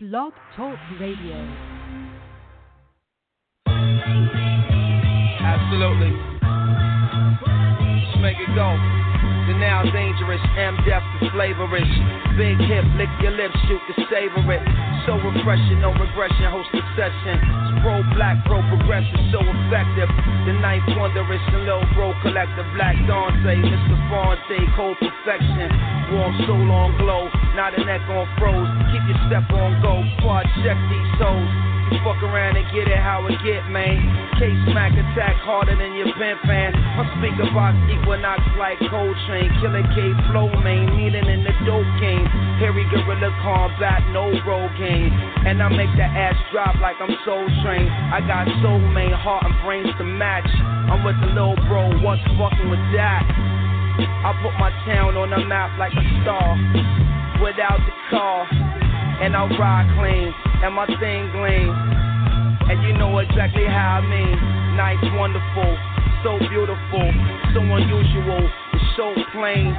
Blog Talk Radio. Absolutely. Make it go. The now dangerous, M deaf to flavorish. Big hip, lick your lips, you can savor it. So refreshing, no regression, host a session. It's pro black, pro progressive, so effective. The ninth wonder is the little bro collective. Black Dante, Mr. Phonte, cold perfection. Warm soul on glow, not a neck on froze. Keep your step on go, I check these toes. You fuck around and get it how it get, man. Case smack attack harder than your pen fan. My speaker box equinox like Coltrane. Killer K flow main, needing in the dope game. Harry Gorilla combat, no road game. And I make that ass drop like I'm soul trained. I got soul main, heart and brains to match. I'm with the little bro, what's fucking with that? I put my town on the map like a star. Without the car, and I ride clean, and my thing gleam. And you know exactly how I mean. Nice, wonderful, so beautiful, so unusual, it's so plain.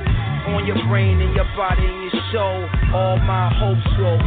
On your brain and your body and your soul, all my hopes will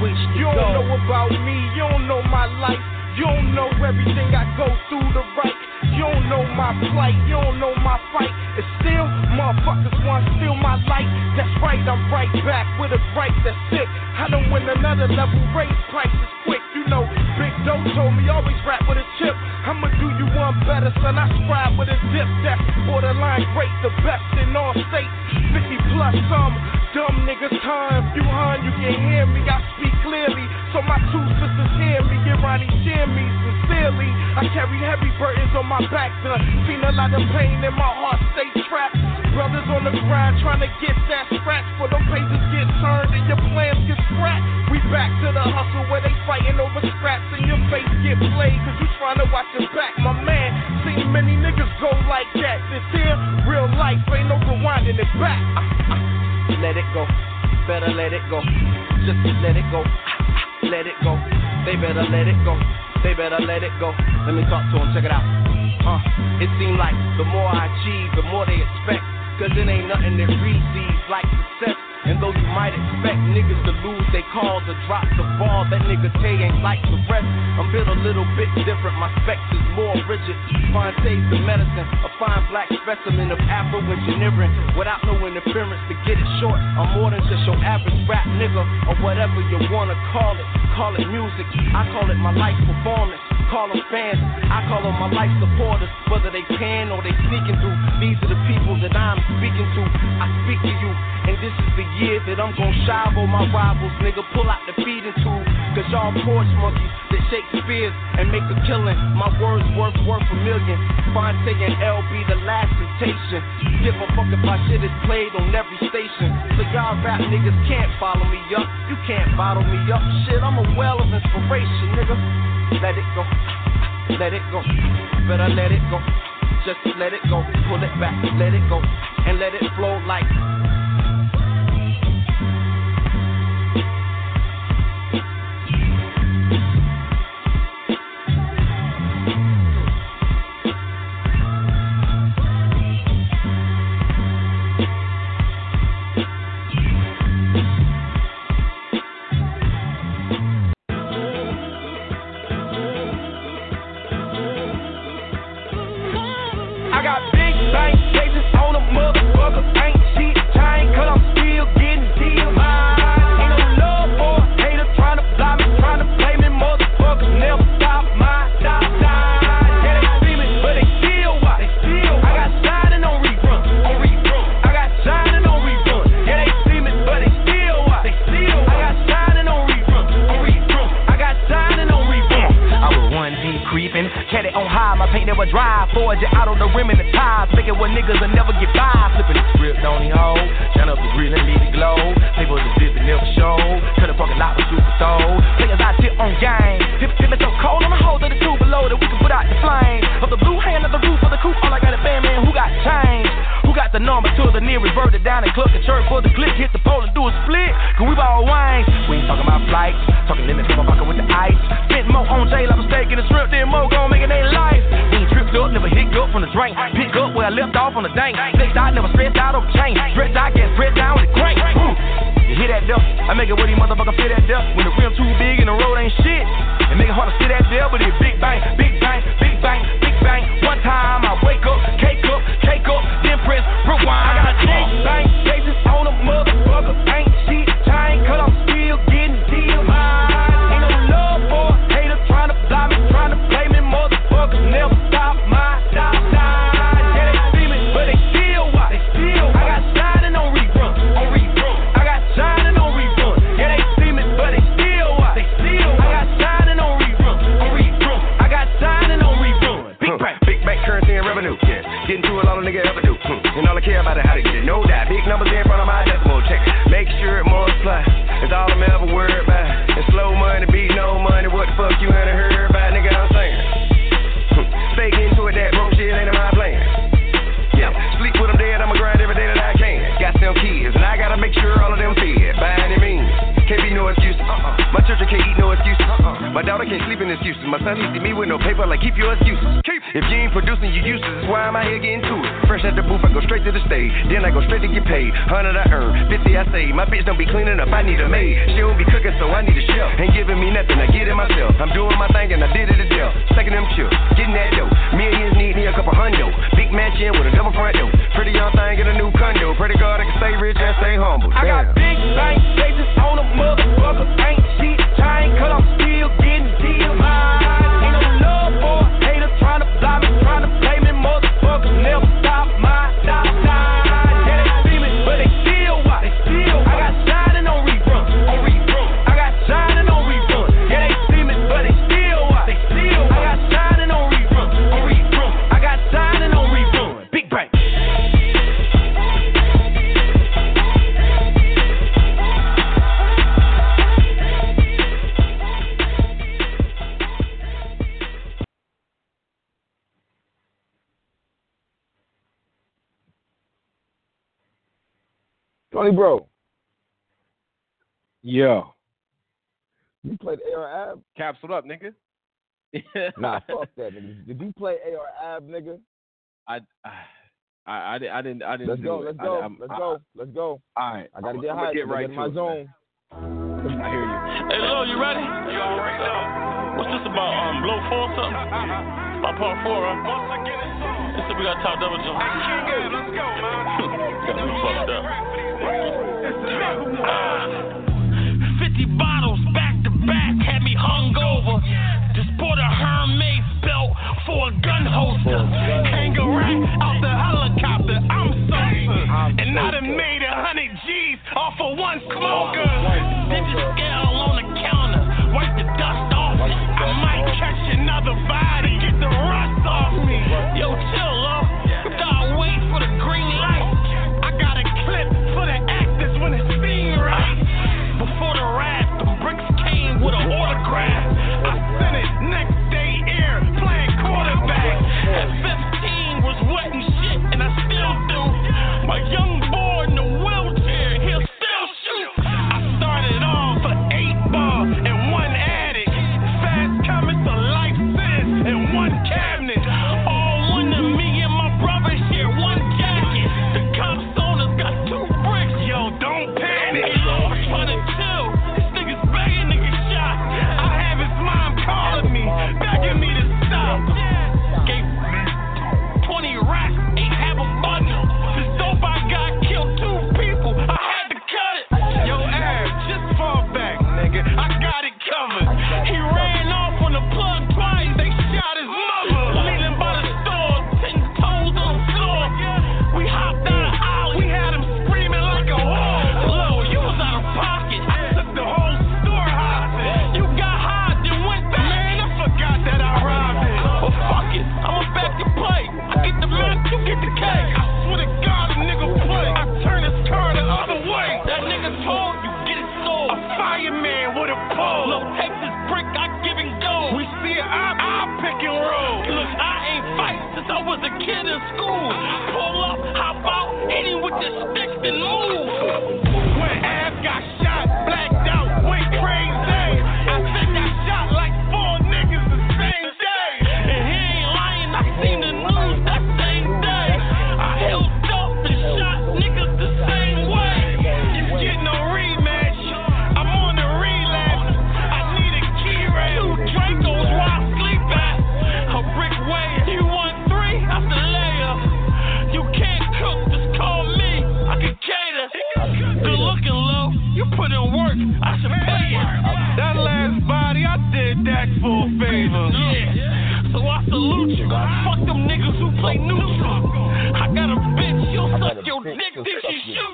reach You don't goal. know about me, you don't know my life. You don't know everything I go through to right. You don't know my plight, you don't know my fight. And still, motherfuckers want to steal my light. That's right, I'm right back with a right that's sick. I don't win another level, raise prices quick. You know, Big Doe told me always rap with a chip. I'ma do you one better, son. I scribe with a dip that's borderline great, the best in all states. 50 plus some dumb niggas time. You you can hear me. I speak clearly, so my two sisters hear me. Get Ronnie cheer me sincerely. I carry heavy burdens on my back, done. Seen a lot of pain in my heart, stay trapped. Brothers on the grind trying to get that scratch, for them pages get turned and your plans get scrapped. We back to the hustle where they fighting over scraps and your face get played, cause you trying to watch your back, my man. Seen many niggas go like that. This here, real life, ain't no rewinding it back. Let it go. Better let it go. Just let it go. Let it go. They better let it go. They better let it go. Let me talk to them. Check it out. Uh, it seems like the more I achieve, the more they expect. Cause it ain't nothing that receives like success. And though you might expect niggas to lose they calls or drop the ball, that nigga Tay ain't like the rest. I'm built a little bit different, my specs is more rigid. Phonte's the medicine, a fine black specimen of Afro engineering. Without no interference to get it short, I'm more than just your average rap nigga, or whatever you wanna call it. Call it music, I call it my life performance. I call them fans, I call them my life supporters. Whether they can or they sneaking through, these are the people that I'm speaking to. I speak and this is the year that I'm gon' shive on my rivals, nigga. Pull out the feeding tube, cause y'all porch monkeys that shake Shakespeare's and make a killing. My words worth worth a million. Phonte and LB, the last temptation. Give a fuck if my shit is played on every station. So y'all rap niggas can't follow me up. You can't bottle me up. Shit, I'm a well of inspiration, nigga. Let it go. Let it go. Better let it go. Just let it go. Pull it back. Let it go. And let it flow like. Dry. Forge it out on the rim and the tires, thinking what niggas will never get by. Flipping the script on the hoe, turn up the grill and leave it glow. People the dip and never show, cut the fucking lot with super throw. Players I tip on game, dip feeling so cold on the hole of the two below that we can put out the flame. Of the blue hand of the roof of the coupe, all I got a band man who got change. Who got the number to the nearest, burn down and cluck the church for the click, hit the pole and do a split. Cause we ball wine, we ain't talking about flights, talking limits, I'm fucking with the ice. Spent more on jail, I'm in the shrimp, then more gon' make it they life. Up, from the drink. Pick up where I left off on the dank. Flexed out, never stressed out over change. Stretched out, get spread down with the crank. Ooh. You hear that at. I make it where these motherfuckers fit at there. When the rim too big and the road ain't shit. It make it hard to sit at there, but it big bang, big bang, big bang, big bang. One time I wake up, cake up, cake up, then press rewind. I got big bang And care about is how to get it. No doubt, big numbers in front of my decimal check. Make sure it multiply. It's all I'm ever worried about. And slow money beat no money. What the fuck you ain't heard excuse. Uh-uh. My children can't eat no excuses. Uh-uh. My daughter can't sleep in excuses. My son needs to me with no paper, like keep your excuses. Keep. If you ain't producing, you useless. That's why I'm out here getting to it. Fresh at the booth, I go straight to the stage. Then I go straight to get paid. Hundred I earn, fifty I save. My bitch don't be cleaning up, I need a maid. She don't be cooking, so I need a chef. Ain't giving me nothing, I get it myself. I'm doing my thing and I did it to death. Second them chips, getting that dough. Millions need me a couple hundo. Big mansion with a double front door. Pretty young thing in a new condo. Pretty God I can stay rich and stay humble. I got big bank cases on a motherfucker. I ain't shit, chain, cause I'm still Tony Bro, Yeah. you played AR Ab? Capsule up, nigga. Nah, fuck that, nigga. Did you play AR Ab, nigga? I, I, I, didn't, I didn't, I didn't. Let's do go, it. let's go, I'm- let's I- go, let's go. All right. I gotta I'm- get high. gonna get right in to my it, zone. man. I hear you. Hey, Lo, you ready? You already know. What's this about? Um, blow four or something? About part four, right? This is we got top double jump. Hey, King Ed, let's go, man. got me fucked up. Ah, 50 bottles back to back had me hungover. Just bought a Hermes belt for a gun holster. Rack out the helicopter. I'm sober. And I done made a hundred G's off of one smoker. Digit scale on the counter. Wipe the dust off. I might catch another body. Get the rust off me. Yo, chill, At 15 was wet and shit, and I still do. My young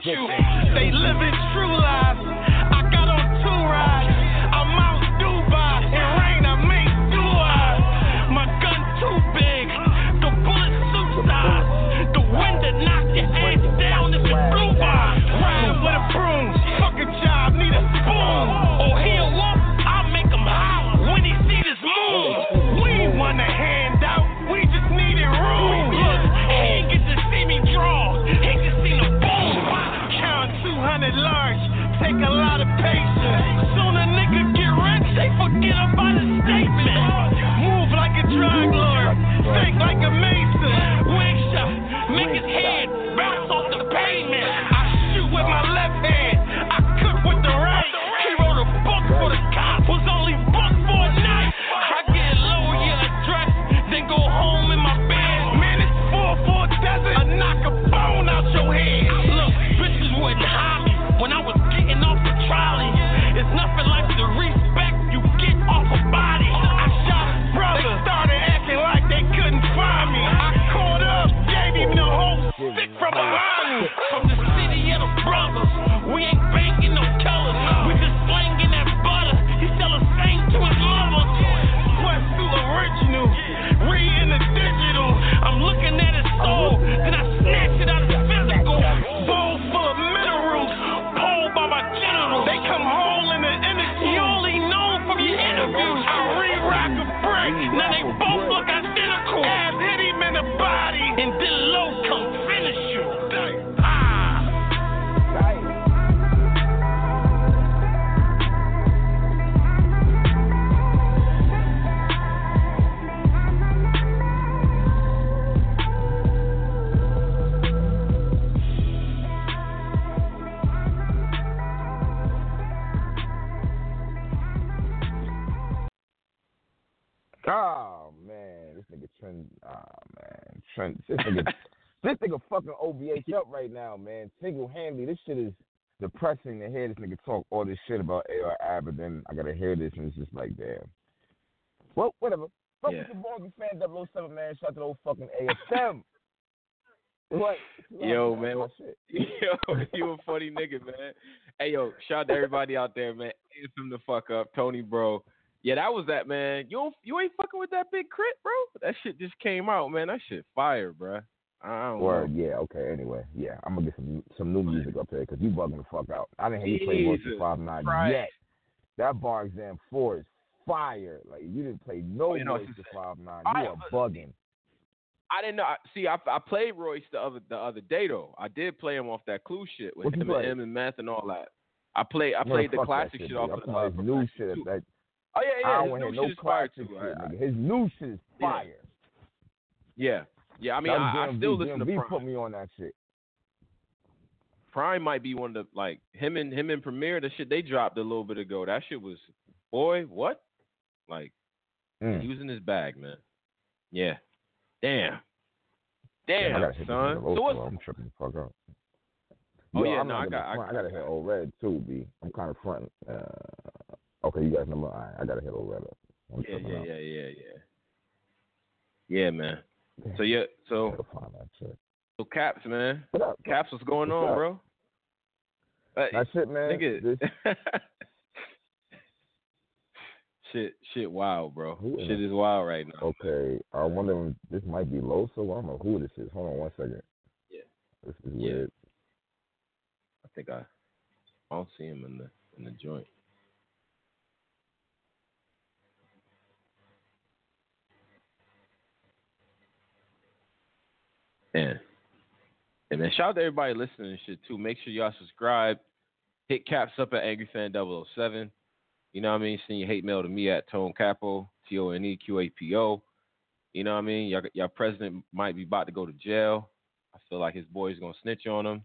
you. Up right now, man. Single handedly, this shit is depressing to hear this nigga talk all this shit about AR Ab, but then I gotta hear this and it's just like, damn. Well, whatever. Fuck Yeah. with your boy, fan 007, man. Shout out to the old fucking ASM. what? Yo, man. Yo, you a funny nigga, man. Hey, yo, shout out to everybody out there, man. Him the fuck up, Tony, bro. Yeah, that was that, man. You don't, you ain't fucking with that big crit, bro. That shit just came out, man. That shit fire, bro. I don't Word, know. yeah, okay. Anyway, yeah, I'm gonna get some some new music up there because you bugging the fuck out. I didn't hear you play Jesus Five Nine yet. That bar exam four is fire. Like you didn't play no Oh, you know, Five Nine. I- You are bugging. I didn't know. See, I, I played Royce the other the other day though. I did play him off that Clue shit with him and play? M and Meth and all that. I played I Man, played the classic shit, shit off of uh, his new shit. too. That, Oh yeah, I don't His want new no shit is fire too. shit, I- I- His new shit is fire. yeah, yeah. I mean, I, I still listen to DMV Prime. put me on that shit. Prime might be one of the like him and him and Premier. The shit they dropped a little bit ago. That shit was boy, what? Like Mm. he was in his bag, man. Yeah. Damn. Damn, I hit son. So what's I'm tripping the fuck out. Oh, Yo, yeah, I'm no, I got- I. I, got- gotta hit old red too, B. I'm kind of front. Uh, okay, you guys number. Right, I gotta hit old red up. I'm yeah, yeah, out. yeah, yeah, yeah. Yeah, man. So yeah, so Gotta find that shit. so Caps, man. What up? Caps, what's going What's on, up? bro? Uh, That shit, man. nigga. This, shit, shit, wild, bro. Who Shit it? is wild right now. okay, I wonder if this might be Loso. I don't know who this is. Hold on one second. Yeah. This is Yeah. weird. I think I, I don't see him in the in the joint. Man. And man, shout out to everybody listening and shit too. Make sure y'all subscribe. Hit caps up at AngryFan007. You know what I mean? Send your hate mail to me at Tone Capo, T O N E Q A P O. You know what I mean? Y'all, y'all president might be about to go to jail. I feel like his boy's gonna snitch on him.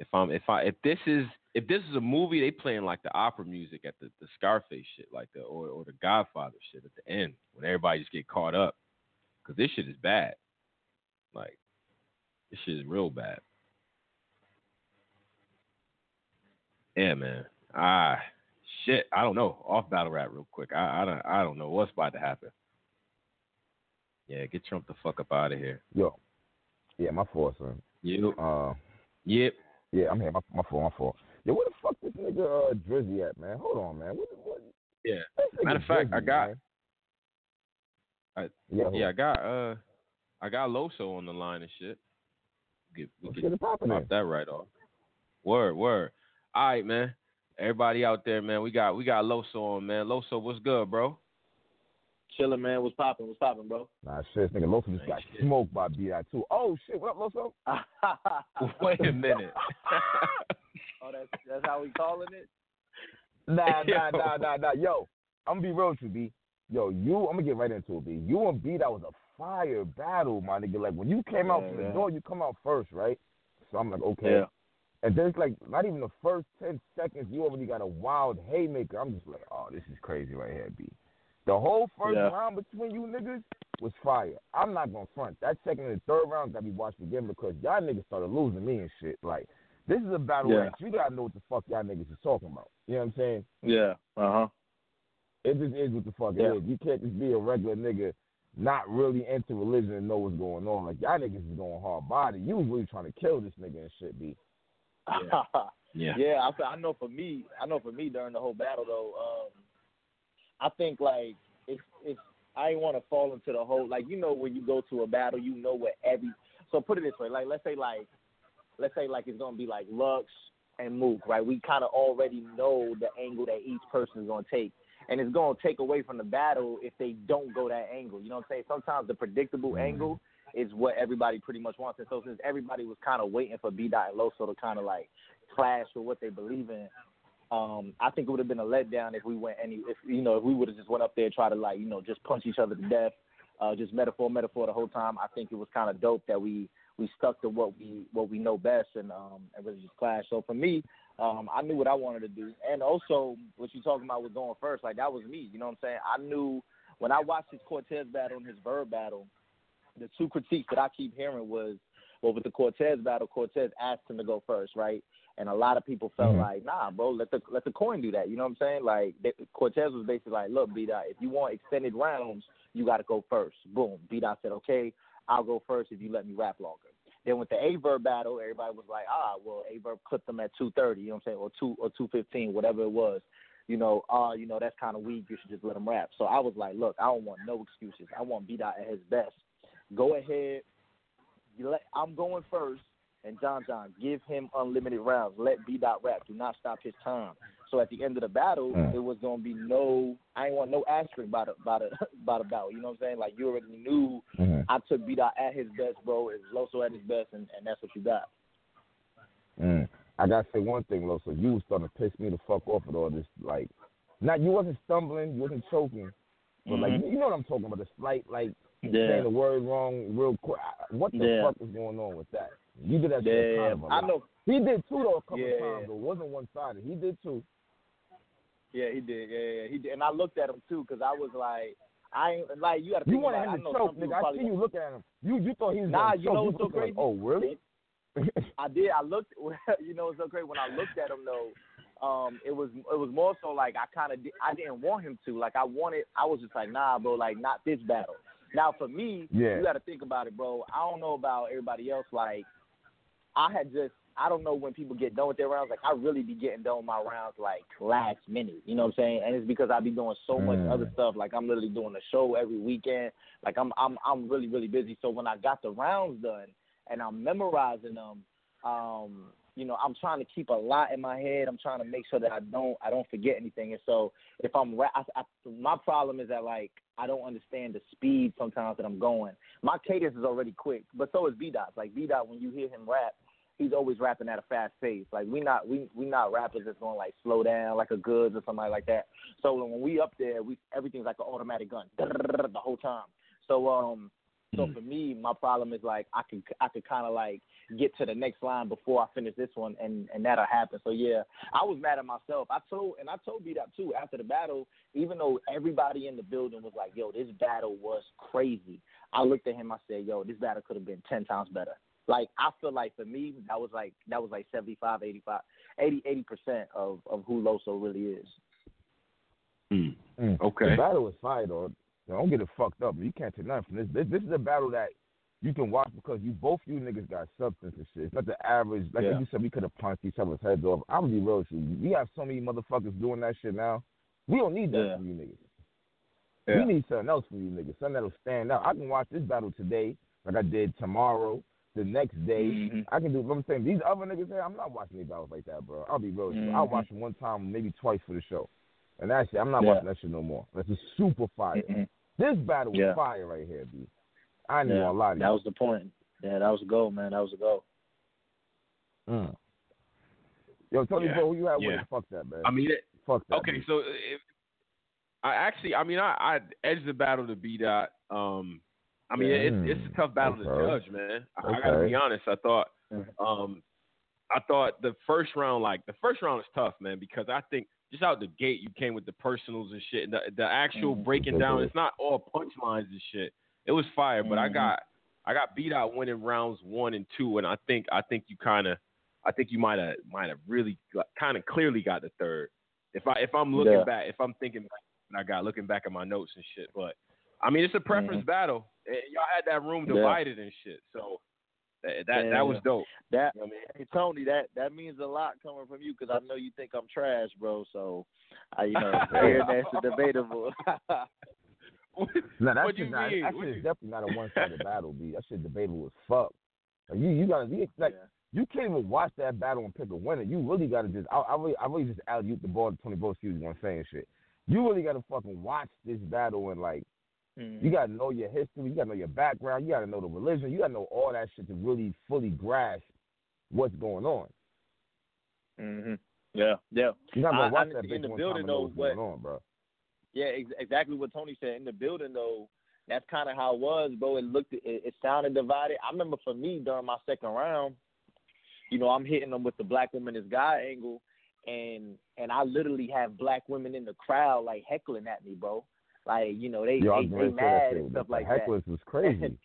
If I'm if I if this is if this is a movie, they playing like the opera music at the, the Scarface shit, like the or or the Godfather shit at the end when everybody just get caught up, because this shit is bad. Like this shit is real bad. Yeah, man. Ah, shit, I don't know. Off battle rap real quick. I, I don't I don't know what's about to happen. Yeah, get Trump the fuck up out of here. Yo, yeah, my fault, son. You. Uh, Yep. yeah, I'm here. My, my fault, my fault. Yo, where the fuck this nigga uh, Drizzy at, man? Hold on, man. What, what, Yeah. Matter of fact, I got- man. I- yeah, Yeah, I got uh I got Loso on the line and shit. Get we Let's get get it popping pop that right off. Word, word. All right, man. Everybody out there, man. We got we got Loso on, man. Loso, what's good, bro? Chilling, man. What's popping? What's popping, bro? Nah, shit, this nigga Loso just Ain't got shit. smoked by B.I. too. Oh shit, what up, Loso? Wait a minute. oh, that's that's how we calling it. Nah, nah, Yo. nah, nah, nah. Yo, I'm gonna be real with you, B. Yo, you, I'm gonna get right into it, B. You and B, that was a fire battle, my nigga. Like when you came out Yeah, from the door, you come out first, right? So I'm like, okay. Yeah. And then it's like not even the first ten seconds, you already got a wild haymaker. I'm just like, oh, this is crazy right here, B. The whole first Yeah. round between you niggas was fire. I'm not gonna front. That second and third round gotta be watched again because y'all niggas started losing me and shit. Like this is a battle Yeah. that you gotta know what the fuck y'all niggas is talking about. You know what I'm saying? Yeah. Uh huh. It just is what the fuck Yeah. it is. You can't just be a regular nigga not really into religion and know what's going on. Like y'all niggas is going hard body. You was really trying to kill this nigga and shit, be. Yeah. Yeah, I, fe- I know for me, I know for me during the whole battle though, um, I think like it's it's I ain't want to fall into the whole like you know when you go to a battle, you know what every so put it this way, like let's say like let's say like it's gonna be like Lux and Mook, right? We kind of already know the angle that each person is gonna take. And it's gonna take away from the battle if they don't go that angle. You know what I'm saying? Sometimes the predictable angle is what everybody pretty much wants. And so since everybody was kind of waiting for B Dot and Loso to kind of like clash with what they believe in, um, I think it would have been a letdown if we went any if you know if we would have just went up there and tried to like you know just punch each other to death, uh, just metaphor metaphor the whole time. I think it was kind of dope that we we stuck to what we what we know best and um and really just clash. So for me, um, I knew what I wanted to do, and also what you talking about was going first. Like that was me. You know what I'm saying? I knew when I watched his Cortez battle and his Verb battle, the two critiques that I keep hearing was, well, with the Cortez battle, Cortez asked him to go first, right? And a lot of people felt Mhm. like, nah, bro, let the let the coin do that. You know what I'm saying? Like they, Cortez was basically like, look, B Dot, if you want extended rounds, you got to go first. Boom. B Dot said, okay, I'll go first if you let me rap longer. Then with the Averb battle, everybody was like, ah, well, Averb clipped them at 230, you know what I'm saying, or two or 215, whatever it was. You know, uh, you know that's kind of weak. You should just let him rap. So I was like, look, I don't want no excuses. I want B Dot at his best. Go ahead. Let, I'm going first, and John John give him unlimited rounds. Let B Dot rap. Do not stop his time. So at the end of the battle, Mm. it was gonna be no. I ain't want no asterisk by the by the by the battle. You know what I'm saying? Like you already knew Mm-hmm. I took B Dot at his best, bro. It's Loso at his best, and, and that's what you got. Mm. I gotta say one thing, Loso. You was starting to piss me the fuck off with all this. Like, not you wasn't stumbling, you wasn't choking, but like Mhm. you know what I'm talking about. The slight like Yeah. saying the word wrong real quick. What the Yeah. fuck is going on with that? You did that shit Yeah, kind of I know. He did too though a couple Yeah. times. It wasn't one sided. He did too. Yeah, he did. Yeah, yeah, he did. And I looked at him too because I was like, I ain't like you got to You think wanted about it. I him to choke, nigga. I see you looking at him. You you thought he was Nah, you choke. know what's so looking like, crazy? oh really? I did. I looked. You know, it's so great when I looked at him though. Um, it was it was more so like I kind of did, I didn't want him to. Like I wanted. I was just like, nah, bro. Like not this battle. Now for me, Yeah. you got to think about it, bro. I don't know about everybody else. Like I had just. I don't know when people get done with their rounds. Like I really be getting done with my rounds like last minute. You know what I'm saying? And it's because I be doing so much Mm. other stuff. Like I'm literally doing a show every weekend. Like I'm I'm I'm really really busy. So when I got the rounds done and I'm memorizing them, um, you know, I'm trying to keep a lot in my head. I'm trying to make sure that I don't I don't forget anything. And so if I'm ra- I, I, my problem is that like I don't understand the speed sometimes that I'm going. My cadence is already quick, but so is B Dot. Like B Dot, when you hear him rap, he's always rapping at a fast pace. Like we not we we not rappers that's going like slow down like a goods or somebody like that. So when we up there, we everything's like an automatic gun the whole time. So um so for me, my problem is like I could I could kind of like get to the next line before I finish this one, and and that'll happen. So yeah, I was mad at myself. I told and I told B Dot too after the battle, even though everybody in the building was like, "Yo, this battle was crazy." I looked at him. I said, "Yo, this battle could have been ten times better." Like I feel like for me, that was like that was like 75, 85, 80 80 percent of of who Loso really is. Mm. Mm. Okay. The battle is fire though. Don't get it fucked up. You can't take nothing from this. This, this is a battle that you can watch because you both you niggas got substance and shit. It's not the average. Like Yeah. you said, we could have punched each other's heads off. I'm gonna be real with you. We have so many motherfuckers doing that shit now. We don't need that Yeah. from you niggas. Yeah. We need something else from you niggas. Something that'll stand out. I can watch this battle today, like I did tomorrow, the next day. Mhm. I can do. I'm saying these other niggas here. I'm not watching these battles like that, bro. I'll be real with you. I'll watch them one time, maybe twice for the show, and that's it. I'm not Yeah. watching that shit no more. That's just super fire. Mhm. This battle was Yeah. fire right here, B. I ain't even Yeah, gonna lie to you. that was the point. Yeah, that was a goal, man. That was a goal. Mm. Yo, Tony Yeah. Bro, who you had Yeah. with? Fuck that, man. I mean, it, Fuck that. okay, B. so if, I actually, I mean, I, I edged the battle to B dot. Um, I mean, it's it's a tough battle to judge, man. I, I gotta be honest. I thought, Mhm. um, I thought the first round, like the first round, is tough, man, because I think just out the gate you came with the personals and shit. And the the actual Mhm. breaking down, it's not all punchlines and shit. It was fire, but I Mhm. got I got beat out winning rounds one and two, and I think I think you kind of I think you might have might have really kind of clearly got the third. If I if I'm looking Yeah. back, if I'm thinking back, I got looking back at my notes and shit, but I mean it's a preference battle. And y'all had that room Mm-hmm. Yeah. divided and shit, so that that, Yeah. that was dope. That You know I mean? hey, Tony, that that means a lot coming from you because I know you think I'm trash, bro. So, I you know, hearing that's debatable. No, that's What shit you not, mean? that shit is you- definitely not a one sided battle, B. That shit debatable as fuck. Like, you you gotta you, like Yeah. you can't even watch that battle and pick a winner. You really gotta just I, I really I really just alley oop the ball to Tony Bro excuse me when I'm saying shit. You really gotta fucking watch this battle and like Mhm. you gotta know your history, you gotta know your background, you gotta know the religion, you gotta know all that shit to really fully grasp what's going on. Mhm. Yeah, yeah. I- gonna watch I- that in the building, time and know though, what's what- going on, bro. Yeah, ex- exactly what Tony said in the building though. That's kind of how it was, bro. It looked, it, it sounded divided. I remember for me during my second round, you know, I'm hitting them with the black woman is guy angle, and and I literally have black women in the crowd like heckling at me, bro. Like you know they Yo, they, was they gonna say that mad and stuff The like that. hecklers was crazy.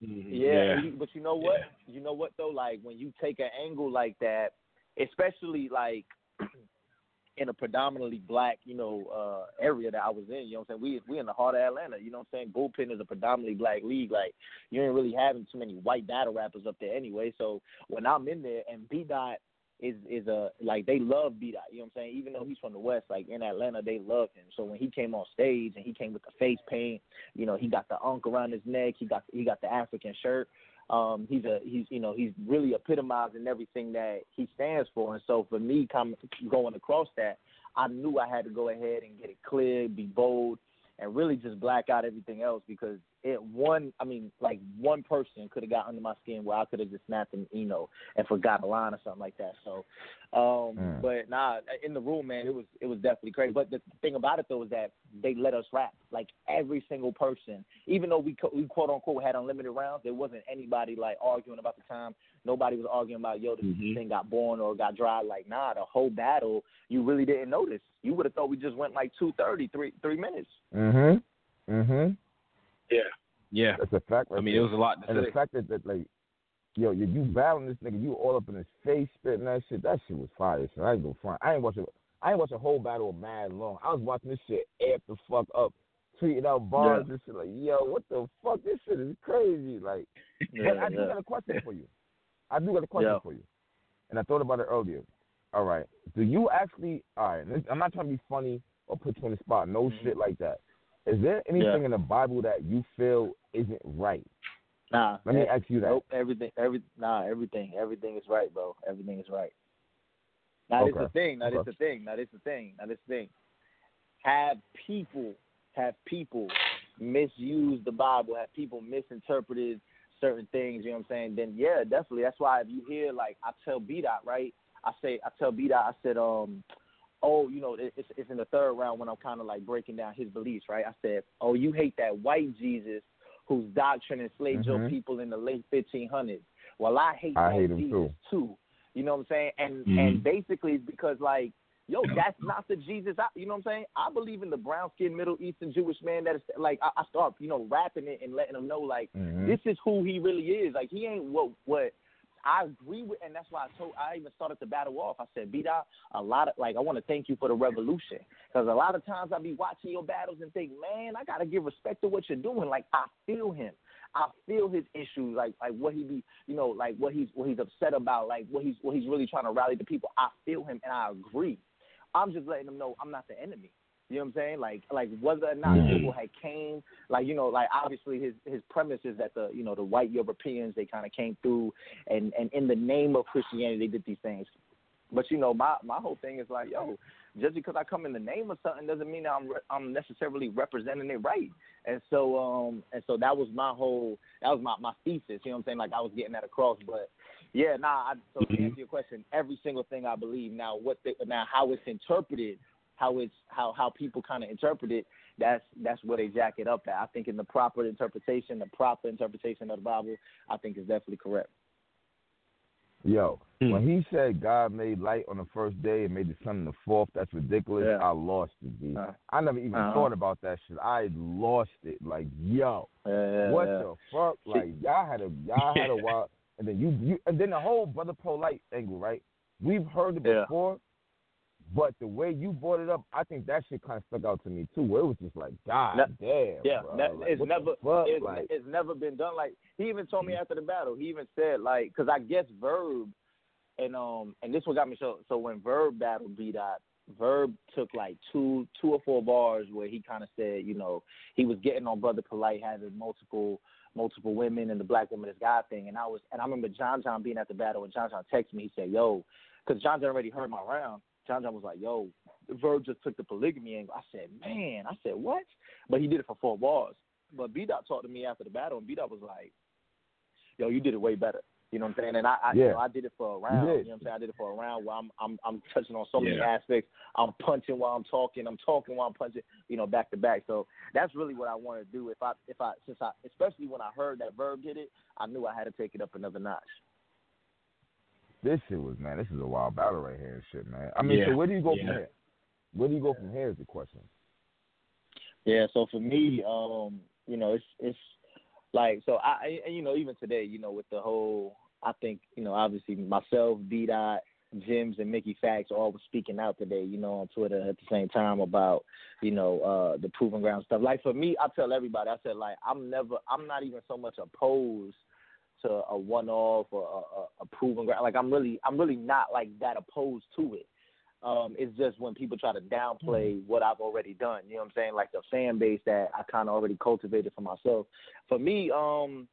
Yeah, and you- but you know what? You know what though? Like when you take an angle like that, especially like in a predominantly black, you know, uh area that I was in, you know what I'm saying? We we in the heart of Atlanta, you know what I'm saying? Bullpen is a predominantly black league. Like you ain't really having too many white battle rappers up there anyway. So when I'm in there and B dot is is a like they love B dot, you know what I'm saying? Even though he's from the West, like in Atlanta they love him. So when he came on stage and he came with the face paint, you know, he got the unk around his neck, he got he got the African shirt. Um, he's a he's you know he's really epitomizing everything that he stands for, and so for me, come going across that, I knew I had to go ahead and get it clear, be bold, and really just black out everything else because it one I mean like one person could have got under my skin where I could have just snapped and you know and forgot a line or something like that. So, um, Mm. but nah, in the room, man, it was it was definitely crazy. But the thing about it though is that they let us rap like every single person, even though we co- we quote unquote had unlimited rounds, there wasn't anybody like arguing about the time. Nobody was arguing about yo this Mhm. thing got born or got dry. Like nah, the whole battle you really didn't notice. You would have thought we just went like two thirty, three three minutes. Mhm. Mhm. Yeah, yeah. That's a fact. Right I mean, there. it was a lot to And the fact that, that like, yo, you, you battling this nigga, you all up in his face, spitting that shit. That shit was fire. So I ain't gonna front. I ain't watch a, I ain't watch a whole battle of mad long. I was watching this shit amp the fuck up, tweeting out bars and shit like, yo, what the fuck? This shit is crazy. Like, but I do got a question for you. I do got a question Yeah. for you, and I thought about it earlier. All right, do you actually? All right, I'm not trying to be funny or put you on the spot. No mm-hmm. shit like that. Is there anything. Yeah. in the Bible that you feel isn't right? Nah, Let me eh, ask you that. Nope, everything, every nah, everything, everything is right, bro. Everything is right. Now this the thing. Now this the thing. Now this the thing. Now this the thing. Have people, have people misuse the Bible? Have people misinterpreted certain things? You know what I'm saying? Then yeah, definitely. That's why if you hear like I tell B dot right, I say I tell B dot I said um. Oh, you know, it's it's in the third round when I'm kind of like breaking down his beliefs, right? I said, "Oh, you hate that white Jesus whose doctrine enslaved your Mhm. people in the late 1500s. Well, I hate I that hate him Jesus too. too. You know what I'm saying? And Mhm. and basically it's because like, yo, that's not the Jesus. I, you know what I'm saying? I believe in the brown skinned Middle Eastern Jewish man that is like I, I start you know rapping it and letting them know like Mhm. this is who he really is. Like he ain't what what I agree with, and that's why I told. I even started the battle off. I said, "Beat out a lot of like. I want to thank you for the revolution because a lot of times I be watching your battles and think, man, I gotta give respect to what you're doing. Like I feel him. I feel his issues, like like what he be, you know, like what he's what he's upset about, like what he's what he's really trying to rally the people. I feel him, and I agree. I'm just letting them know I'm not the enemy. You know what I'm saying? Like like whether or not Mhm. people had came, like you know, like obviously his his premise is that the you know the white Europeans they kind of came through, and and in the name of Christianity they did these things. But you know, my my whole thing is like, yo, just because I come in the name of something doesn't mean I'm re- I'm necessarily representing it right. And so um and so that was my whole that was my my thesis. You know what I'm saying? Like I was getting that across, but yeah, nah. I, so to answer your question, every single thing I believe now, what the, now how it's interpreted, how it's how how people kind of interpret it, that's that's where they jack it up at. I think in the proper interpretation, the proper interpretation of the Bible, I think is definitely correct. Yo, Hmm. when he said God made light on the first day and made the sun on the fourth, that's ridiculous. Yeah. I lost it, B. Uh, I never even uh-huh. thought about that shit. I lost it. Like, yo, Yeah, what yeah. the fuck? Like, y'all had a y'all had a wild, and then you you and then the whole brother polite angle, right? We've heard it Yeah. before, but the way you brought it up, I think that shit kind of stuck out to me too. Where it was just like, God damn, Yeah, Like, it's never it's, like, it's never been done. Like he even told me after the battle, he even said like, because I guess Verb and um and this one got me so so when Verb battled B dot, Verb took like two two or four bars where he kind of said, you know, he was getting on Brother Polight having multiple multiple women and the black woman is God thing, and I was and I remember John John being at the battle and John John texted me, he said, yo, because John John already heard my round. John John was like, yo, Verb just took the polygamy angle. I said, man, I said what? But he did it for four bars. But B Dot talked to me after the battle, and B Dot was like, "Yo, you did it way better." You know what I'm saying? And I, I, you Yeah. know, I did it for a round. did. You know what I'm saying? I did it for a round where I'm, I'm, I'm touching on so many Yeah. aspects. I'm punching while I'm talking. I'm talking while I'm punching. You know, back to back. So that's really what I want to do. If I, if I, since I, especially when I heard that Verb did it, I knew I had to take it up another notch. This shit was man. This is a wild battle right here and shit, man. I mean, Yeah. so where do you go Yeah. from here? Where do you go from here is the question. Yeah, so for me, um, you know, it's it's like so I and you know even today, you know, with the whole, I think you know obviously myself, B Dot, Jims, and Mickey Factz all were speaking out today, you know, on Twitter at the same time about you know uh the proven ground stuff. Like for me, I tell everybody, I said like I'm never, I'm not even so much opposed to a one off or a, a, a proven ground. Like I'm really, I'm really not like that opposed to it. Um, it's just when people try to downplay what I've already done. You know what I'm saying? Like the fan base that I kind of already cultivated for myself. For me, um,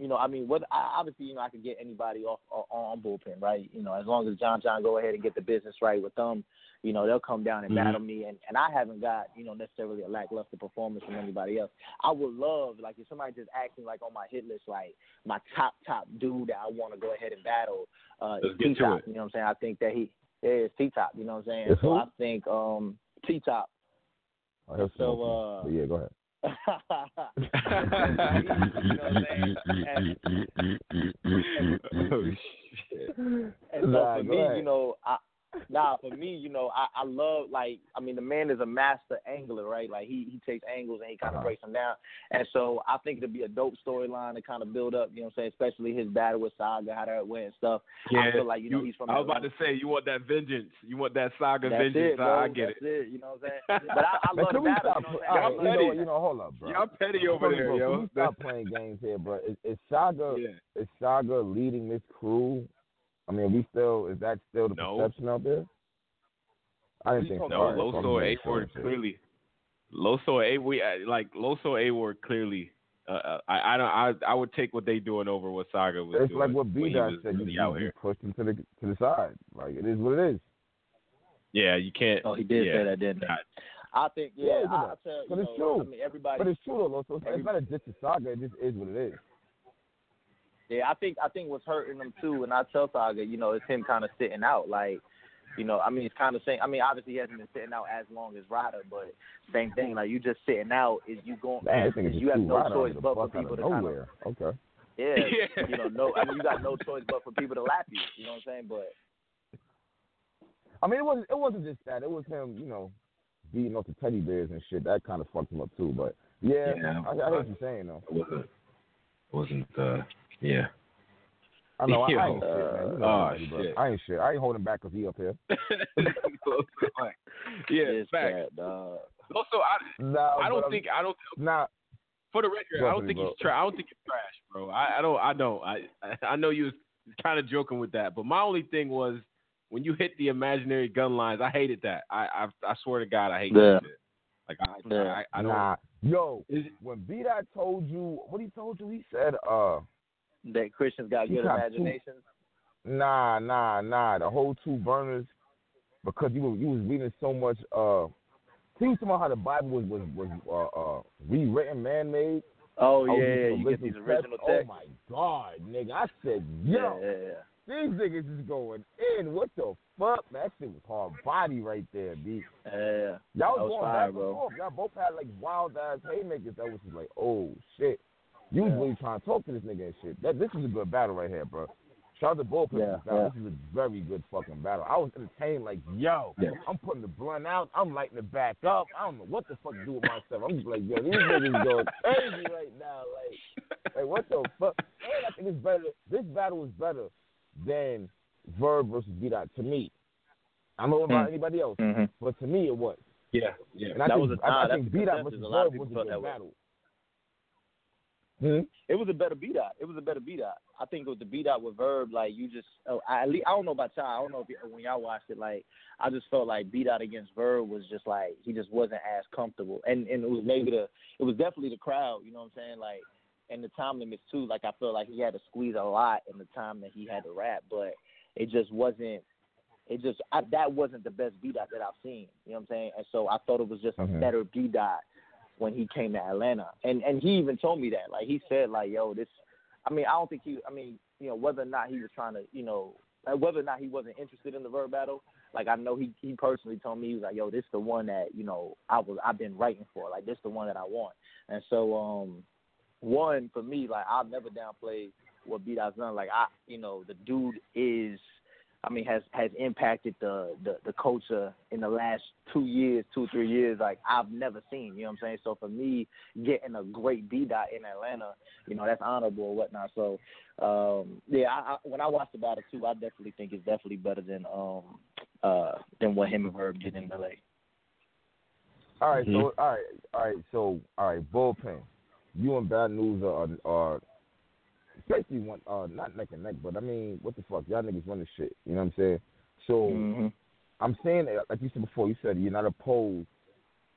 you know, I mean, what I, obviously, you know, I could get anybody off on, on bullpen, right? You know, as long as John John go ahead and get the business right with them, you know, they'll come down and Mhm. battle me. And and I haven't got you know necessarily a lackluster performance from anybody else. I would love like if somebody just asked me like on my hit list, like my top top dude that I want to go ahead and battle uh, Let's is T-Top. You know what I'm saying? I think that he is T-Top. You know what I'm saying? So who? I think um T-Top. So, uh, yeah, go ahead. you know what I'm saying? And, oh shit. and so Nah, for me, ahead. you know, I nah, for me, you know, I, I love like I mean the man is a master angler, right? Like he he takes angles and he kind of Uh-huh. breaks them down. And so I think it'd be a dope storyline to kind of build up, you know what I'm saying, especially his battle with Saga, how that went and stuff. I feel like, you know, he's from I was about to say you want that vengeance. You want that saga That's vengeance. it, bro. I get That's it. You know what I'm saying? But I, I love can the battle. stop? You know what all I'm right, saying? you know, petty. you know, hold up, bro. Y'all petty over Bro, there, bro, yo. Can we stop playing games here, bro? Is, is Saga yeah. is Saga leading this crew? I mean, we still is that still the No. perception out there? I didn't Who you think so. No, All right, Loso fuck and it, A Ward shit. clearly. Loso and A we uh, like Loso A Ward clearly. Uh, uh, I I don't I I would take what they doing over what Saga was It's doing. like what when B he Dot was said. You, really you, out you here. pushed him to the to the side. Like it is what it is. Yeah, you can't. Oh, he did yeah, say that, didn't he? I think, yeah, Yeah, I, I did. tell you But it's know, true. I mean, everybody. But it's true though, Loso. It's, it's not a diss to Saga. It just is what it is. Yeah, I think I think what's hurting them too, and I tell Saga, you know, it's him kind of sitting out. Like, you know, I mean, it's kind of saying. I mean, obviously he hasn't been sitting out as long as Ryder, but same thing. Like, you just sitting out is you going. Man, is this nigga just you have no Ryder choice but for bus out people of to kind of. nowhere. Okay. Yeah, Yeah. you know, no. I mean, you got no choice but for people to lap you. You know what I'm saying? But I mean, it wasn't it wasn't just that. It was him, you know, beating up the teddy bears and shit. That kind of fucked him up too. But yeah, Yeah, I, I hear what you're saying though. It wasn't. Wasn't. Uh. Yeah. I know. I, I Yo. ain't shit, man. You know Oh, I'm bro. shit. I ain't shit. I ain't holding back because he up here. yeah, It's fact. bad. Also, I, Nah, I don't think I don't Nah, for the record. I don't think bro. he's trash. I don't think he's trash, bro. I, I don't. I don't. I I know you was kind of joking with that, but my only thing was when you hit the imaginary gun lines. I hated that. I I, I swear to God, I hate Yeah. that shit. Like I Yeah. I, I don't. nah. Yo, Is when B Dot told you what he told you, he said, uh, That Christians got You good got two- imaginations. nah, nah, nah. The whole two burners because you were you was reading so much. Uh, he was talking about how the Bible was was was uh, uh rewritten, man made. Oh yeah, yeah, you get these original texts. texts. Oh my god, nigga! I said, yo, yeah, yeah. these niggas is going in. What the fuck? That shit was hard body right there, B. yeah. Y'all was, was going fire, back and forth. Y'all both had like wild ass haymakers. That was just like, oh shit. You was really trying to talk to this nigga and shit. That this is a good battle right here, bro. Shout out to both Yeah, yeah. This is a very good fucking battle. I was entertained, like, yo, Yeah. I'm putting the blunt out. I'm lighting it back up. I don't know what the fuck to do with myself. I'm just like, yo, these niggas going crazy right now. Like, like what the fuck? And I think it's better. This battle is better than Verb versus B Dot to me. I don't know about Mm. anybody else, Mm-hmm. but to me it was. yeah, yeah. And I That think, was a- I, nah, I that's think out consensus. versus A lot of Verb was a good battle. Hmm? It was a better B Dot. It was a better B Dot. I think with the B Dot with Verb, like you just, oh, I, at least, I don't know about y'all. I don't know if y- when y'all watched it, like I just felt like B Dot against Verb was just like he just wasn't as comfortable, and and it was maybe the, it was definitely the crowd. You know what I'm saying? Like, and the time limits too. Like I felt like he had to squeeze a lot in the time that he had to rap, but it just wasn't. It just I, that wasn't the best B Dot that I've seen. You know what I'm saying? And so I thought it was just a Mhm. better B Dot when he came to Atlanta. And and he even told me that. Like he said like, yo, this I mean, I don't think he I mean, you know, whether or not he was trying to, you know, whether or not he wasn't interested in the verb battle, like I know he he personally told me he was like, yo, this the one that, you know, I was I've been writing for. Like this the one that I want. And so um one for me, like I'll never downplay what B Dot's done. Like I you know, the dude is I mean, has has impacted the, the the culture in the last two years, two three years. Like I've never seen. You know what I'm saying? So for me, getting a great B dot in Atlanta, you know, that's honorable or whatnot. So um, yeah, I, I, when I watched the battle too, I definitely think it's definitely better than um uh than what him and Verb did in LA. All right, Mhm. so all right, all right, so all right, bullpen. You and Bad News are, are basically one, uh, not neck and neck, but I mean, what the fuck, y'all niggas run the shit. You know what I'm saying? So Mm-hmm. I'm saying, that, like you said before, you said you're not opposed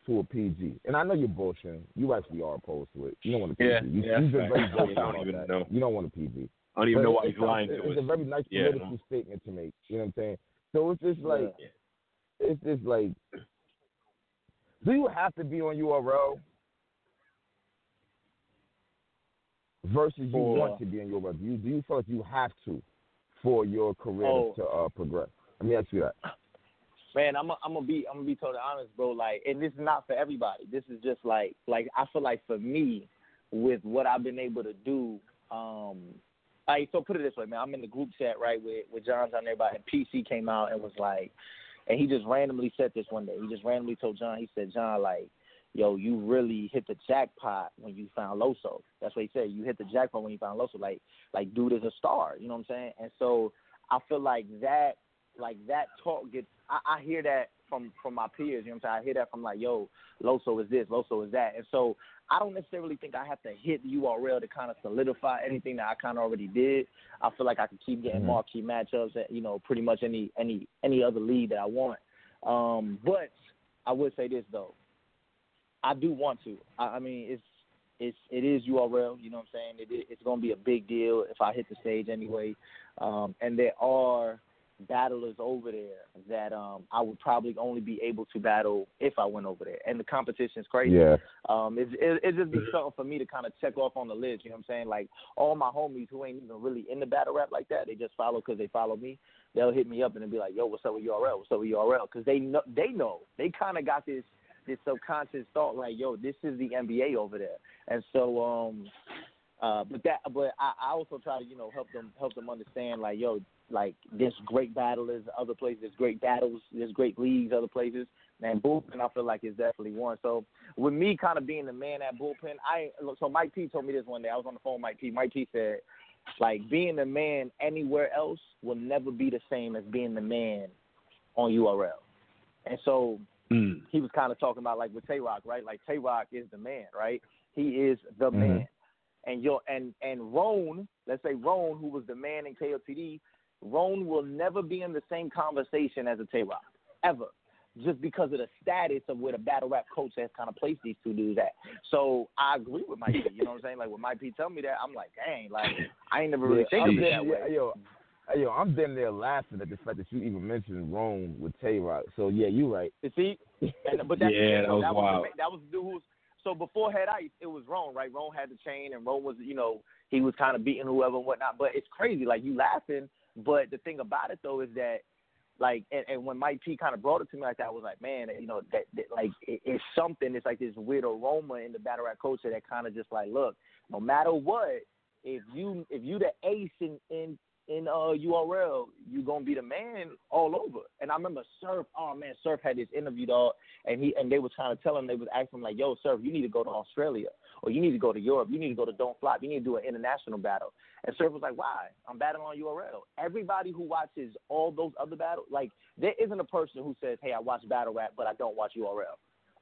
to a PG, and I know you're bullshitting. You actually are opposed to it. You don't want a PG. Yeah, you, yeah, that's very fact. I don't even that. know. You don't want a PG. I don't even But know why it's, he's lying it's, to it's us. a very nice Yeah. political statement to make. You know what I'm saying? So it's just like, it's just like, do you have to be on URL versus you want to be on URL? Do you do you feel like you have to for your career Oh. to uh, progress? Let me ask you that. Man, I'm i I'm gonna be I'm gonna be totally honest, bro. Like, and this is not for everybody. This is just like like I feel like for me, with what I've been able to do, um, like so put it this way, man. I'm in the group chat right with with John's on everybody, and PC came out and was like, and he just randomly said this one day. He just randomly told John, he said, John, like, yo, you really hit the jackpot when you found Loso. That's what he said. You hit the jackpot when you found Loso. Like, like dude is a star. You know what I'm saying? And so I feel like that like that talk gets I, I hear that from from my peers, you know what I'm saying? I hear that from like, yo, Loso is this, Loso is that. And so I don't necessarily think I have to hit the URL to kind of solidify anything that I kind of already did. I feel like I can keep getting Mhm. marquee matchups at, you know, pretty much any any any other league that I want. Um, but I would say this though. I do want to. I, I mean, it's it's it is URL. You know what I'm saying? It, it, it's going to be a big deal if I hit the stage anyway. Um, and there are battlers over there that um, I would probably only be able to battle if I went over there. And the competition is crazy. Yeah. Um, it, it, it just be something for me to kind of check off on the list. You know what I'm saying? Like all my homies who ain't even really in the battle rap like that, they just follow because they follow me. They'll hit me up and they'll be like, "Yo, what's up with URL? What's up with URL?" Because they know they know they kind of got this this subconscious thought like, "Yo, this is the NBA over there." And so, um, uh, but that, but I, I also try to you know help them help them understand like, yo, like there's great battlers other places, there's great battles, there's great leagues other places. And bullpen, I feel like is definitely one. So with me kind of being the man at bullpen, I so Mike P told me this one day. I was on the phone with Mike P. Mike P said Like being the man anywhere else will never be the same as being the man on URL. And so Mm. he was kind of talking about like with Tay Roc, right? Like Tay Roc is the man, right? He is the Mhm. man. And your and and Rone, let's say Rone, who was the man in KOTD, Rone will never be in the same conversation as a Tay Roc ever, just because of the status of where the battle rap coach has kind of placed these two dudes at. So I agree with Mike P. You know what I'm saying? Like when Mike P. tell me that, I'm like, dang, like I ain't never really Yeah, think of that way. Yo, hey, yo, I'm damn near laughing at the fact that you even mentioned Rone with Tay Roc. So yeah, you're right. You see, and, but that's the Yeah, that was that wild. Was the, that was the dude who was. So before Head Ice, it was Rone, right? Rone had the chain, and Rone was, you know, he was kind of beating whoever and whatnot. But it's crazy, like you laughing. But the thing about it though is that, like, and, and when Mike P kind of brought it to me like that, I was like, man, you know, that, that like it, it's something. It's like this weird aroma in the battle rap culture that kind of just like, look, no matter what, if you if you the ace in in in uh URL, you're gonna be the man all over. And I remember Surf, oh man, Surf had this interview dog and he and they was trying to tell him they was asking him like, Yo, Surf, you need to go to Australia or you need to go to Europe, you need to go to Don't Flop, you need to do an international battle. And Surf was like, Why? I'm battling on URL. Everybody who watches all those other battles, like there isn't a person who says, Hey, I watch battle rap but I don't watch URL.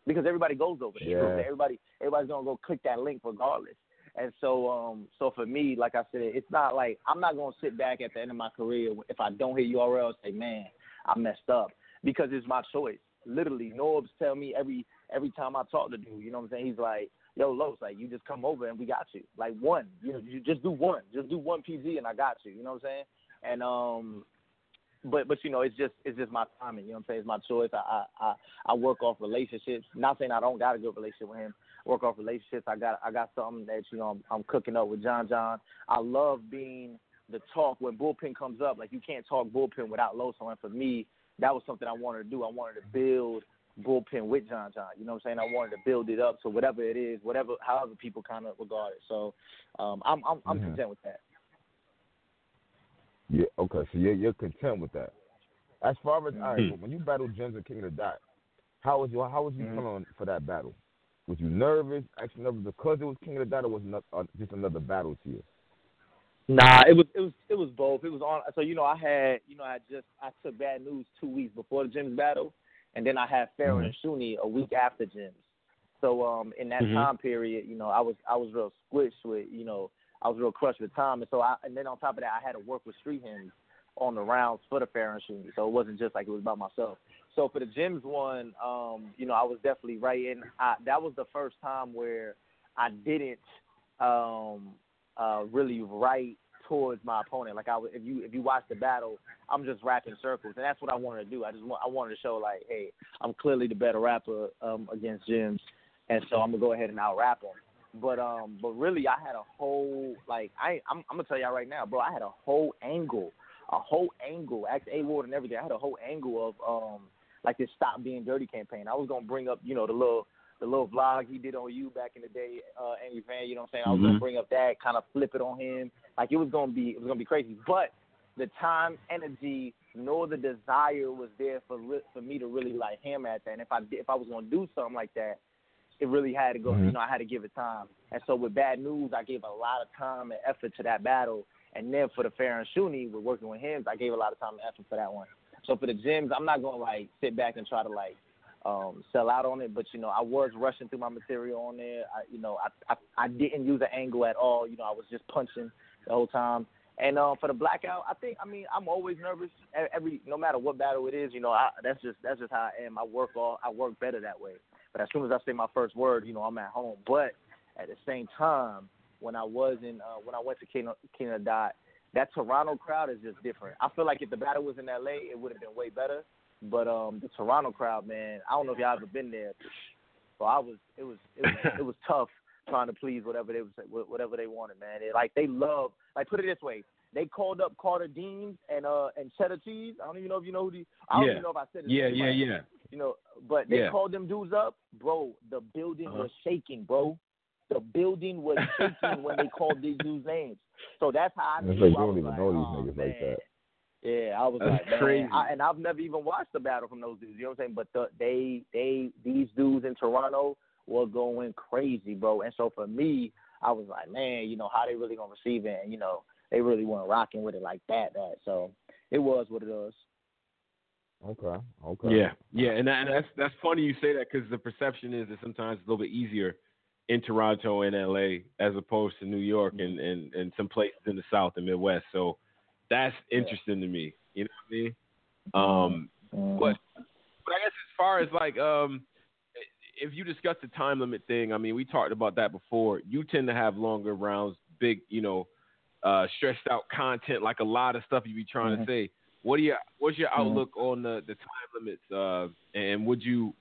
Because everybody goes over there. You know what I'm Yeah. Everybody everybody's gonna go click that link regardless. And so, um, so for me, like I said, it's not like I'm not gonna sit back at the end of my career if I don't hit URL and say, man, I messed up because it's my choice. Literally, Norbs tell me every every time I talk to dude, you know what I'm saying? He's like, yo, Los, like you just come over and we got you. Like one, you know, you just do one, just do one PG and I got you. You know what I'm saying? And um, but but you know, it's just it's just my timing. You know what I'm saying? It's my choice. I I I, I work off relationships. Not saying I don't got a good relationship with him. Work off relationships. I got I got something that you know I'm, I'm cooking up with John John. I love being the talk when bullpen comes up. Like you can't talk bullpen without Loso. And for me, that was something I wanted to do. I wanted to build bullpen with John John. You know what I'm saying? I wanted to build it up So whatever it is, whatever however people kind of regard it. So um, I'm I'm I'm Mhm. content with that. Yeah, okay, so you're you're content with that. As far as all right, Mhm. but when you battled Gems and King of the Dot, how was you how was you feeling for that battle? Was you nervous, actually nervous because it was King of the Dot, or was not, uh, just another battle to you? Nah, it was it was it was both. It was on. So you know, I had you know I just I took bad news two weeks before the Jim's battle, and then I had Pharaoh and Shuni a week after Jim's. So um in that Mhm. time period, you know, I was I was real squished with you know I was real crushed with time, and so I and then on top of that I had to work with Street Hymns on the rounds for the Pharaoh and Shuni. So it wasn't just like it was about myself. So for the Jim's one, um, you know, I was definitely right in. I, that was the first time where I didn't um uh really write towards my opponent. Like I if you if you watch the battle, I'm just rapping circles, and that's what I wanted to do. I just want I wanted to show like, hey, I'm clearly the better rapper um, against Jims, and so I'm gonna go ahead and out rap him. But um, but really, I had a whole like I I'm, I'm gonna tell y'all right now, bro. I had a whole angle, a whole angle, act A Ward and everything. I had a whole angle of um like this stop being dirty campaign. I was gonna bring up you know the little the little vlog he did on you back in the day, uh, Angry Fan. You know what I'm saying? I was gonna Mhm. bring up that, kind of flip it on him. Like it was gonna be, it was gonna be crazy. But the time, energy, nor the desire was there for re- for me to really like hammer at that. And if I did, if I was gonna do something like that, it really had to go. Mhm. You know, I had to give it time. And so with Bad News, I gave a lot of time and effort to that battle. And then for the Fair and Shuni, with working with him, I gave a lot of time and effort for that one. So for the gyms, I'm not gonna like sit back and try to like um sell out on it, but you know, I was rushing through my material on there. I you know, I I, I didn't use an angle at all. You know, I was just punching the whole time. And um, for the blackout, I think I mean I'm always nervous. Every no matter what battle it is, you know, I, that's just that's just how I am. I work all I work better that way. But as soon as I say my first word, you know, I'm at home. But at the same time, when I was in uh, when I went to King of Dot, that Toronto crowd is just different. I feel like if the battle was in LA, it would have been way better. But um, the Toronto crowd, man, I don't know if y'all ever been there. So I was, it was, it was, it was tough trying to please whatever they was, whatever they wanted, man. They, like they love, like put it this way, they called up Carter Dean and uh and Cheddar Cheese. I don't even know if you know who the, I don't Yeah. even know if I said it. Yeah, yeah, yeah. You know, but they Yeah. called them dudes up, bro. The building Uh-huh. was shaking, bro. The building was shaking when they called these dudes' names. So that's how I It's knew. like you I don't even like, know these oh, niggas man. like that. Yeah, I was That's like, man, crazy. I, and I've never even watched the battle from those dudes. You know what I'm saying? But the, they, they, these dudes in Toronto were going crazy, bro. And so for me, I was like, man, you know how they really gonna receive it? And you know, they really weren't rocking with it like that. That so it was what it was. Okay. Okay. Yeah, yeah, and, that, and that's that's funny you say that because the perception is that sometimes it's a little bit easier in Toronto and LA as opposed to New York and, and, and some places in the South and Midwest. So that's interesting to me. You know what I mean? Um, Mhm. but but I guess as far as like um, if you discuss the time limit thing, I mean we talked about that before. You tend to have longer rounds, big, you know, uh, stressed out content, like a lot of stuff you be trying Mhm. to say. What do you? What's your Mhm. outlook on the, the time limits? Uh, and would you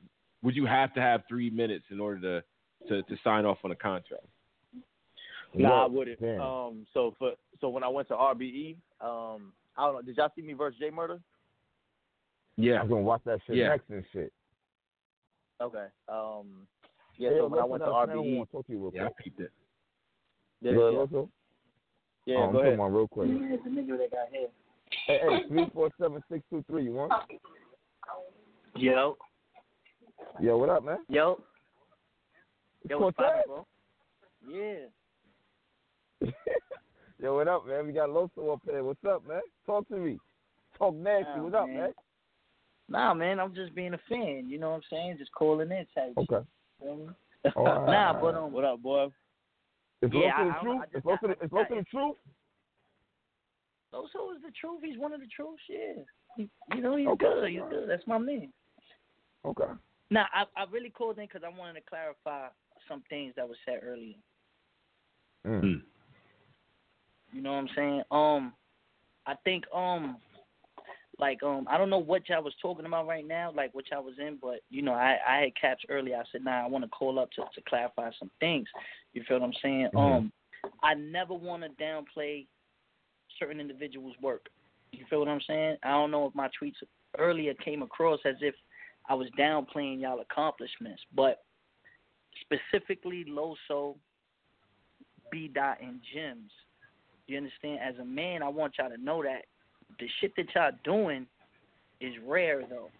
would you have to have three minutes in order to to, to sign off on a contract? Nah, I wouldn't. damn. Um, so for so when I went to RBE, um, I don't know. Did y'all see me versus Jay Murder? Yeah, I'm gonna watch that shit Yeah. next and shit. Okay. Um, yeah. Hey, so when I went to up, man, I RBE, want to talk to you real yeah, I quick. peeped it. yeah, Look, yeah, also, yeah oh, I'm go talking ahead. about real quick. Yeah, the nigga that got here. Hey, hey, three four seven six two three. You want? Yo, Yo, what up, man? yo, It's yo, what's Cortez. poppin', bro? Yeah. Yo, what up, man? We got Loso up there. What's up, man? Talk to me. Talk nasty. Oh, What's up, man. man? Nah, man, I'm just being a fan. You know what I'm saying? Just calling in type. Okay. feel me? All right, nah, all but right. um, What up, boy? It's Yeah, close to the truth. It's close to the, it's the truth. Loso is the truth. He's one of the truths. Yeah, he, you know he's Okay. good. He's good. That's my man. Okay. Nah, I I really called in because I wanted to clarify some things that were said earlier. Mm. You know what I'm saying? Um, I think um, like um, I don't know what y'all was talking about right now, like what y'all was in, but you know, I I had caps earlier. I said, nah, I want to call up to to clarify some things. You feel what I'm saying? Mhm. Um, I never want to downplay certain individuals' work. You feel what I'm saying? I don't know if my tweets earlier came across as if I was downplaying y'all accomplishments, but specifically Loso, B Dot, and Gems. You understand? As a man, I want y'all to know that the shit that y'all doing is rare, though.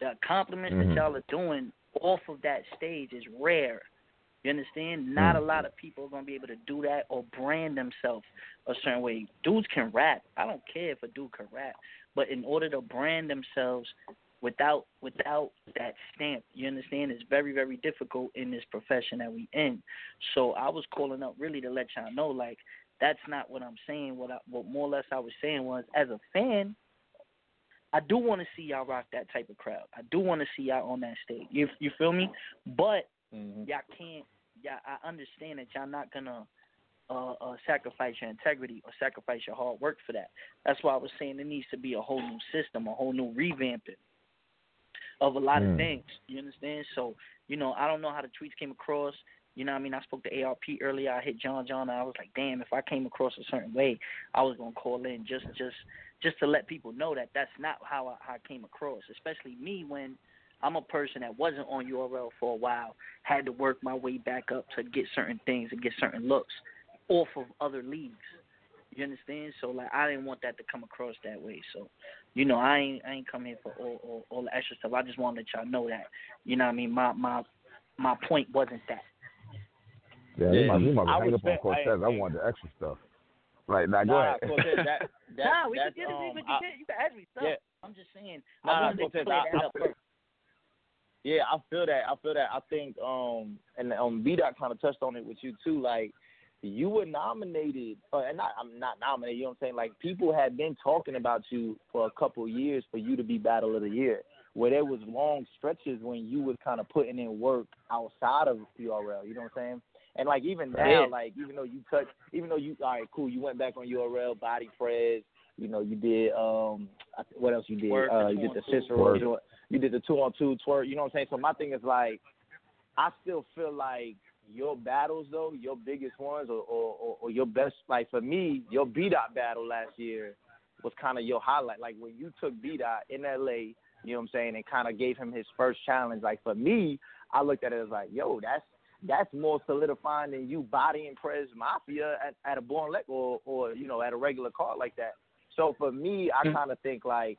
The accomplishments Mhm. that y'all are doing off of that stage is rare. You understand? Not a lot of people are gonna be able to do that or brand themselves a certain way. Dudes can rap. I don't care if a dude can rap, but in order to brand themselves without without that stamp, you understand, it's very very difficult in this profession that we in. So I was calling up really to let y'all know, like that's not what I'm saying. What I, what more or less I was saying was, as a fan, I do want to see y'all rock that type of crowd. I do want to see y'all on that stage. You you feel me? But Mm-hmm. y'all can't. Yeah, I understand that y'all not gonna uh, uh, sacrifice your integrity or sacrifice your hard work for that. That's why I was saying there needs to be a whole new system, a whole new revamping of a lot of Mm. things. You understand? So you know, I don't know how the tweets came across. You know, what I mean, I spoke to ARP earlier. I hit John John, and I was like, damn, if I came across a certain way, I was gonna call in just just just to let people know that that's not how I, how I came across. Especially me when I'm a person that wasn't on URL for a while, had to work my way back up to get certain things and get certain looks off of other leagues. You understand? So like I didn't want that to come across that way. So, you know, I ain't I ain't come here for all, all, all the extra stuff. I just want to let y'all know that. You know what I mean? My my my point wasn't that. Yeah, Yeah. you might, you might I hang up on respect- I- Cortez. I, wanted the extra stuff. Right now, go ahead. Cortez, that, that, nah, we that's, can get um, it. We I- get You can ask me stuff. yeah. I'm just saying. Nah, I nah, wanted to Cortez, clear I- that I up feel- first. Yeah, I feel that. I feel that. I think um and um B dot kind of touched on it with you too. Like you were nominated, uh, and not I'm not nominated. You know what I'm saying? Like people had been talking about you for a couple of years for you to be Battle of the Year. Where there was long stretches when you was kind of putting in work outside of URL. You know what I'm saying? And like even now, Yeah. like even though you touch, even though you all right, cool, you went back on URL, body press. You know, you did um what else you did? Work, uh, you did the two. Cicero. You, know, you did the two on two twerk. You know what I'm saying? So my thing is like, I still feel like your battles though, your biggest ones, or or, or, or your best. Like for me, your B dot battle last year was kind of your highlight. Like when you took B dot in L.A. You know what I'm saying, and kind of gave him his first challenge. Like for me, I looked at it as like, yo, that's that's more solidifying than you bodying Prez Mafia at, at a Born Leg or or you know at a regular card like that. So for me, I Mm. kind of think like,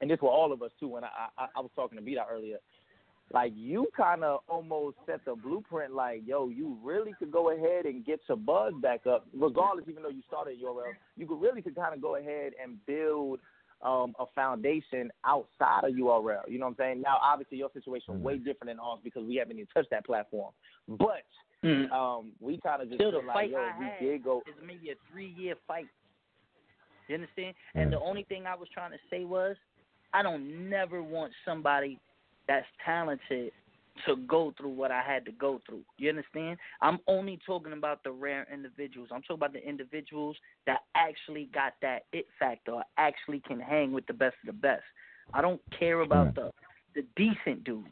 and this for all of us too. When I I, I was talking to B dot earlier, like you kind of almost set the blueprint. Like, yo, you really could go ahead and get your buzz back up, regardless. Even though you started URL, you could really could kind of go ahead and build um, a foundation outside of URL. You know what I'm saying? Now, obviously, your situation is way different than ours because we haven't even touched that platform. But Mm. um, we kind of just Still, feel like, yo, I we did go. is maybe a three year fight. You understand? And the only thing I was trying to say was, I don't never want somebody that's talented to go through what I had to go through. You understand? I'm only talking about the rare individuals. I'm talking about the individuals that actually got that it factor, or actually can hang with the best of the best. I don't care about the the decent dudes,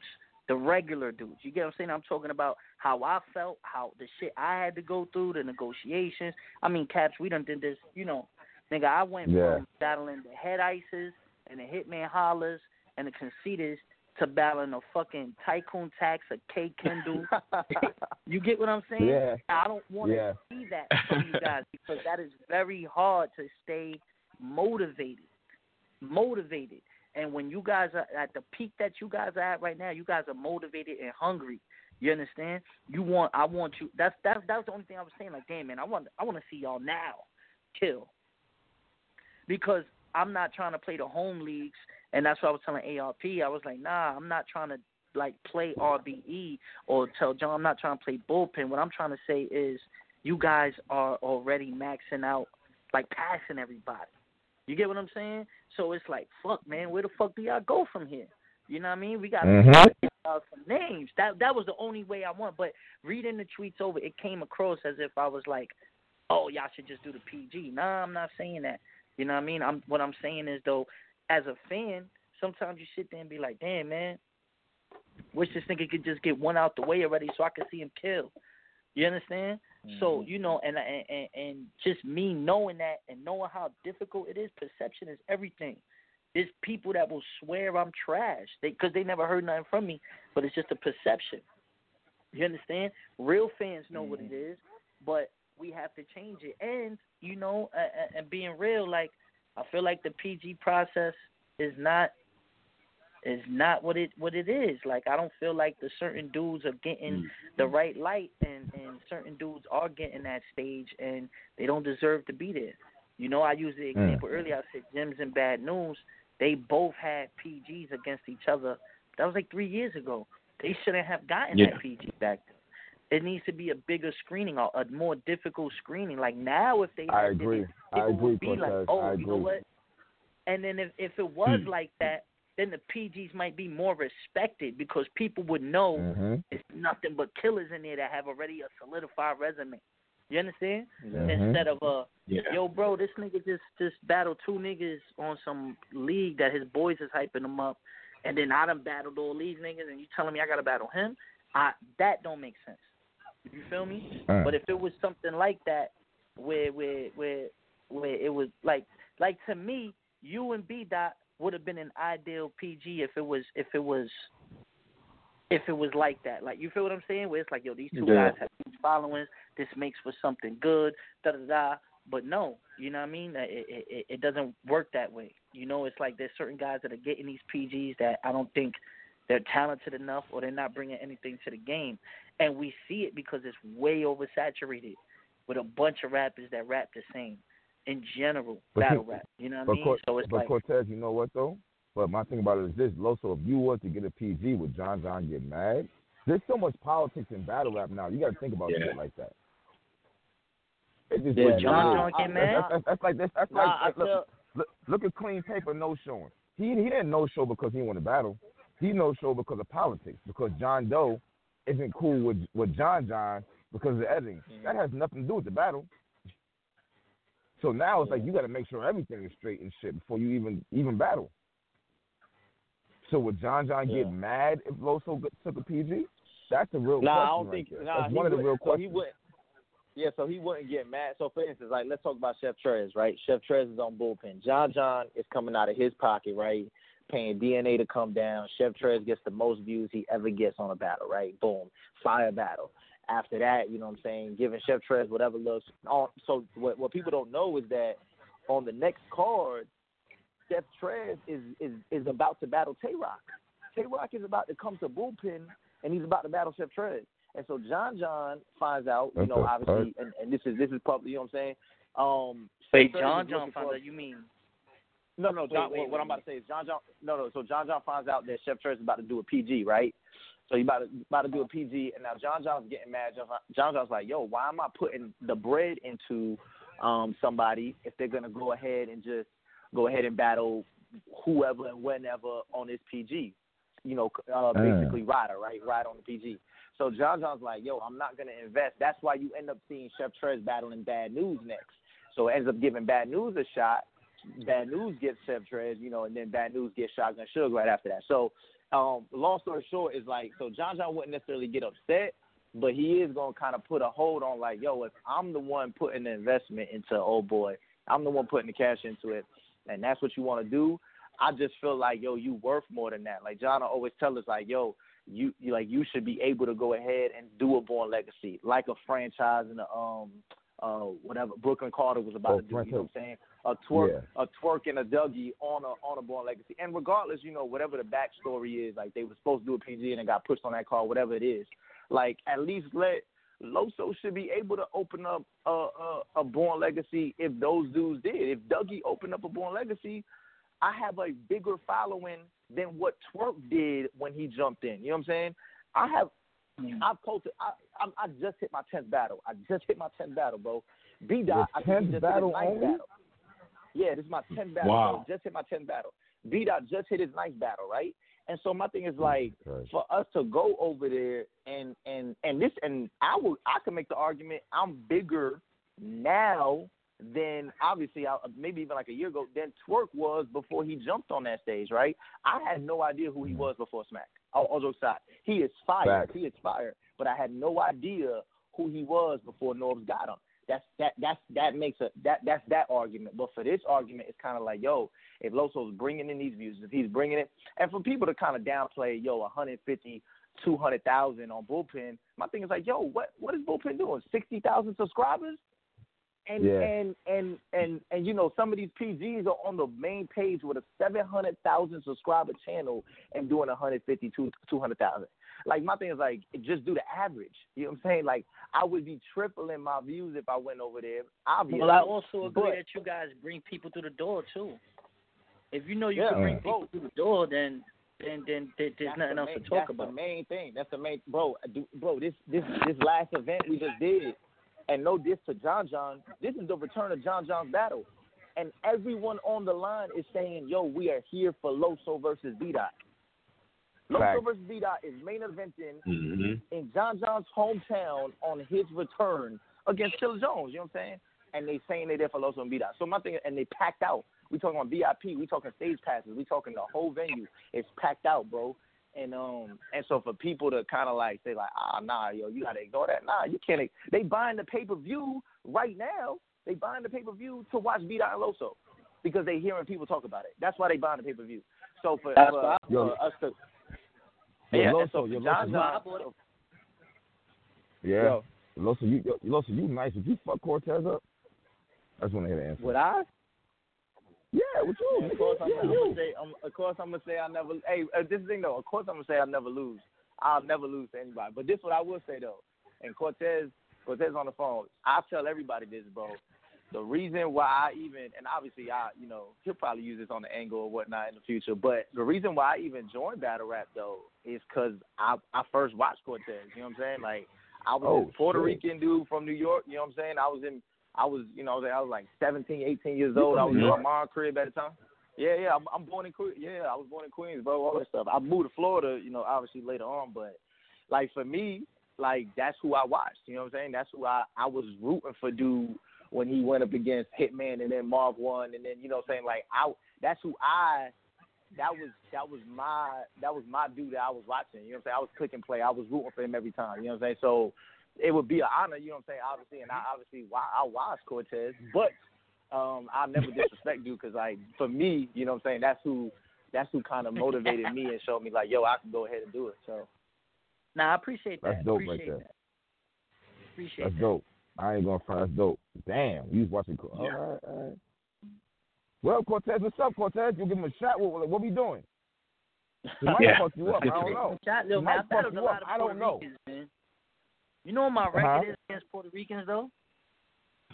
the regular dudes. You get what I'm saying? I'm talking about how I felt, how the shit I had to go through, the negotiations. I mean, Caps, we done did this, you know, nigga, I went Yeah. from battling the head ices and the Hitman Hollas and the conceitas to battling a fucking tycoon tax, a K Kindle. you get what I'm saying? Yeah. I don't want to Yeah. see that from you guys because that is very hard to stay motivated. Motivated. And when you guys are at the peak that you guys are at right now, you guys are motivated and hungry. You understand? You want I want you that's that's that's the only thing I was saying, like, damn man, I want I wanna see y'all now kill. Because I'm not trying to play the home leagues and that's what I was telling ARP. I was like, nah, I'm not trying to like play RBE or tell John I'm not trying to play bullpen. What I'm trying to say is you guys are already maxing out like passing everybody. You get what I'm saying? So it's like, fuck, man, where the fuck do y'all go from here? You know what I mean? We got Mhm. uh, some names. That that was the only way I want. But reading the tweets over, it came across as if I was like, oh, y'all should just do the PG. Nah, I'm not saying that. You know what I mean? I'm what I'm saying is though, as a fan, sometimes you sit there and be like, damn, man, wish this nigga could just get one out the way already so I could see him kill. You understand? So mm-hmm. you know, and, and and just me knowing that and knowing how difficult it is, perception is everything. There's people that will swear I'm trash because they, never heard nothing from me, but it's just a perception. You understand? Real fans know what mm-hmm. it is, but we have to change it. And you know, and, and being real, like I feel like the PG process is not is not what it what it is. Like I don't feel like the certain dudes are getting mm. the right light, and and certain dudes are getting that stage, and they don't deserve to be there. You know, I used the mm. example earlier. I said Jims and Bad News. They both had PGs against each other. That was like three years ago. They shouldn't have gotten Yeah. that PG back then. It needs to be a bigger screening, or a more difficult screening. Like now, if they I did agree. it, I people agree, would be like, oh, I you know what? And then if if it was like that, then the PGs might be more respected because people would know Mhm. it's nothing but killers in there that have already a solidified resume. You understand? Mhm. Instead of uh, Yeah. yo, bro, this nigga just just battled two niggas on some league that his boys is hyping him up, and then I done battled all these niggas, and you telling me I gotta battle him? I that don't make sense. You feel me? Uh. But if it was something like that, where where where where it was like like to me, you and B dot would have been an ideal PG if it was if it was if it was like that. Like you feel what I'm saying? Where it's like, yo, these two Yeah. guys have huge followings. This makes for something good. Da da da. But no, you know what I mean? It, it it it doesn't work that way. You know, it's like there's certain guys that are getting these PGs that I don't think they're talented enough or they're not bringing anything to the game, and we see it because it's way oversaturated with a bunch of rappers that rap the same in general But battle you- rap. You know what I mean? Cor- so it's but like Cortez, you know what though? But my thing about it is this, Loso, if you was to get a PG, would John John get mad? There's so much politics in battle rap now. You got to think about Yeah. shit like that. It just Yeah, what it John is. John get That's- mad? That's, that's like that's, that's Nah, like look, feel- look, look at Clean Paper no showing. He he didn't no show because he wanted to battle. He no show because of politics. Because John Doe isn't cool with with John John because of the editing. Mm-hmm. That has nothing to do with the battle. So now it's like you got to make sure everything is straight and shit before you even even battle. So would John John Yeah. get mad if Loso took a PG? That's a real question. Nah, I don't right think. there. Nah, That's one of the real so he questions. wouldn't. Yeah, so he wouldn't get mad. So for instance, like let's talk about Chef Trez, right? Chef Trez is on bullpen. John John is coming out of his pocket, right? Paying DNA to come down. Chef Trez gets the most views he ever gets on a battle, right? Boom, fire battle. After that, you know what I'm saying, giving Chef Trez whatever looks. On, so what what people don't know is that on the next card, Chef Trez is is is about to battle Tay Roc. Tay Roc is about to come to bullpen and he's about to battle Chef Trez. And so John John finds out, you That's know, obviously, and, and this is this is public. You know what I'm saying? Um, Wait, John John finds out. You mean? No, no, John. Wait, wait, what, wait. I'm about to say is John John. No, no. So John John finds out that Chef Trez is about to do a PG, right? So he about to about to do a PG, and now John John's getting mad. John, John John's like, "Yo, why am I putting the bread into um somebody if they're gonna go ahead and just go ahead and battle whoever and whenever on this PG? You know, uh, Mm. basically rider, right? Ride on the PG. So John John's like, "Yo, I'm not gonna invest." That's why you end up seeing Chef Trez battling Bad News next. So it ends up giving Bad News a shot. Bad News gets Chef Trez, you know, and then Bad News gets Shotgun Suge right after that. So, um, long story short is like, so John John wouldn't necessarily get upset, but he is gonna kind of put a hold on like, yo, if I'm the one putting the investment into old boy, I'm the one putting the cash into it, and that's what you want to do. I just feel like, yo, you worth more than that. Like John always tell us, like, yo, you, you like you should be able to go ahead and do a Born Legacy, like a franchise the um uh whatever Brooklyn Carter was about Oh, to do. You know what I'm saying? A Twork, Yeah. a Twork and a Dougie on a on a Born Legacy. And regardless, you know, whatever the backstory is, like they were supposed to do a PG and it got pushed on that card, whatever it is. Like at least let Loso should be able to open up a, a a Born Legacy if those dudes did. If Dougie opened up a Born Legacy, I have a bigger following than what Twork did when he jumped in. You know what I'm saying? I have I've posted. I, I I just hit my tenth battle. I just hit my tenth battle, bro. B dot. I think just battle hit his ninth only? battle. Yeah, this is my tenth battle. Wow. Bro. Just hit my tenth battle. B dot just hit his ninth battle, right? And so my thing is like for us to go over there and and and this and I would I can make the argument I'm bigger now than obviously I, maybe even like a year ago than Twork was before he jumped on that stage, right? I had no idea who he mm-hmm. was before Smack. All, all jokes aside, he is fire. He is fire, but I had no idea who he was before Norbs got him. That's that that's that makes a that that's that argument. But for this argument, it's kind of like, yo, if Loso's bringing in these views, if he's bringing it, and for people to kind of downplay, yo, 150, 200,000 on bullpen, my thing is like, yo, what what is bullpen doing? 60,000 subscribers? And, Yeah. and and and and you know some of these PGs are on the main page with a seven hundred thousand subscriber channel and doing a hundred fifty two two hundred thousand. Like my thing is like just do the average. You know what I'm saying? Like I would be tripling my views if I went over there. Obviously, Well, I also agree but- that you guys bring people through the door too. If you know you Yeah, can bring people through the door, then then then there- there's That's nothing the else main, to talk that's about. the main thing. That's the main, bro. do- Bro, this this this last event we just did, and no diss to John John. This is the return of John John's battle, and everyone on the line is saying, "Yo, we are here for Loso versus B Dot." Loso versus B Dot is main eventing Mm-hmm. in John John's hometown on his return against Killer Jones. You know what I'm saying? And they saying they're there for Loso and B Dot. So my thing, and they packed out. We talking on VIP. We talking stage passes. We talking the whole venue. It's packed out, bro. And um and so for people to kind of like say like ah nah yo you gotta ignore that nah you can't they buying the pay per view right now they buying the pay per view to watch and Loso because they hearing people talk about it that's why they buying the pay per view so for, for, us to Yo, yeah Loso, so yo, John Loso, John you- Yeah. Yo. Loso, you yo, Loso, you nice. Would you fuck Cortez up? I just want to hear the answer. would I Yeah, with you. Of course, I'm, yeah, I'm you. gonna say. I'm, of course, I'm gonna say I never. Hey, uh, this thing though. Of course, I'm gonna say I never lose. I'll never lose to anybody. But this what I will say though. And Cortez, Cortez on the phone. I tell everybody this, bro. The reason why I even, and obviously I, you know, he'll probably use this on the angle or whatnot in the future. But the reason why I even joined battle rap though is because I I first watched Cortez. You know what I'm saying? Like I was Oh, this Puerto shit. Rican dude from New York. You know what I'm saying? I was in. I was, you know, I was like 17, 18 years old. I was in my mom's crib at the time. Yeah, yeah, I'm, I'm born in Queens. Yeah, I was born in Queens, bro. All that stuff. I moved to Florida, you know, obviously later on, but like for me, like that's who I watched. You know what I'm saying? That's who I I was rooting for, dude, when he went up against Hitman and then Marv won, and then you know what I'm saying? Like I, that's who I. That was that was my that was my dude that I was watching. You know what I'm saying? I was click and play. I was rooting for him every time. You know what I'm saying? So it would be an honor. You know what I'm saying? Obviously, and I obviously I watched Cortez, but um, I'll never disrespect you because like for me, you know what I'm saying? That's who that's who kind of motivated me and showed me like, yo, I can go ahead and do it. So Nah, I appreciate that. That's dope right appreciate there. that. Appreciate That's that. dope. I ain't gonna front. That's dope. Damn, you was watching. All Yeah. right, all right. Well, Cortez, what's up, Cortez? You give him a shot. What, what we doing? He might Yeah. fuck you up. I don't know. Shot, yo, He man, I might fuck you up. I don't know. Ricans, man. You know what my record Uh-huh. is against Puerto Ricans though?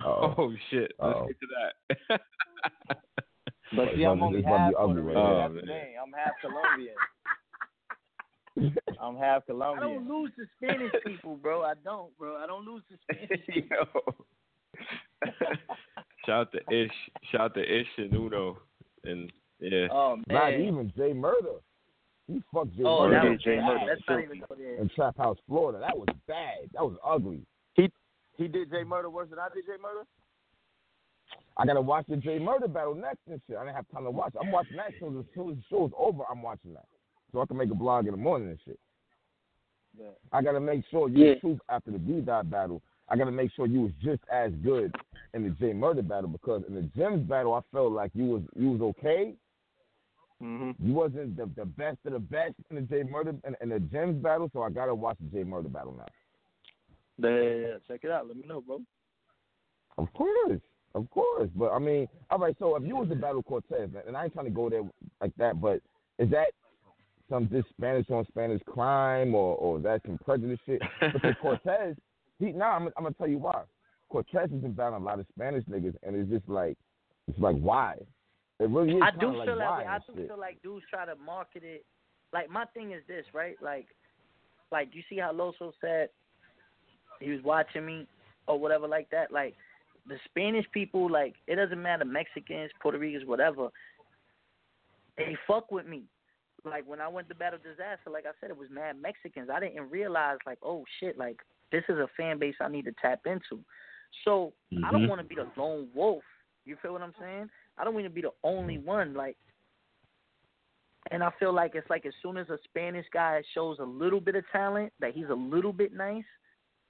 Uh-oh. Oh shit! Let's Uh-oh. get to that. But see, It's I'm only half ugly Puerto right Rican. there. That's Oh, the thing. I'm half Colombian. I'm half Colombian. I don't lose to Spanish people, bro. I don't, bro. I don't lose to Spanish people. Yo. Shout out to Ish. Shout out to Ish and Uno. And yeah. Oh man. Not even Jay Murder. He fucked Jay Oh, Murder that was Jay. Murder. That's not even go there. in Trap House, Florida. That was bad. That was ugly. He he did Jay Murder worse than I did Jay Murder. I gotta watch the Jay Murder battle next and shit. I didn't have time to watch. I'm watching that show as soon as the show's over. I'm watching that, so I can make a blog in the morning and shit. Yeah. I gotta make sure you Yeah. the truth after the B dot battle. I gotta make sure you was just as good in the Jay Murder battle because in the Gems battle I felt like you was you was okay. Mm-hmm. You wasn't the, the best of the best in the Jay Murder in, in the Gems battle, so I gotta watch the Jay Murder battle now. Yeah, check it out. Let me know, bro. Of course, of course. But I mean, all right. So if you was the battle Cortez, and I ain't trying to go there like that, but is that some just Spanish on Spanish crime, or or is that some prejudice shit? Because Cortez, he nah, I'm, I'm gonna tell you why. Cortez has been battling a lot of Spanish niggas, and it's just like, it's like why? It really. I do like feel that why. I do shit. feel like dudes try to market it. Like my thing is this, right? Like, like you see how Loso said he was watching me or whatever like that. Like the Spanish people, like it doesn't matter Mexicans, Puerto Ricans, whatever. They fuck with me. Like when I went to Battle Disaster, like I said, it was mad Mexicans. I didn't realize like, oh shit, like this is a fan base I need to tap into. So I don't Mhm. want to be the lone wolf. You feel what I'm saying? I don't want to be the only mm. one. Like, and I feel like it's like as soon as a Spanish guy shows a little bit of talent, that he's a little bit nice.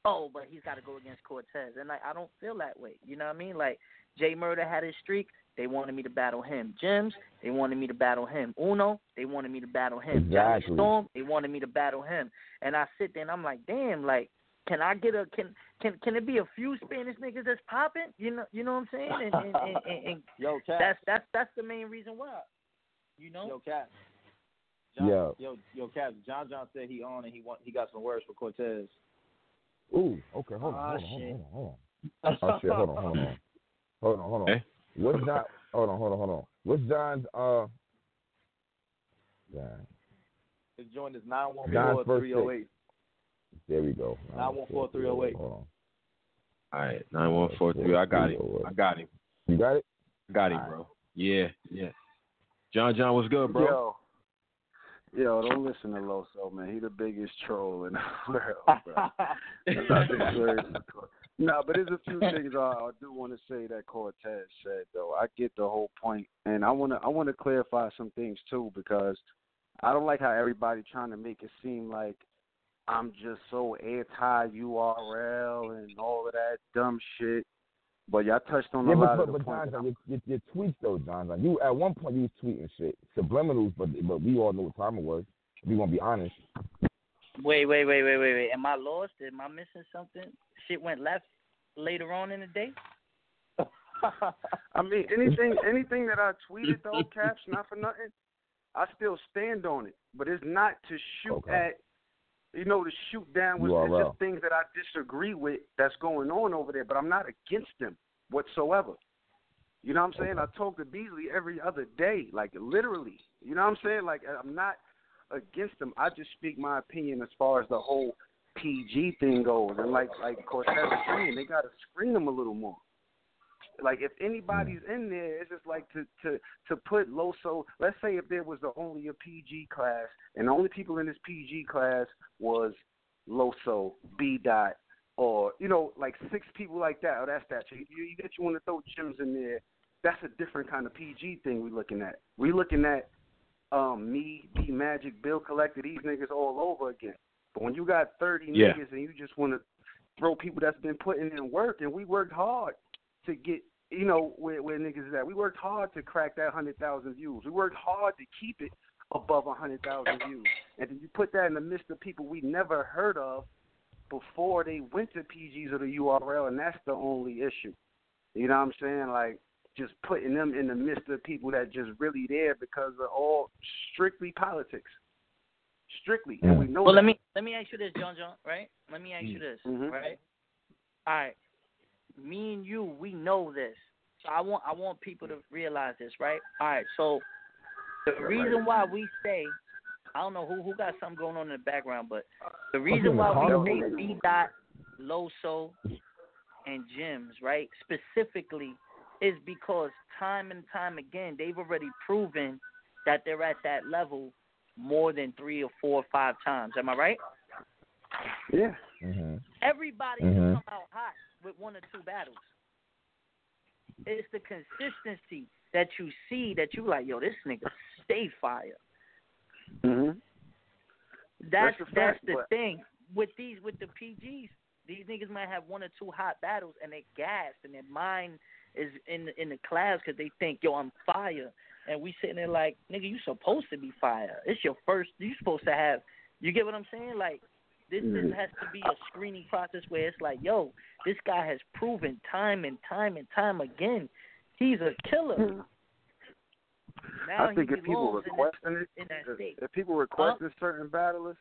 Oh, but he's got to go against Cortez, and like I don't feel that way. You know what I mean? Like Jay Murder had his streak. They wanted me to battle him. Jims, they wanted me to battle him. Uno, they wanted me to battle him. Exactly. Storm, they wanted me to battle him. And I sit there and I'm like, damn, like, can I get a can can can it be a few Spanish niggas that's popping? You know, you know what I'm saying? And and, and, and, and Yo, Cat. that's that's that's the main reason why. You know? Yo, Cat. John, Yeah. Yo, yo, Cat. John John said he on and he want he got some words for Cortez. Ooh, okay, hold on, Ah, hold on, shit. hold on, hold on, hold on. Oh shit, hold on, hold on, hold on, hold on. Okay. What's John? Hold on, hold on, hold on. What's John's? Uh, yeah, His joint is nine one John's four first three zero eight. There we go. 914-308. Hold on. All right, nine one four three. I got him. I got him. You got it? I got him, bro. Yeah, yeah. John John was good, bro. Yo, yo, don't listen to Loso, man. He the biggest troll in the world, bro. That's not the serious. No, but there's a few things I, I do want to say that Cortez said though. I get the whole point, and I want to I want to clarify some things too because I don't like how everybody trying to make it seem like I'm just so anti URL and all of that dumb shit. But y'all touched on Yeah, a lot but of but, the but points. John, your, your, your tweets though, John, John, you at one point you was tweeting shit, subliminals, but but we all know what time it was. If we want to be honest. Wait, wait, wait, wait, wait, wait. Am I lost? Am I missing something? Shit went left later on in the day. I mean, anything anything that I tweeted though, caps, not for nothing. I still stand on it, but it's not to shoot Okay. at. You know, to shoot down with just things that I disagree with that's going on over there, but I'm not against them whatsoever. You know what I'm saying? I talk to Beasley every other day, like literally. You know what I'm saying? Like I'm not against them. I just speak my opinion as far as the whole PG thing goes, and like like Cortez saying, they got to screen them a little more. Like if anybody's in there, it's just like to to to put Loso. Let's say if there was the only a PG class, and the only people in this PG class was Loso, B Dot, or you know like six people like that, or that's that. You you get you want to throw gyms in there. That's a different kind of PG thing we're looking at. We're looking at um me, B Magic, Bill Collector, these niggas all over again. But when you got thirty Yeah. niggas and you just want to throw people that's been putting in work, and we worked hard to get you know where where niggas is at. We worked hard to crack that hundred thousand views. We worked hard to keep it above a hundred thousand views. And then you put that in the midst of people we never heard of before they went to PGs or the URL, and that's the only issue. You know what I'm saying? Like just putting them in the midst of people that just really there because they're all strictly politics. strictly, and we know. Well, that. let me let me ask you this, John John. Right? Let me ask you this. Mhm. Right? All right. Me and you, we know this. So I want I want people to realize this, right? All right. So the reason why we say I don't know who who got something going on in the background, but the reason why we say B dot Loso and Jims, right? Specifically, is because time and time again they've already proven that they're at that level more than three or four or five times. Am I right? Yeah. Mm-hmm. Everybody Mhm. come out hot with one or two battles. It's the consistency that you see that you like, yo, this nigga stay fire. Mhm. That's That's that's the but- thing with these with the PGs. These niggas might have one or two hot battles and they gassed and their mind is in in the clouds because they think, yo, I'm fire, and we sitting there like, nigga, you supposed to be fire. It's your first. You supposed to have. You get what I'm saying? Like this is, Mhm. has to be a screening process where it's like, yo, this guy has proven time and time and time again, he's a killer. Now I think if people requesting it, if, state. if people requesting certain battlers,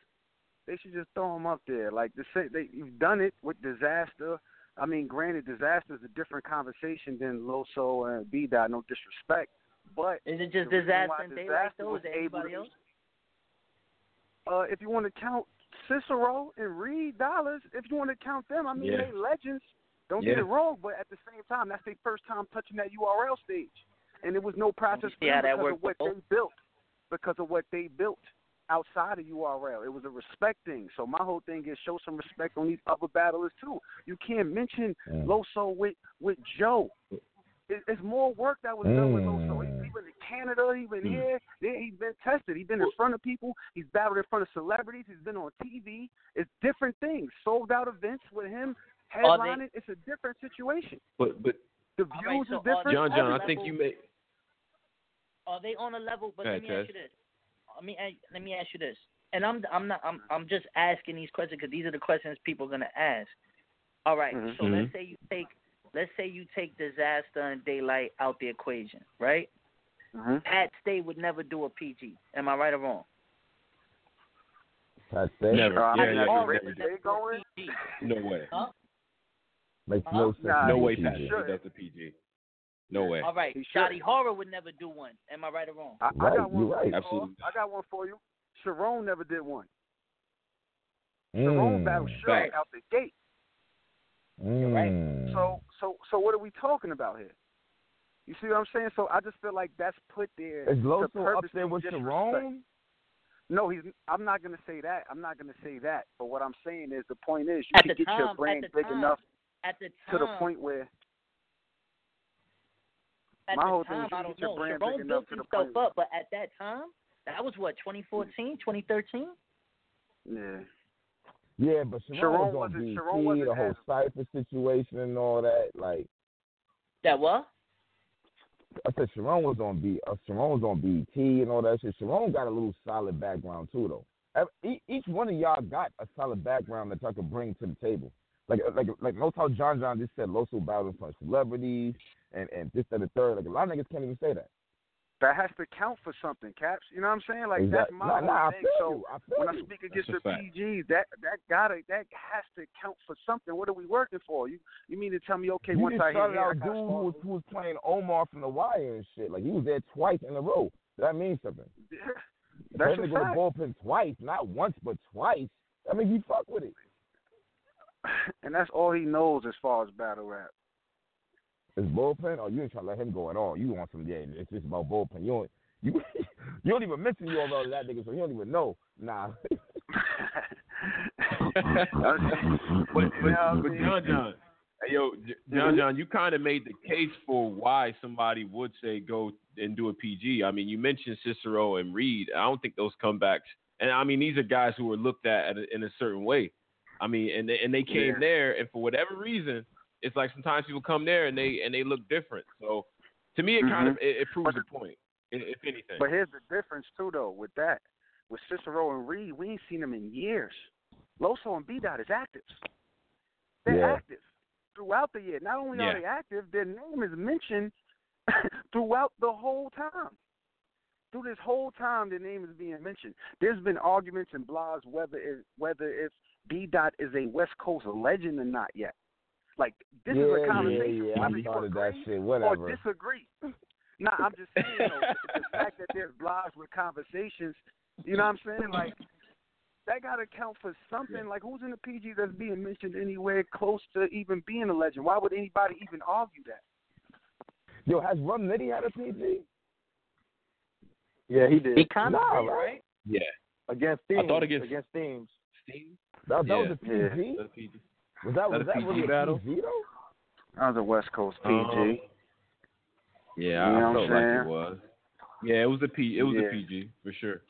they should just throw them up there. Like the say, they you've done it with disaster. I mean, granted, disaster is a different conversation than Loso and B Dot. No disrespect, but Is it just disaster and daylight Disaster though? was Is there able anybody to- else? uh, if you want to count Cicero and Reed Dollaz, if you want to count them, I mean, Yeah. they legends. Don't Yeah. get it wrong, but at the same time, that's their first time touching that URL stage, and it was no process for them because of what they built. Because of what they built outside of URL, it was a respect thing. So my whole thing is show some respect on these other battlers too. You can't mention Mm. Loso with with Joe. It, it's more work that was done with Loso. Canada, he been Mm. here, yeah, he's been tested. He's been in front of people. He's battled in front of celebrities. He's been on TV. It's different things. Sold out events with him Are they- headlining. It's a different situation. But but The All views right, so is are different. John John, I think you may Are they on a level? But Go let ahead, me ask you this. Let me let me ask you this. And I'm I'm not I'm I'm just asking these questions because these are the questions people are gonna ask. All right, Mhm. So let's say you take let's say you take disaster and daylight out the equation, right? Mm-hmm. Pat Stay would never do a PG. Am I right or wrong? Pat Stay never. Uh, Yeah, yeah, yeah, never that do. they going, No way. Huh? makes Huh? no sense. Nah, No way, me, Pat. PG. He does the PG. No way. All right, He should. Shotty Horroh would never do one. Am I right or wrong? I, I got one. you're for right. Absolutely. I got one for you. Sharon never did one. Sharon Mm. battled Facts. Out the gate. Mm. So so so what are we talking about here? You see what I'm saying? So I just feel like that's put there. is to Loso up there with disrespect. Sharon? No, he's. I'm not gonna say that. I'm not gonna say that. But what I'm saying is, the point is, you At can the get time, your at brand the big time, enough At the to the time, point where at my the whole thing is you I get don't your know. brand Sharon big built enough to the himself point. up, but at that time, that was what 2014, 2013. Yeah. Yeah, but Sharon, Sharon was on wasn't- BT, Sharon wasn't the whole as- cipher situation and all that. Like That what? I said, Sharon was on B. Uh, Sharon was on BT and all that shit. Sharon got a little solid background too, though. Each one of y'all got a solid background that y'all could bring to the table. Like, like, like, notice how John John just said in front of celebrities and and this and the third. Like a lot of niggas can't even say that. That has to count for something, Caps. You know what I'm saying? Like that's my nah, thing. So. I when I speak against That's the. PGs, that that gotta that has to count for something. What are we working for? You you mean to tell me okay you once just I hit shouted here, I out dude who was, who was playing Omar from The Wire and shit. Like he was there twice in a row. That means something. That's Playing a nigga with a bullpen twice, not once but twice. That means you fuck with it. and that's all he knows as far as battle rap. It's bullpen. Oh, you ain't trying to let him go at all. You want some? Yeah, it's just about bullpen. You don't. You you don't even mention you all that nigga, so he don't even know. Nah. but but, uh, but John John, hey, yo, John John, you kind of made the case for why somebody would say go and do a PG. I mean, you mentioned Cicero and Reed. I don't think those comebacks, and I mean these are guys who were looked at in a certain way. I mean, and they, and they came Yeah. there, and for whatever reason, it's like sometimes people come there and they and they look different. So to me, it mm-hmm. kind of it, it proves a point, if anything. But here's the difference too, though. With that, with Cicero and Reed, we ain't seen them in years. Loso and B Dot is active. They're Yeah. active throughout the year. Not only Yeah. are they active, their name is mentioned throughout the whole time. through this whole time their name is being mentioned. There's been arguments and blogs whether it, whether if B Dot is a West Coast legend or not yet. Like this yeah, is a yeah, conversation yeah. whether I you started that agree shit. or disagree. nah, I'm just saying though, the, the fact that there's blogs with conversations, you know what I'm saying? Like that got to count for something. Like who's in the PG that's being mentioned anywhere close to even being a legend? Why would anybody even argue that? Yo, has Rum Nitty had a PG? Yeah, he did. He kind of Nah, did, right? right? Yeah. Against I themes. thought against- against themes. Steam? That, that Yeah. was a PG. That's PG. Was that That was a that PG really a battle? PG though? That was a West Coast PG. Um, Yeah, You know I felt like it was. Yeah, it was a P. It was Yeah. a PG for sure.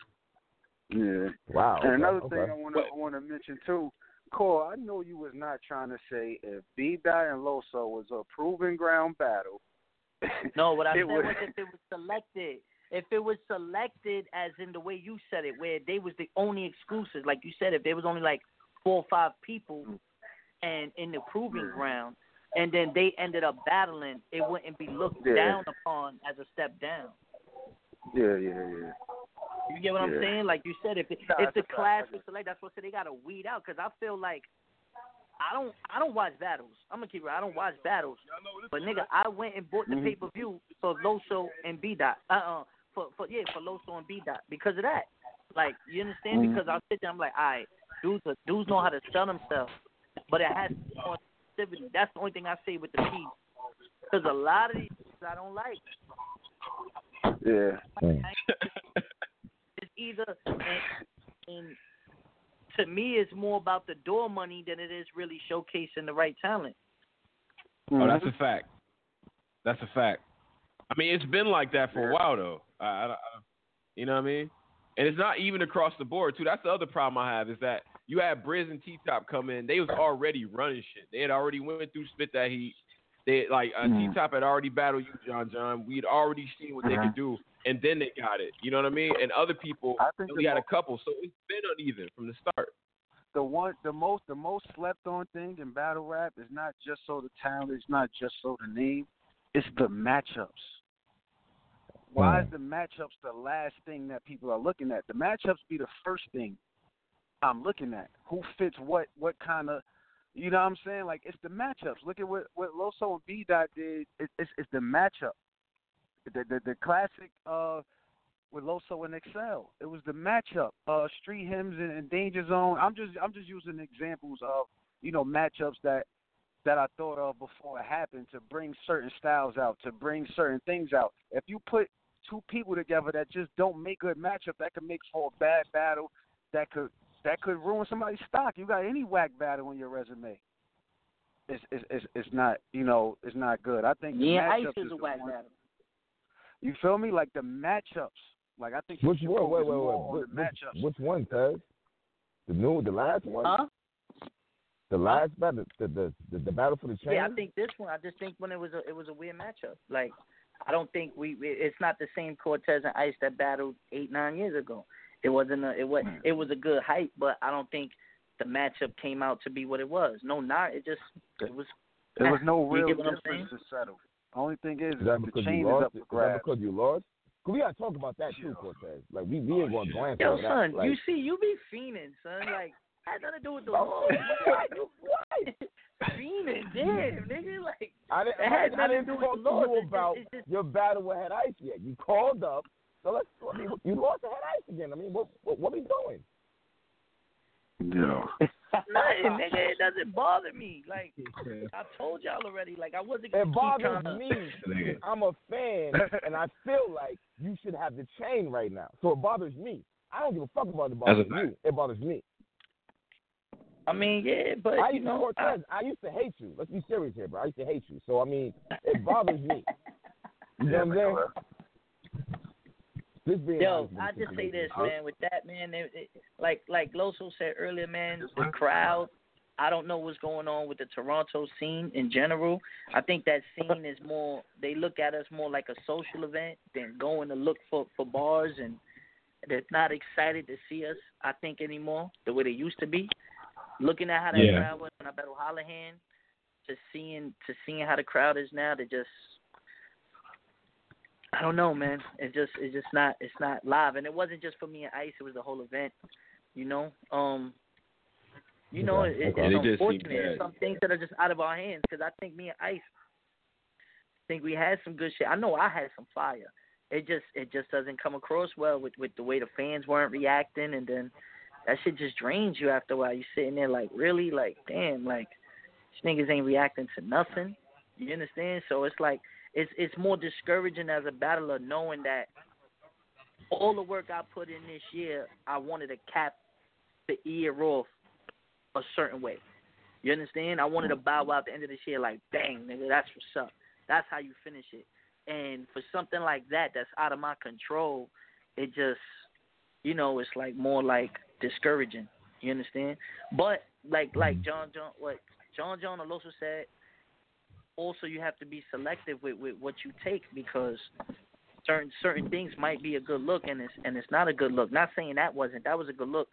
yeah. Wow. And another okay, thing. I want to want to mention too, Cole. I know you was not trying to say if B Dot and Loso was a proven ground battle. No, what I it said would- was if it was selected, if it was selected as in the way you said it, where they was the only exclusives, like you said, if there was only like four or five people, and in the proving ground, and then they ended up battling, it wouldn't be looked Yeah. down upon as a step down. Yeah, yeah, yeah. You get what I'm saying? Like you said, if it, Nah, if that's the a fact. class was select, that's what I said they gotta weed out because I feel like I don't I don't watch battles. I'm gonna keep it. I don't watch battles. But nigga, I went and bought the Mhm. pay per view for Loso and B Dot. Uh uh for for yeah for Loso and B Dot because of that. Like you understand? Mhm. Because I sit there, I'm like, all right, dudes are- dudes know how to sell themselves, but it has positivity. That's the only thing I say with the P. Because a lot of these I don't like. Yeah. Mm. it's either and, and to me it's more about the door money than it is really showcasing the right talent. Mm-hmm. Oh, that's a fact. That's a fact. I mean, it's been like that for a while though. I, I, I, you know what I mean? And it's not even across the board too. That's the other problem I have is that you had Briz and T Top come in. They was already running shit. They had already went through spit that heat. They like uh, Mhm. T Top had already battled you, John John. We'd already seen what they Mhm. could do, and then they got it. You know what I mean? And other people I think only the had a couple, so it's been uneven from the start. the one the most the most slept on thing in battle rap is not just so the talent, it's not just so the name, it's the matchups. Why is the matchups the last thing that people are looking at? The matchups be the first thing I'm looking at. Who fits what what kind of you know what I'm saying? Like it's the matchups. Look at what what Loso and B Dot did. It, it's it's the matchup. The the the classic uh with Loso and Excel. It was the matchup. Uh, Street Hymns and, and Danger Zone. I'm just I'm just using examples of you know matchups that that I thought of before it happened to bring certain styles out, to bring certain things out. If you put two people together that just don't make good matchup, that could make for a bad battle. That could that could ruin somebody's stock. You got any whack battle on your resume? It's it's it's, it's not you know it's not good. I think the Yeah, Ice is is a whack one- battle. You feel me? Like the matchups. Like I think Which one? Wait, focus wait, wait. on Which, matchups. which, which one, Tez? The new, the last one? Huh? The last battle, the the, the the battle for the chain. Yeah, I think this one. I just think when it was a it was a weird matchup. Like I don't think we it's not the same Cortez and Ice that battled eight nine years ago. It wasn't a it was hmm. it was a good hype, but I don't think the matchup came out to be what it was. No, not it just it was. There was no You real get what I'm difference to settle. Only thing is, Is that the because chain is up it? for grabs. because you lost? Cause we gotta talk about that too, Cortez. Like we we ain't gonna oh, glance Yo, over that. son, Like, you see, you be fiending, son. Like had nothing to do with the Oh, law. what? What? Fiending, damn, nigga. Like I didn't, It I, had I nothing didn't to do with talk the to laws. you It's just- about it's just- your battle with Head Ice yet. You called up, so let's. I mean, you lost to Head Ice again. I mean, what what, what we doing? Yeah. nothing, nigga. It doesn't bother me. Like I told y'all already. Like I wasn't gonna It bothers trying to. me. because I'm a fan, and I feel like you should have the chain right now. So it bothers me. I don't give a fuck about it That's a bothers you. It bothers me. I mean, yeah, but I you used to know, Cortez. I used to hate you. Let's be serious here, bro. I used to hate you. So I mean, it bothers me. You know what I'm saying? Just being Yo, honest I the just say this, man. With that, man, it, it, like like Loso said earlier, man, the crowd. I don't know what's going on with the Toronto scene in general. I think that scene is more. They look at us more like a social event than going to look for for bars, and they're not excited to see us. I think anymore the way they used to be. Looking at how that Yeah. crowd was when I battled Hollahan, to seeing to seeing how the crowd is now, they just I don't know, man. It just it's just not it's not live, and it wasn't just for me and Ice. It was the whole event. You know, um, you know, Okay, it, okay. And it's it just seemed unfortunate. There's some things that are just out of our hands. Because I think me and Ice think we had some good shit. I know I had some fire. It just it just doesn't come across well with with the way the fans weren't reacting, and then that shit just drains you after a while. You sitting there like really like damn like these niggas ain't reacting to nothing. You understand? So it's like it's it's more discouraging as a battler knowing that all the work I put in this year, I wanted to cap the year off a certain way. You understand? I wanted to bow out the end of this year like, dang, nigga, that's what's up. That's how you finish it. And for something like that that's out of my control, it just you know, it's like more like discouraging. You understand? But like like John John what John John Aloso said, also you have to be selective with, with what you take because certain certain things might be a good look and it's and it's not a good look. Not saying that wasn't that was a good look,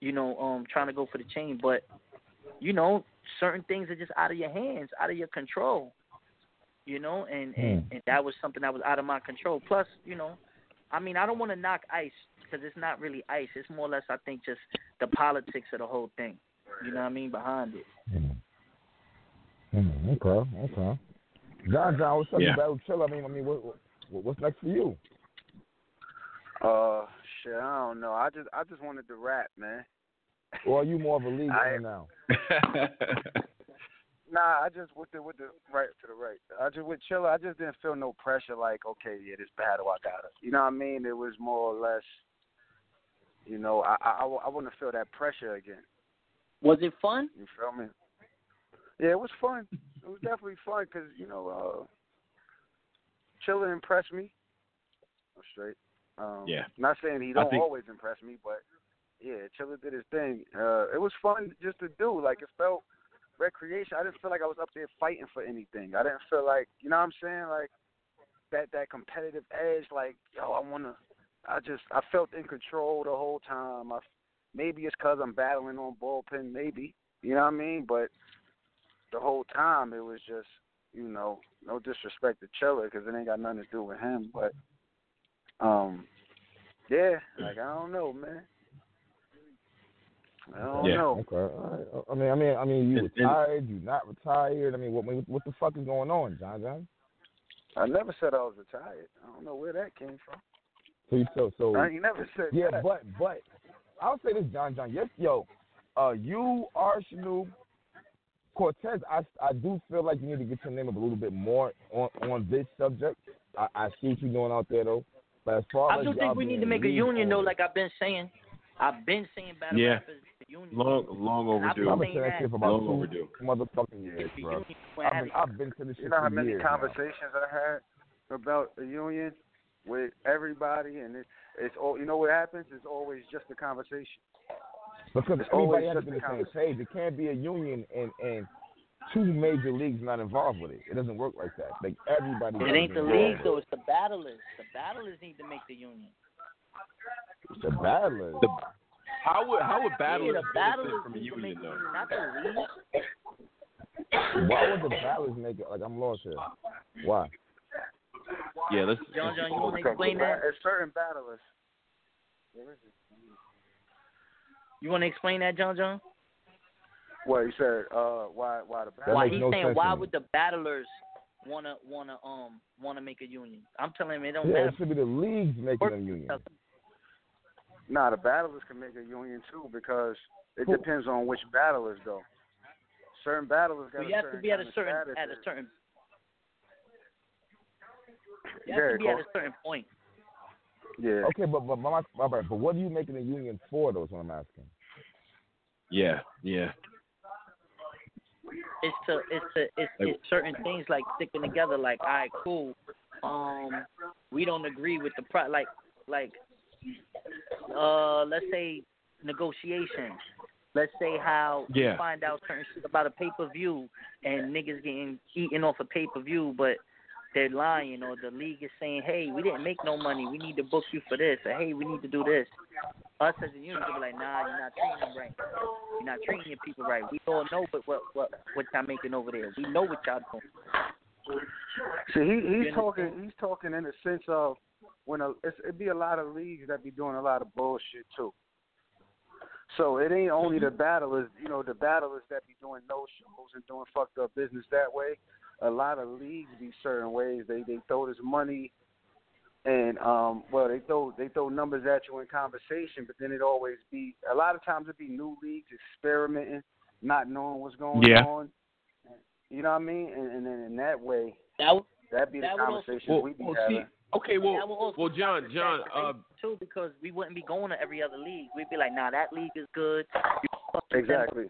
you know, um trying to go for the chain, but you know, certain things are just out of your hands, out of your control. You know, and and, and that was something that was out of my control. Plus, you know, I mean, I don't want to knock ice because it's not really ice. It's more or less, I think, just the politics of the whole thing. You know what I mean behind it. Mm, okay, okay. John, John, what's up, Yeah. you battle chill? I mean, I mean, what, what, what's next for you? Uh, shit, I don't know. I just I just wanted to rap, man. Or are you more of a league I- now? Nah, I just with the with the right to the right. I just with Chiller, I just didn't feel no pressure. Like, okay, yeah, this battle, I got it. You know what I mean? It was more or less, you know, I I, I, I wouldn't feel that pressure again. Was it fun? You feel me? Yeah, it was fun. It was definitely fun because you know, uh, Chiller impressed me. I'm straight. Um, Yeah. Not saying he don't think- always impress me, but yeah, Chiller did his thing. Uh, it was fun just to do. Like it felt recreation. I didn't feel like I was up there fighting for anything. I didn't feel like you know what I'm saying, like that that competitive edge. Like yo, I wanna. I just I felt in control the whole time. I, maybe it's cause I'm battling on bullpen. Maybe you know what I mean, but the whole time it was just you know no disrespect to Chiller because it ain't got nothing to do with him, but um yeah, like I don't know, man. I don't Yeah. know. Okay, all right. I mean, I mean, I mean, you And- and- retired? You not retired? I mean, what, what, what the fuck is going on, John, John? I never said I was retired. I don't know where that came from. So, you, so, so, I ain't never said that. yeah, that. but, but, I'll say this, John, John. Yes, yo, uh, you, Arsenal, Cortez. I, I do feel like you need to get your name up a little bit more on on this subject. I, I see what you're doing out there though. But as far I as do y'all think we need to make a union though, like I've been saying. I've been saying battle Yeah. rappers the union. long, long And I've been overdue. I've been saying saying that that. shit for about Long two overdue. motherfucking years, bro. I've been, it. I've been to this shit You know how many years now. conversations I had about the union with everybody, and it, it's all. You know what happens? It's always just a conversation. Because It's everybody always has to be just a the same page. It can't be a union and and two major leagues not involved with it. It doesn't work like that. Like everybody. It ain't the involved. league though, it's the battlers. The battlers need to make the union. It's the battlers. The, how would how would yeah, battlers the benefit from a need to make union though? not the. Why would the battlers make it? Like I'm lost here. Why? Yeah, let's. John, John, you want to explain that? It's certain battlers. Where is it? You want to explain that, John, John? What you said? Uh, why? Why the That battlers? Why makes he's no saying why would the battlers wanna wanna um wanna make a union? I'm telling him it don't Yeah, matter. it should be the leagues making them union. Nah, the battlers can make a union too because it Who- depends on which battlers though. Certain battlers got So a you have to be at a certain at a certain you have to be at a certain point. Yeah. Okay, but but my, my, my, but what are you making a union for? Though is what I'm asking. Yeah, yeah. It's to it's to it's, it's certain things like sticking together. Like, all right, cool. Um, we don't agree with the pro like like uh let's say negotiations. Let's say how Yeah. you find out certain shit about a pay per view and niggas getting eaten off a pay per view, but they're lying or the league is saying, hey, we didn't make no money, we need to book you for this, or hey, we need to do this. Us as a union could be like, nah, you're not treating them right. You're not treating your people right. We all know what what what what y'all making over there. We know what y'all doing. See, he he's talking. He's talking in the sense of when a it's, it'd be a lot of leagues that be doing a lot of bullshit too. So it ain't only the battlers, you know, the battlers that be doing no shows and doing fucked up business that way. A lot of leagues be certain ways. They they throw this money and um well they throw they throw numbers at you in conversation, but then it always be a lot of times it be new leagues experimenting, not knowing what's going Yeah. on. You know what I mean? And, and then in that way, That would, that'd be the That also- conversation Well, we be well, having. see, okay, well, also well, John, John, uh, too because we wouldn't be going to every other league. We'd be like, nah, that league is good. You can them. Exactly.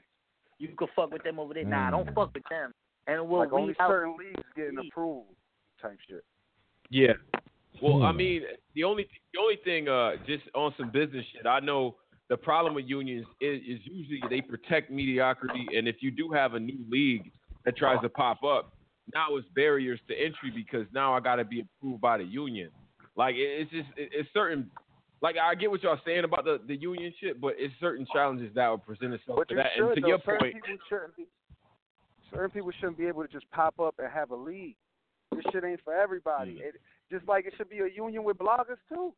You could fuck with them over there. Nah, Mm. don't fuck with them. And we'll like only weed out. certain leagues getting league. approved type shit. yeah. Well, I Hmm. mean, the only the only thing, uh, just on some business shit, I know the problem with unions is, is usually they protect mediocrity, and if you do have a new league that tries to pop up, now it's barriers to entry because now I got to be approved by the union. Like it's just it's certain. Like I get what y'all saying about the, the union shit, but it's certain challenges that would present itself But to you that. should and to though. your certain point, people shouldn't be. Certain people shouldn't be able to just pop up and have a league. This shit ain't for everybody. Mm. It, just like it should be a union with bloggers too.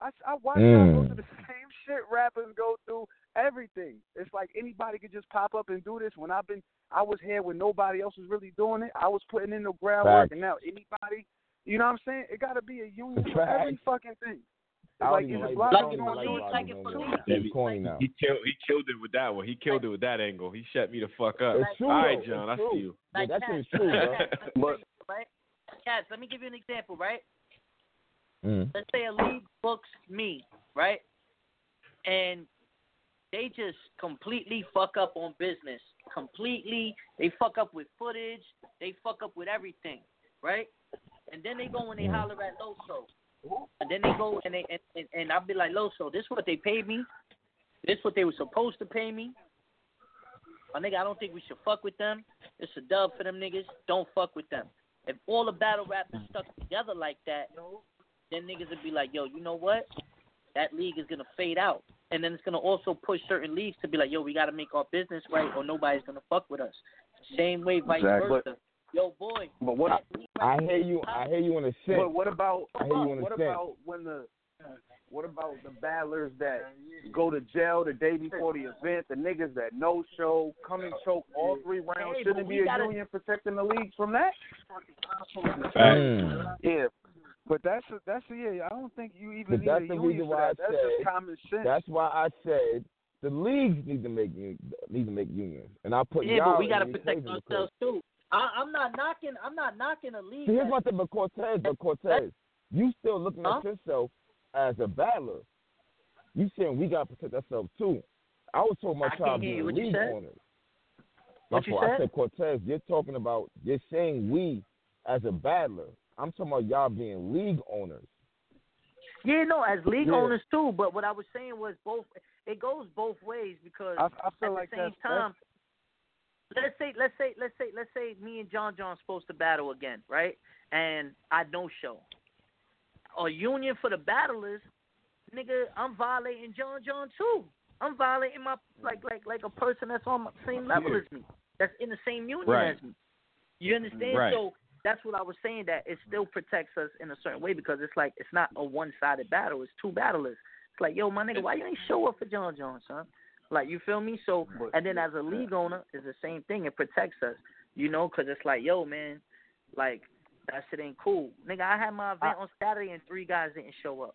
I I watch y'all go Mm. through the same shit rappers go through everything. It's like anybody could just pop up and do this. When I've been, I was here when nobody else was really doing it. I was putting in the groundwork, Facts. and now anybody, you know what I'm saying? It got to be a union for every fucking thing. I Like, even it's like, bloggers I don't like do it bloggers like it no for more. league. It's corny now. he killed he killed it with that one. He killed it with that angle. He shut me the fuck up. It's true, All right. John, It's I see you. Yeah, Like that Cats, shit's true, bro. Cats, let me tell But- you, right? Cats, let me give you an example, right? Mm. Let's say a league books me, right? And they just completely fuck up on business. Completely, they fuck up with footage. They fuck up with everything, right? And then they go and they holler at Loso. And then they go and they and, and, and I'll be like, Loso, this what they paid me. This what they were supposed to pay me. My nigga, I don't think we should fuck with them. It's a dub for them niggas. Don't fuck with them. If all the battle rappers stuck together like that, then niggas would be like, yo, you know what? That league is gonna fade out, and then it's gonna also push certain leagues to be like, yo, we gotta make our business right, or nobody's gonna fuck with us. Same way, vice Exactly. versa. Yo, boy, But what that league I hear you. I hear you in a sense. But what about I hear you in a what sense. about when the what about the battlers that go to jail the day before the event, the niggas that no show, come and choke all three rounds? Hey, Shouldn't but it we be a gotta- union protecting the leagues from that? Mm. Yeah. But that's a, that's a, yeah. I don't think you even But need that's a the union reason for why I. That's said- just common sense. That's why I said the leagues need to make need to make unions, and I put Yeah, y'all Yeah, but we gotta protect ourselves too. I, I'm not knocking. I'm not knocking a league. See, here's that- my thing, but Cortez, but Cortez, you still looking Huh? at yourself as a battler. You saying we gotta protect ourselves too. I was talking about can't y'all hear you. being What you league said? owners. My What you fault. I said? said Cortez. You're talking about. You're saying we as a battler. I'm talking about y'all being league owners. Yeah, no, as league Yeah. owners too. But what I was saying was both. It goes both ways because I, I feel at like the same time, let's say, let's say, let's say, let's say, me and John John's supposed to battle again, right? And I don't show. A union for the battlers, nigga. I'm violating John John too. I'm violating my like like like a person that's on the same level as me. That's in the same union Right. as me. You understand? Right. So that's what I was saying. That it still protects us in a certain way because it's like it's not a one-sided battle. It's two battlers. It's like, yo, my nigga, why you ain't show up for John Jones, son? Like, you feel me? So, and then as a league owner, it's the same thing. It protects us, you know, because it's like, yo, man, like that shit ain't cool, nigga. I had my event on Saturday and three guys didn't show up.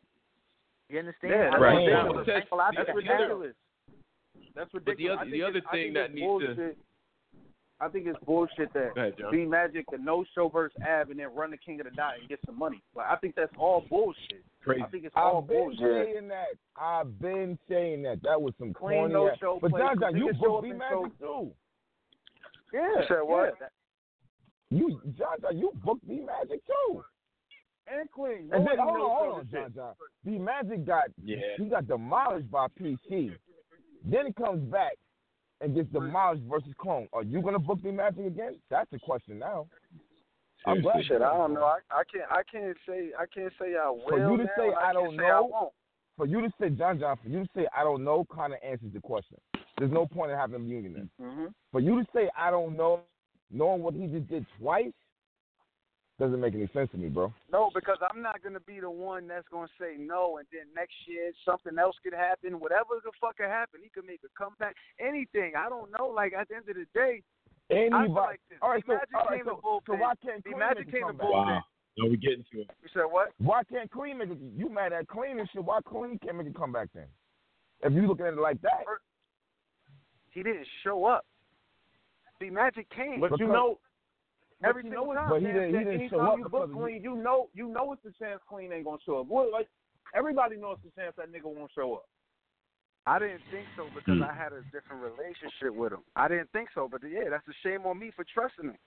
You understand? Yeah, I Right. was Yeah. down But that's- ridiculous. I that's think ridiculous. But the other- the other thing that it's needs to- bullshit. I think it's bullshit that ahead, B Magic the no show versus Ab and then run the King of the Dot and get some money. Like I think that's all bullshit. Crazy. I think it's all I've been bullshit. saying that. I've been saying that. That was some Clean corny. no ass- show but play, John, John, you niggas booked B and Magic too. Yeah. You said what? yeah. You, John, John, you booked B Magic too. And Queen. And then, Nobody hold on, hold on, shit. John, John. B Magic got Yeah. he got demolished by PC. Then he comes back and gets demolished versus Clone. Are you gonna book B Magic again? That's the question now. I'm glad. Shit, I don't know. I, I can't. I can't say. I can't say I will. For you to now, say and I don't say I know, won't. For you to say John John, for you to say I don't know, kind of answers the question. There's no point in having him union then. Mm-hmm. For you to say I don't know, knowing what he just did twice, Doesn't make any sense to me, bro. No, because I'm not gonna be the one that's gonna say no, and then next year something else could happen. Whatever the fuck could happen, he could make a comeback. Anything, I don't know. Like at the end of the day, I feel Anybody. like this. all right, the so, Magic all right, came so, to bullpen. so why can't the Clean Magic make a came to bullpen. Wow. No, we getting to it. You said what? Why can't Clean make it? You mad at Clean and shit? Why Clean can't make a comeback then? If you looking at it like that, He didn't show up. The Magic came. But you know, Every you single know it's time. But he a didn't- he didn't show up you because book of- clean, you know, you know it's a chance clean ain't gonna show up. Well, like everybody knows it's a chance that nigga won't show up. I didn't think so because hmm. I had a different relationship with him. I didn't think so, but yeah, that's a shame on me for trusting him.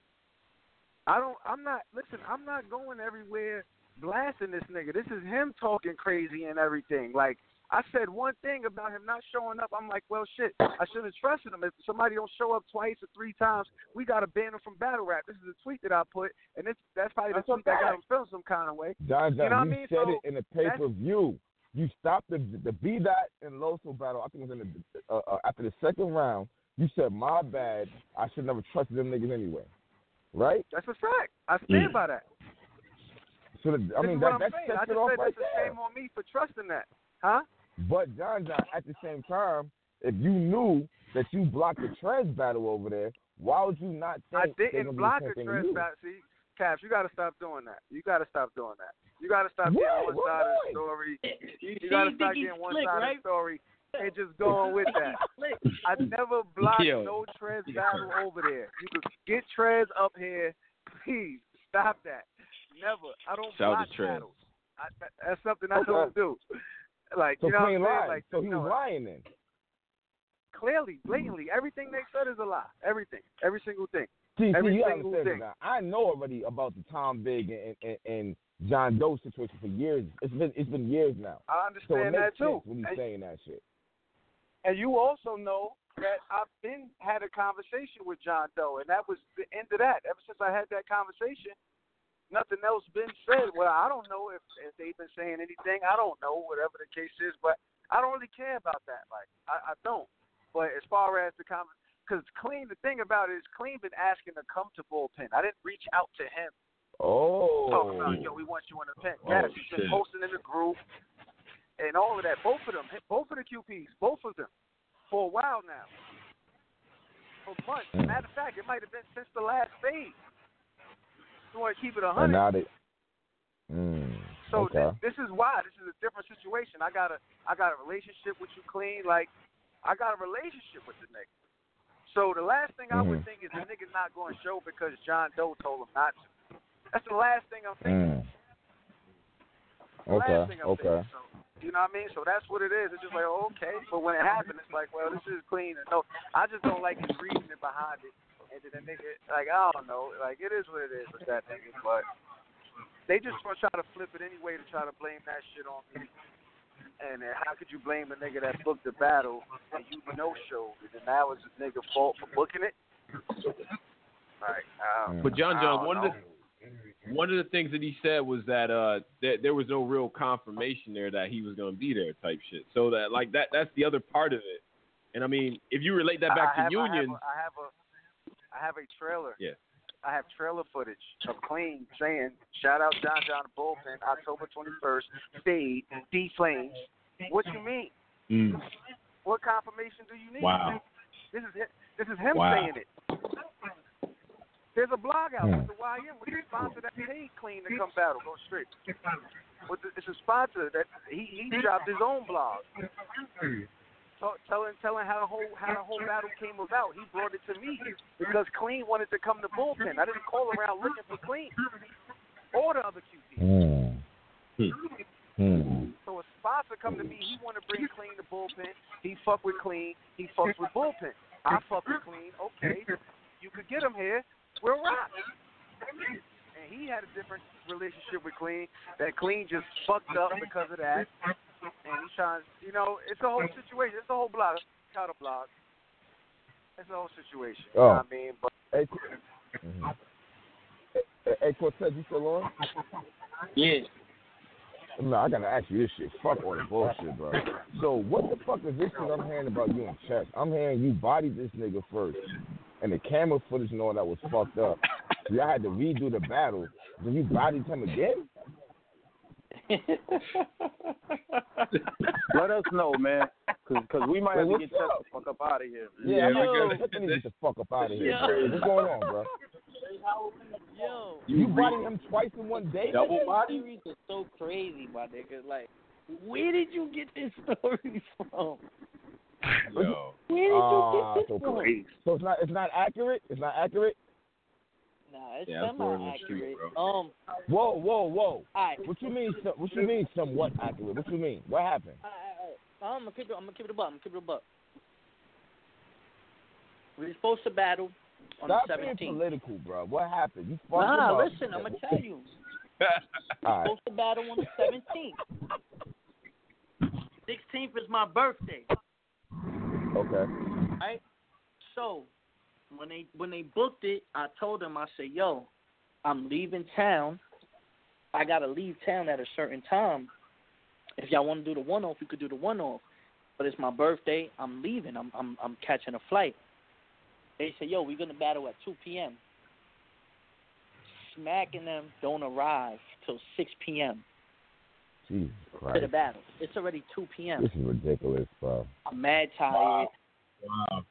I don't. I'm not. Listen, I'm not going everywhere blasting this nigga. This is him talking crazy and everything. Like I said one thing about him not showing up. I'm like, well, shit. I should have trusted him. If somebody don't show up twice or three times, we gotta ban him from battle rap. This is a tweet that I put, and this that's probably the That's tweet that got fact. him feeling some kind of way. John, John, You know what I you mean? said So, it in the pay per view. You stopped the the B dot and Loso battle. I think it was in the uh, uh, after the second round. You said my bad. I should never trusted them niggas anyway, right? That's a fact. I stand by that. So the, I This mean is that what that I'm saying. I just said right that's a shame on me for trusting that, huh? But John John, at the same time, if you knew that you blocked the Trez battle over there, why would you not think they didn't block the same thing to trend you? back. See, Caps, you got to stop doing that. You got to stop doing that. You got to stop Why? getting one Why? side of the story. You, See, got to stop getting one slick, side right? of the story and just going with that. I never blocked Yo. no Trez battle over there. You could get Trez up here. Please stop that. Never. I don't Shout block out to Trez. battles. I, that's something I Okay. don't do. Like So you know what I'm saying? lied. Like so he was lying then. clearly, blatantly, everything they said is a lie. Everything, every single thing. See, see, you single understand thing. now. I know already about the Tom Big and, and, and John Doe situation for years. It's been it's been years now. I So understand that too. when he's And- saying that shit. And you also know that I've been had a conversation with John Doe, and that was the end of that. Ever since I had that conversation, nothing else been said. Well, I don't know if, if they've been saying anything. I don't know, whatever the case is, but I don't really care about that. Like, I, I don't. But as far as the comment, because Clean, the thing about it is Clean been asking to come to bullpen. I didn't reach out to him Oh. talking about, yo, we want you in the pen. Oh, Yes, he's been posting in the group and all of that. Both of them, both of the QPs, both of them, for a while now. For months. Matter of fact, it might have been since the last phase. You want to keep it a And hundred. now they. Mm, So okay. this, this is why this is a different situation. I got a I got a relationship with you, clean. Like I got a relationship with the nigga. So the last thing I would Mhm. think is the nigga's not going to show because John Doe told him not to. That's the last thing I'm thinking. Mm. Okay. last thing I'm Okay. thinking. So, you know what I mean? So that's what it is. It's just like, okay. But when it happened, it's like, well, this is clean. And no, I just don't like his reasoning behind it. And then the nigga, like, I don't know. Like, it is what it is with that nigga. But they just want to try to flip it anyway to try to blame that shit on me. And then how could you blame a nigga that booked the battle and you no showed? And then that was a nigga fault for booking it? Like, um, But John John, don't one of the one of the things that he said was that uh that there was no real confirmation there that he was going to be there type shit. So that like that that's the other part of it. And I mean, if you relate that back I have, to I have Union, a- I have a, I have a trailer. Yeah. I have trailer footage of Clean saying, "Shout out John John Bullpen, October 21st, Fade, D Flames." What you mean? Mm. What confirmation do you need? Wow. This is hi- this is him Wow. saying it. There's a blog out Hmm. with the YM with the sponsor that paid Clean to come battle. Go straight. The, it's a sponsor that he he dropped his own blog. Talk, telling telling how the whole how the whole battle came about. He brought it to me because Clean wanted to come to bullpen. I didn't call around looking for Clean or the other QP. Mm. Mm. So a sponsor come to me. He want to bring Clean to bullpen. He fuck with Clean. He fucks with bullpen. I fuck with Clean. Okay, you could get him here. We'll rock. And he had a different relationship with Clean. That Clean just fucked up because of that. And he's trying, you know, it's a whole situation. It's a whole block. Kind of block. It's a whole situation. You know Oh. what I mean? But Hey, mhm. hey, hey, Cortez, you still on? Yeah. No, I gotta ask you this shit. Fuck all the bullshit, bro. So what the fuck is this shit I'm hearing about you in chess? I'm hearing you bodied this nigga first, and the camera footage and all that was fucked up. So y'all had to redo the battle, Then you bodied him again? Let us know, man, because we might Wait, have to get Chess up? the fuck up out of here. Yeah, Yeah, I we mean, good. let me get the fuck up out of here, Yo. bro. What's going on, bro? Yo, You bodied him twice in one day? Double nigga? body? series is so crazy, my nigga. Like, where did you get this story from? Yo. Where did Ah, you get so this from? Crazy. So it's not it's not accurate. It's not accurate. Nah, it's Yeah, that's word on the semi-accurate. street, Um, Whoa, whoa, whoa. all right. What you mean? some- What you mean? Somewhat accurate. What you mean? What happened? All right, all right. I'm gonna keep it. I'm gonna keep it a buck. I'm gonna keep it a buck. We are supposed to battle on Stop the being 17th. political, bro. What happened? You fucked Nah, him up. listen. I'm gonna tell you. All right. supposed to battle on the 17th. 16th is my birthday. Okay. right? So when they when they booked it, I told them I said, "Yo, I'm leaving town. I gotta leave town at a certain time. If y'all want to do the one off, you could do the one off. But it's my birthday. I'm leaving. I'm I'm I'm catching a flight." They said, "Yo, we're gonna battle at 2 p.m." Smacking them don't arrive till 6 p.m. Jesus to the battle. It's already 2 p.m. This is ridiculous, bro. I'm mad tired. Wow.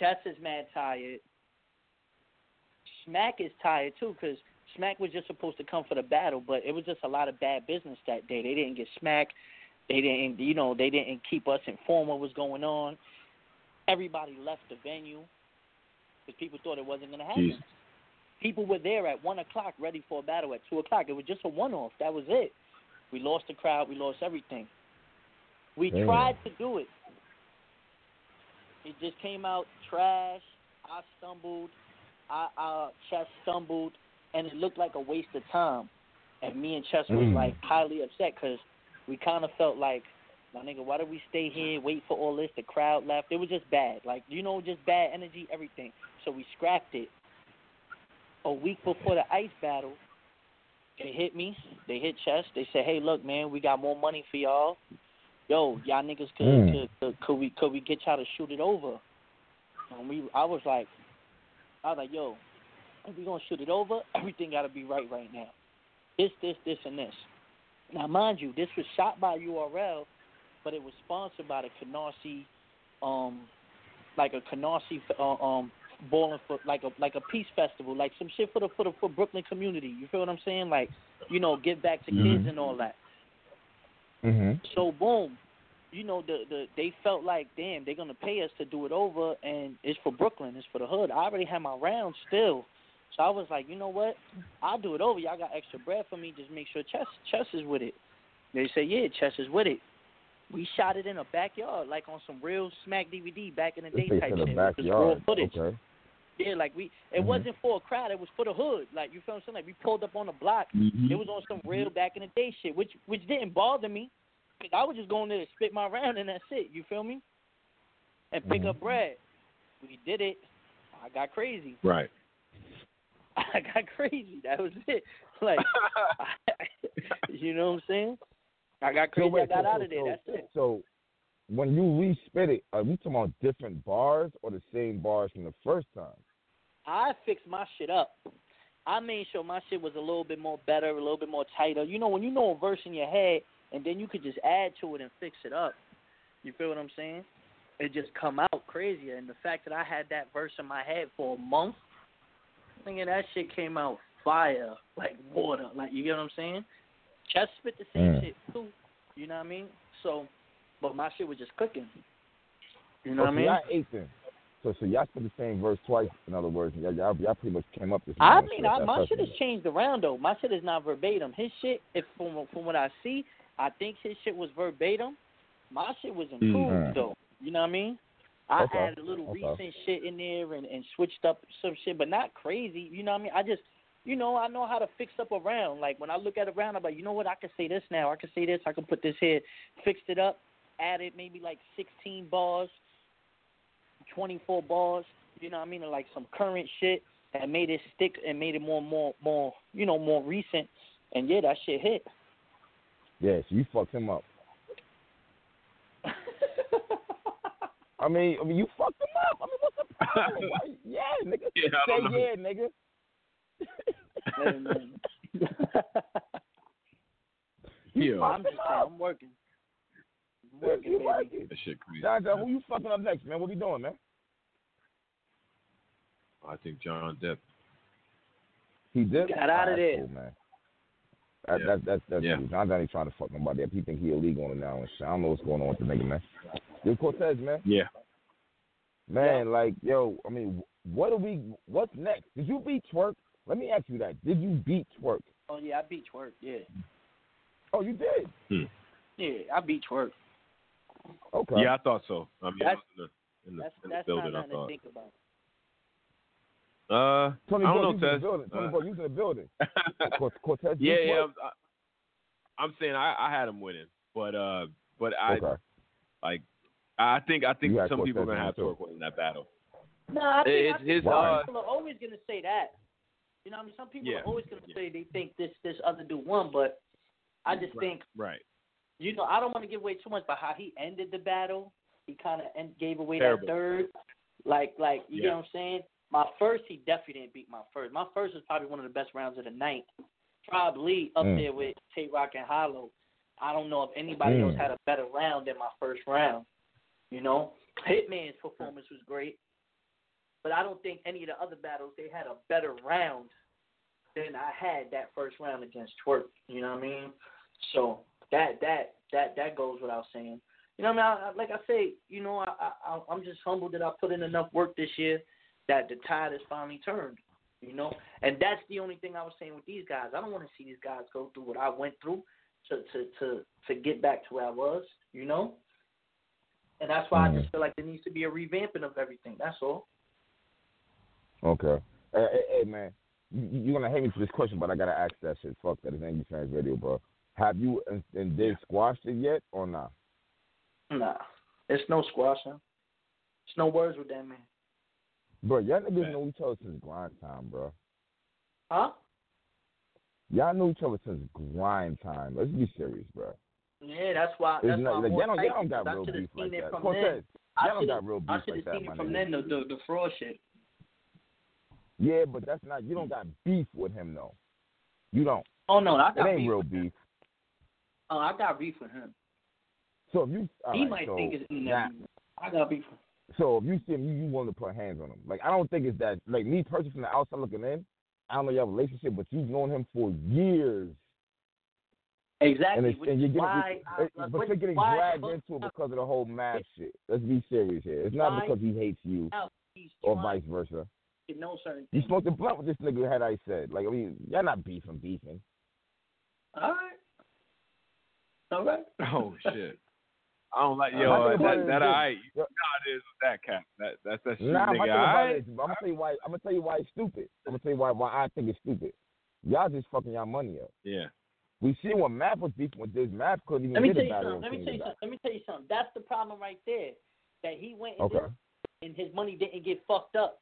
Chess is mad tired. Smack is tired too because Smack was just supposed to come for the battle, but it was just a lot of bad business that day. They didn't get Smack. They didn't, you know, they didn't keep us informed what was going on. Everybody left the venue because people thought it wasn't going to happen. Jesus. People were there at one o'clock, ready for a battle at two o'clock. It was just a one-off. That was it. We lost the crowd. We lost everything. We Damn. tried to do it. It just came out trash. I stumbled. I, I Chess stumbled, and it looked like a waste of time. And me and Chess was Mm. like highly upset because we kind of felt like, my nigga, why did we stay here, wait for all this? The crowd left. It was just bad. Like you know, just bad energy, everything. So we scrapped it. A week before the ice battle, they hit me. They hit Chess. They said, "Hey, look, man, we got more money for y'all. Yo, y'all niggas could Mm. could, could, could we could we get y'all to shoot it over?" And we, I was like, I was like, "Yo, if we gonna shoot it over, everything got to be right right now. This, this, this, and this." Now, mind you, this was shot by URL, but it was sponsored by the Canarsie, um, like a Canarsie, uh, um, balling for like a like a peace festival, like some shit for the for the for Brooklyn community. You feel what I'm saying? Like, you know, give back to kids Mhm. and all that. Mm-hmm. So boom, you know the the they felt like damn they're gonna pay us to do it over and it's for Brooklyn, it's for the hood. I already had my round still, so I was like, you know what, I'll do it over. Y'all got extra bread for me, just make sure Chess Chess is with it. They say yeah, Chess is with it. We shot it in a backyard, like on some real smack DVD back in the day type shit. the It was just raw backyard. footage. Okay. Yeah, like we it Mhm. wasn't for a crowd, it was for the hood. Like you feel what I'm saying? Like we pulled up on the block. Mhm. It was on some real back in the day shit, which which didn't bother me. 'cause I was just going there to spit my round and that's it. You feel me? And pick Mhm. up bread. We did it. I got crazy. Right. I got crazy. That was it. Like, you know what I'm saying? I got So crazy. wait, I got so, out of there. so, That's it. So when you respit it, are we talking about different bars or the same bars from the first time? I fixed my shit up. I made sure my shit was a little bit more better, a little bit more tighter. You know, when you know a verse in your head, and then you could just add to it and fix it up. You feel what I'm saying? It just come out crazier. And the fact that I had that verse in my head for a month, thinking that shit came out fire, like water. Like you get what I'm saying? Chess spit the same Mm. shit too. You know what I mean? So, but my shit was just cooking. You know oh, what I mean? Y'all ate then. So, so y'all spit the same verse twice. In other words, y'all, y'all, y'all pretty much came up this. I mean, I, my shit has changed around though. My shit is not verbatim. His shit, if from from what I see, I think his shit was verbatim. My shit was improved Mm. though. You know what I mean? I Okay, added a little okay. recent shit in there and and switched up some shit, but not crazy. You know what I mean? I just, you know, I know how to fix up around. Like when I look at a round, I'm like, you know what? I can say this now. I can say this. I can put this here. Fixed it up. Added maybe like 16 bars, 24 bars. You know what I mean? And like some current shit and made it stick and made it more, more, more, you know, more recent. And yeah, that shit hit. Yeah, so you fucked him up. I mean, I mean, you fucked him up. I mean, what's the problem? Why- yeah, nigga. Yeah, I Say don't know. yeah, nigga. Hey, man. Yeah. I'm just saying, I'm working. I'm working, You baby. working. That shit crazy. John, John, who you fucking up next, man? What we doing, man? I think John Depp. He did. Got out of there. Man. That, Yeah. That's that's that's Yeah. John Johnny trying to fuck nobody up. He think he illegal on it now and shit. I don't know what's going on with the nigga, man. Yo, Cortez, man. Yeah. Man, like, yo, I mean, what do we? What's next? Did you beat Twork? Let me ask you that. Did you beat Twork? Oh yeah, I beat Twork. Yeah, Oh, you did. Hmm. yeah, I beat Twork. Okay. Yeah, I thought so. I mean, That's- in the, in the, That's in the that's building, not I nothing to thought. think about. Uh, Tony I don't you know, in the Tez. building. Tony Uh, Bro, you in the building. Cortez yeah, yeah. I'm, I, I'm saying I, I had him winning, but uh, but I Okay. like I think I think some people are gonna have winning, to work winning that battle. No, I think, It's- I think it's, uh, people are always going to say that. You know, what I mean, some people Yeah. are always going to say they think this this other dude won, but I just think Right. You know I don't want to give away too much, but how he ended the battle, he kind of gave away Terrible. that third. Like like you Yeah. know what I'm saying? My first, he definitely didn't beat my first. My first was probably one of the best rounds of the night, probably up Mm. there with Tay Roc and Hollow. I don't know if anybody Mm. else had a better round than my first round. You know, Hitman's performance was great, but I don't think any of the other battles they had a better round than I had that first round against Twork. You know what I mean? So that that that that goes without saying. You know, what I mean, I, I- like I say, you know, I, I I'm just humbled that I put in enough work this year that the tide has finally turned. You know, and that's the only thing I was saying with these guys. I don't want to see these guys go through what I went through to to to to get back to where I was. You know, and that's why I just mm-hmm. feel like there needs to be a revamping of everything. That's all. Okay. Hey, hey, hey, man, you, you're gonna hate me for this question, but I gotta ask that shit. Fuck that. It's Angry Fans Radio, bro. Have you and, and Dave squashed it yet or not? Nah, it's no squashing. It's no words with that man. Bro, y'all niggas know each other since grind time, bro. Huh? Y'all know each other since grind time. Let's be serious, bro. Yeah, that's why. It's That's not- why like, y'all don't- y'all don't got I real beef seen like it that. from then. I y'all don't got real I beef like have that, seen it from then, the, the the fraud shit. Yeah, but that's not. You don't got beef with him though. You don't. Oh no, I got It ain't beef. real beef. Oh, I got beef with him. So if you, he right, might so think it's in. I got beef. So if you see him, you, you want to put hands on him. Like I don't think it's that. Like me personally, from the outside looking in, I don't know your relationship, but you've known him for years, and, Exactly. it's, and you're getting, why, it- I, eh, it- but you're getting why dragged into it because of the whole math shit. Let's be serious here. It's not because he hates you or vice versa. know certain You smoked a blunt with this nigga, had I said. Like I mean, y'all not beefing, beefing. All right. All right. Oh shit. I don't like yo nigga that brother that, is that good. alright. You Yo- know it is with that cat. That that's that shit Nah, my nigga. thing about Alright. it is, I'm gonna tell you why. I'm gonna tell you why it's stupid. I'm gonna tell you why why I think it's stupid. Y'all just fucking y'all money up. Yeah. We see when Math was beefing with this, Math couldn't even Let me tell a you battle something. Let me tell you something. Let me tell you something. That's the problem right there. That he went and, Okay. did- and his money didn't get fucked up,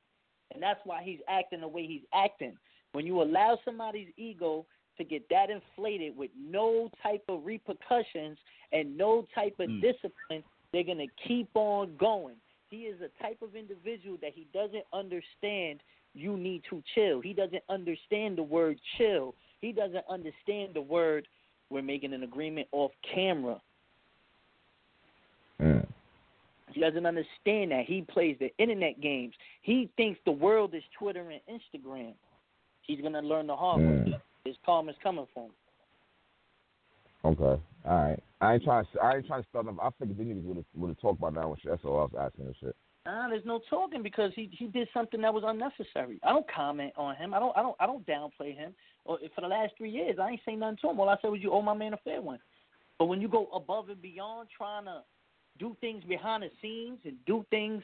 and that's why he's acting the way he's acting. When you allow somebody's ego to get that inflated with no type of repercussions and no type of Mm. discipline, they're gonna keep on going. He is a type of individual that he doesn't understand. You need to chill. He doesn't understand the word chill. He doesn't understand the word we're making an agreement off camera. Mm. He doesn't understand that. He plays the internet games. He thinks the world is Twitter and Instagram. He's gonna learn the hard way. Mm. His palm is coming for him. Okay. All right. I ain't trying to. I ain't trying to start them. I figured the niggas would have would have talked about that one. shit. That's all I was asking and shit. Nah, there's no talking because he he did something that was unnecessary. I don't comment on him. I don't I don't I don't downplay him. Or for the last three years, I ain't saying nothing to him. All I said was you owe my man a fair one. But when you go above and beyond, trying to do things behind the scenes and do things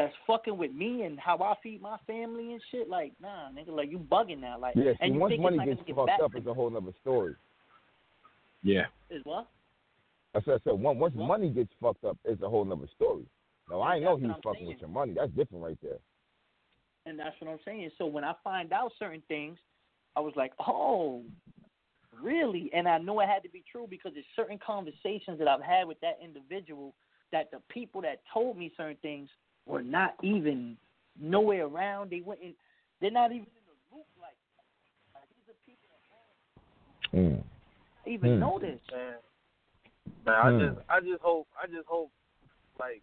that's fucking with me and how I feed my family and shit, like nah, nigga, like you bugging now, like Yeah. See, and you once think money gets get fucked up, it's a whole nother story. Yeah. is what? I said, so once once What? money gets fucked up, it's a whole nother story. No, I know That's he what was I'm fucking with your money. That's different right there. And that's what I'm saying. So when I find out certain things, I was like, oh, really? And I know it had to be true because there's certain conversations that I've had with that individual that the people that told me certain things were not even nowhere around. They wouldn't. They're not even in the loop. Like, like Mm. Even Hmm. know this. Man, man, I Hmm. just, I just hope, I just hope, like,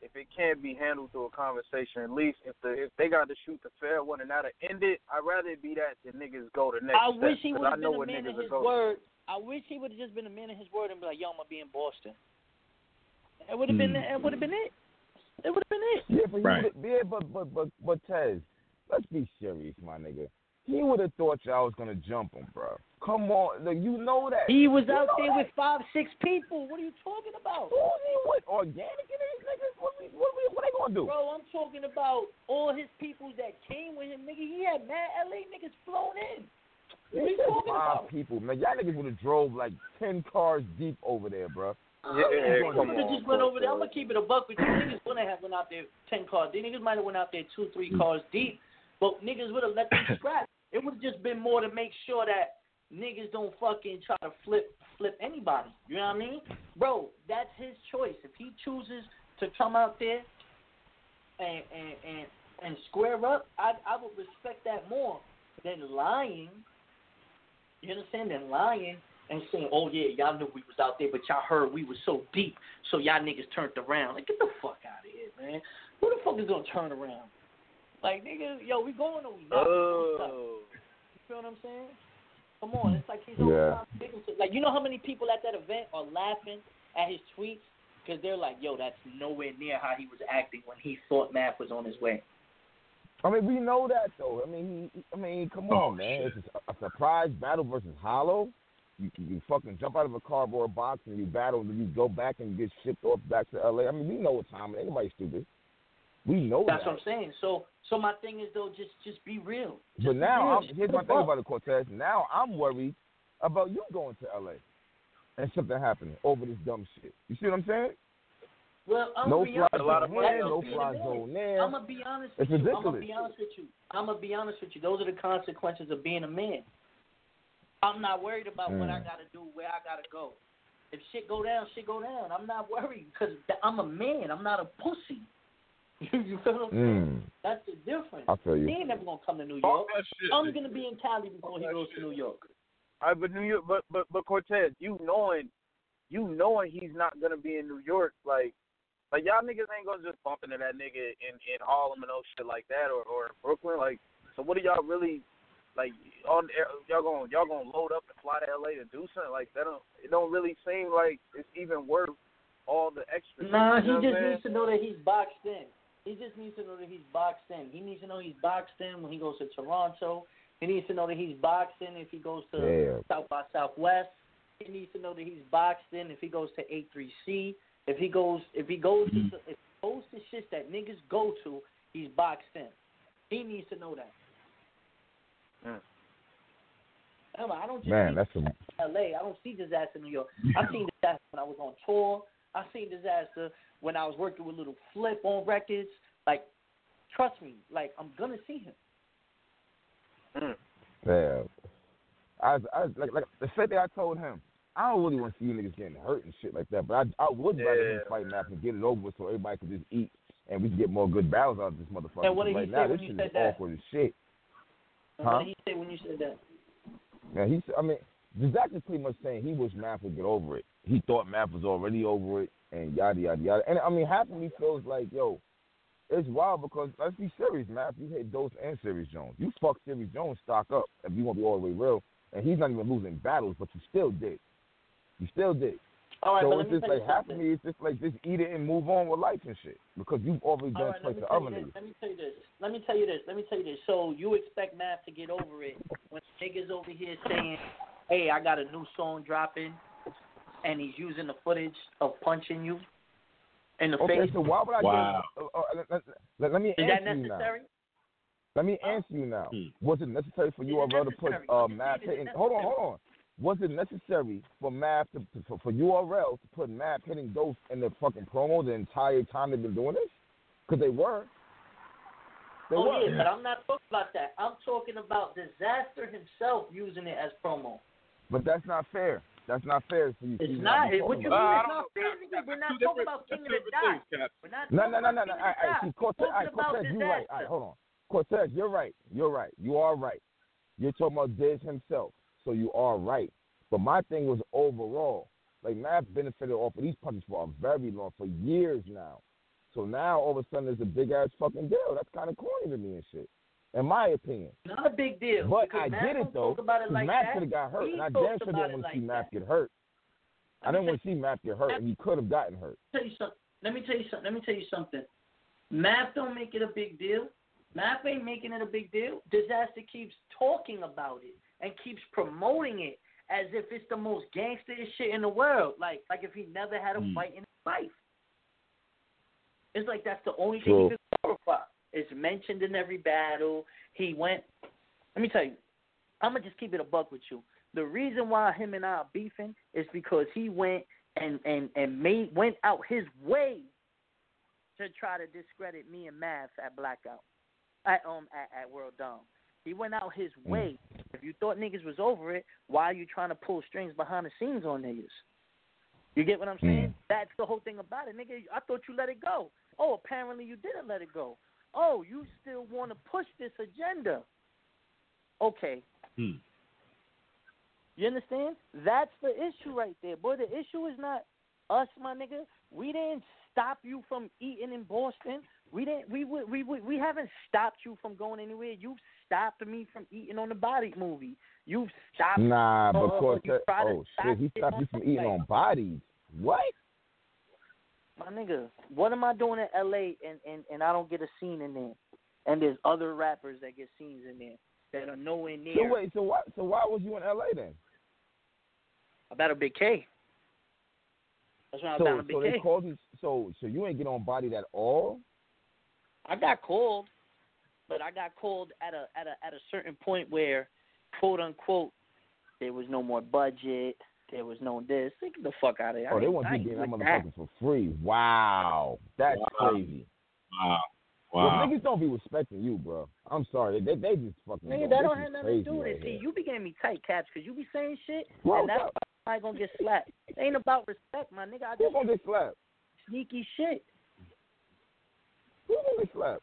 if it can't be handled through a conversation, at least if the if they got to shoot the fair one and that'll end it, I'd rather it be that than niggas go the next I step. wish he 'cause would have know been a man of his go. word. I wish he would have just been a man of his word and be like, "Yo, I'm gonna be in Boston." That would have been. Hmm. It would have been it. It would have been it. Yeah, but Right. would've- yeah, but but but but Tez, let's be serious, my nigga. He would have thought y'all was gonna jump him, bro. Come on, look, you know that. He was You out there that. with five, six people. What are you talking about? Who's he with? Organic in these niggas? What we what we what they gonna do? Bro, I'm talking about all his people that came with him, nigga. He had mad LA niggas flown in. What are you talking five about? people, man. Y'all niggas would have drove like ten cars deep over there, bro. Yeah, You come on, just went over there. I'm gonna keep it a buck with you. Niggas wouldn't have went out there ten cars. They niggas might have went out there two, three mm. cars deep, but niggas would have let them scrap. It would have just been more to make sure that niggas don't fucking try to flip flip anybody. You know what I mean, bro? That's his choice. If he chooses to come out there and and and, and square up, I I would respect that more than lying. You understand? Than lying and saying, "Oh yeah, y'all knew we was out there, but y'all heard we was so deep, so y'all niggas turned around." Like, get the fuck out of here, man. Who the fuck is gonna turn around? Like, niggas, yo, we going or we not? What's? Oh, You feel what I'm saying? Come on, it's like he's always Yeah. to Like, you know how many people at that event are laughing at his tweets because they're like, "Yo, that's nowhere near how he was acting when he thought Math was on his way." I mean, we know that though. I mean, he, I mean, come Oh, on, man. It's a, a surprise battle versus Hollow. You, you fucking jump out of a cardboard box and you battle, and you go back and get shipped off back to L.A. I mean, we know what time. Ain't nobody stupid. We know That's that. what I'm saying. So, so my thing is though, just just be real. Just But now, real. I'm, here's my thing about it, Cortez. Now I'm worried about you going to L.A. and something happening over this dumb shit. You see what I'm saying? Well, I'm no gonna be honest a lot with of you. no fly zone there. I'm gonna be honest It's with you. I'm gonna ridiculous. be honest with you. I'm gonna be honest with you. Those are the consequences of being a man. I'm not worried about what I Mm. gotta do, where I gotta go. If shit go down, shit go down. I'm not worried because I'm a man. I'm not a pussy. you feel what I'm saying? Mm, That's the difference. I feel you. He ain't never gonna come to New York. shit. I'm gonna be in Cali before he goes to New York. All right, but New York, but but but Cortez, you knowing, you knowing he's not gonna be in New York, like, like y'all niggas ain't gonna just bump into that nigga in in Harlem and no shit like that, or or Brooklyn, like. So what are y'all really, like, on y'all gonna y'all gonna load up and fly to L.A. to do something like that? Don't it don't really seem like it's even worth all the extra. Nah, you he know what just I'm needs to know that he's boxed in. He just needs to know that he's boxed in. He needs to know he's boxed in when he goes to Toronto. He needs to know that he's boxed in if he goes to Yeah. South by Southwest. He needs to know that he's boxed in if he goes to A3C. If he goes, if he goes to, if he goes to shit that niggas go to, he's boxed in. He needs to know that. Mm. Come on, I don't just Man, see that's some. LA. I don't see disaster in New York. I've seen disaster when I was on tour. I've seen disaster when I was working with Little Flip on records. Like, trust me, like I'm gonna see him. Mm. Yeah. I, I like, like the same thing I told him. I don't really want to see you niggas getting hurt and shit like that, but I I would rather him Yeah. fight Math and get it over so everybody could just eat and we can get more good battles out of this motherfucker. And what did he right say now, when this you shit said is that? awkward as shit. Huh? What did he say when you said that? Now he's, I mean, Zach is pretty much saying he wished Math would get over it. He thought Math was already over it, and yada yada yada. And I mean, half of me feels like, yo, it's wild because let's be serious, Math. You hit Dose and Serius Jones. You fucked Serius Jones stock up if you want to be all the way real, and he's not even losing battles, but you still did. You still did. All right, so but it's just like half of me, it's just like just eat it and move on with life and shit because you've already done right, let twice me tell other you this. niggas. Let me tell you this. Let me tell you this. Let me tell you this. So you expect Math to get over it when niggas over here saying, "Hey, I got a new song dropping," and he's using the footage of punching you in the Okay, face. so why would I Wow. give? Uh, uh, let, let, let, let me Is that answer you now. necessary? Let me answer you now. Hmm. Was it necessary for Is URL it to put necessary? uh, I'm just math saying, is it hitting? Hold on, hold on. Was it necessary for math to, to for, for URL to put math hitting those in the fucking promo the entire time they've been doing this? Because they were. They oh were. yeah, but I'm not talking about that. I'm talking about Disaster himself using it as promo. But that's not fair. That's not fair for you. It's not. It, what you mean I it's don't fair? Cap. nigga? We're not talking about King of the two Dot. different things, Cap. We're not No, talking no, no, about no, no. King All of right, the all right, Dot. see, Cortez, all right, Cortez, you're right. All right, hold on. Cortez, you're right. You're right. You are right. You're talking about Diz himself. So you are right. But my thing was overall. Like Math benefited off of these punches for a very long, for years now. So now all of a sudden there's a big ass fucking deal. That's kind of corny to me and shit, in my opinion. Not a big deal. But I Math get it though. About it like Math could have got hurt, He and I damn sure didn't want to see like Math get hurt. I didn't want to see Math get hurt, and he could have gotten hurt. tell you something. Let me tell you something. Let me tell you something. Math don't make it a big deal. Math ain't making it a big deal. Disaster keeps talking about it and keeps promoting it as if it's the most gangsterest shit in the world. Like like if he never had a Hmm. fight in his life. It's like that's the only True. thing he could glorify. It's mentioned in every battle. He went. Let me tell you. I'm gonna just keep it a buck with you. The reason why him and I are beefing is because he went and and and made went out his way to try to discredit me and Math at Blackout, at um at, at World Dome. He went out his way. If you thought niggas was over it, why are you trying to pull strings behind the scenes on niggas? You get what I'm saying? Mm. That's the whole thing about it, nigga. I thought you let it go. Oh, apparently you didn't let it go. Oh, you still want to push this agenda. Okay, Hmm. you understand? That's the issue right there. Boy, the issue is not us, my nigga. We didn't stop you from eating in Boston. We didn't we we we we, we haven't stopped you from going anywhere. You've stopped me from eating on the Bodied movie. You've stopped Nah, uh, but you Cortez. try to Oh shit, he stopped you from eating on bodies. What? My nigga, what am I doing in LA and, and, and I don't get a scene in there? And there's other rappers that get scenes in there that are nowhere near So wait, so why? So why was you in L.A. then? about a big K. That's when I So, a big so K. they called you. So, so you ain't get on bodied at all. I got called, but I got called at a at a at a certain point where, quote unquote, there was no more budget. There was no this. Get the fuck out of here. Oh, they want you ain't getting that with motherfucker for free. Wow, that's Wow. crazy. Wow. Well, Wow. niggas don't be respecting you, bro. I'm sorry, they they just fucking. Nigga, that don't have nothing to do with right it. See, you be getting me tight, Caps, because you be saying shit, Whoa, and that's why I gonna get slapped. It ain't about respect, my nigga. I Who just gonna get slapped? sneaky shit. Who gonna get slapped?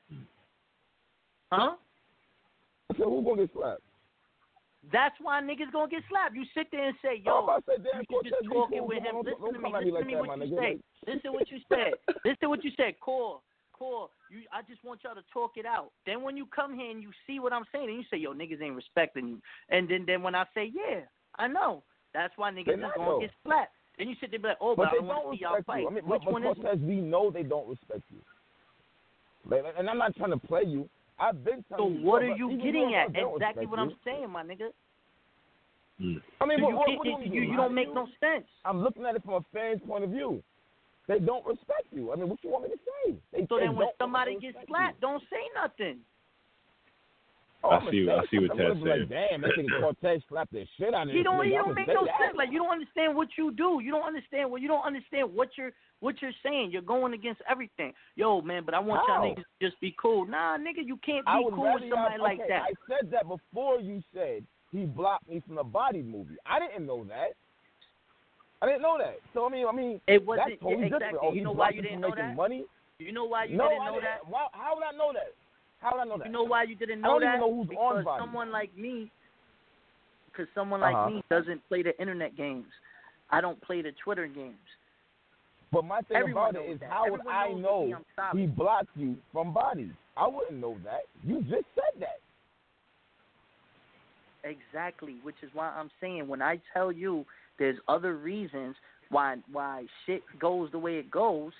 Huh? I said, who gonna get slapped? That's why niggas gonna get slapped. You sit there and say, yo, to say, you Cortez, just talking cool. with him. don't- Listen don't to me. Listen like to me that, what you say. Listen what you said. Listen to what you said. Core, core. You, I just want y'all to talk it out. Then when you come here and you see what I'm saying, and you say, yo, niggas ain't respecting you. And then, then when I say, yeah, I know. That's why niggas is gonna get slapped. Then you sit there and be like, oh, but, But I don't want to see y'all fight. you. I mean, Which but, one is? Cortez, we know they don't respect you. Like, and I'm not trying to play you. I've been So telling you. what are you getting at? Exactly what I'm saying, my nigga. Hmm. I mean, So what, you, what, what do you, you, you don't make no sense. I'm looking at it from a fan's point of view. They don't respect you. I mean, what you want me to say? They, So they then when somebody respect gets you. slapped, don't say nothing. Oh, I I'ma see- say I see what something. I'm Ted's gonna Like, Damn, that nigga Cortez slapped the shit out of He don't. nigga. He don't make no that. sense. Like you don't understand what you do. You don't understand what you don't understand what you're what you're saying. You're going against everything. Yo, man, but I want How? y'all niggas to just be cool. Nah, nigga, you can't be cool with somebody y'all, like okay, that. I said that before you said he blocked me from the Bodied movie. I didn't know that. I didn't know that. So I mean, I mean, It wasn't that's totally yeah, different. exactly. Oh, you know why you didn't from know that? money? You know why you no, didn't I know didn't. that? Why, how would I know that? How would I know that? You know why you didn't know that? know who's because on body. someone like me, because someone like Uh-huh. me doesn't play the internet games. I don't play the Twitter games. But my thing Everyone about it is, that. how would I know he blocked you from bodies? I wouldn't know that. You just said that. Exactly, which is why I'm saying when I tell you there's other reasons why why shit goes the way it goes.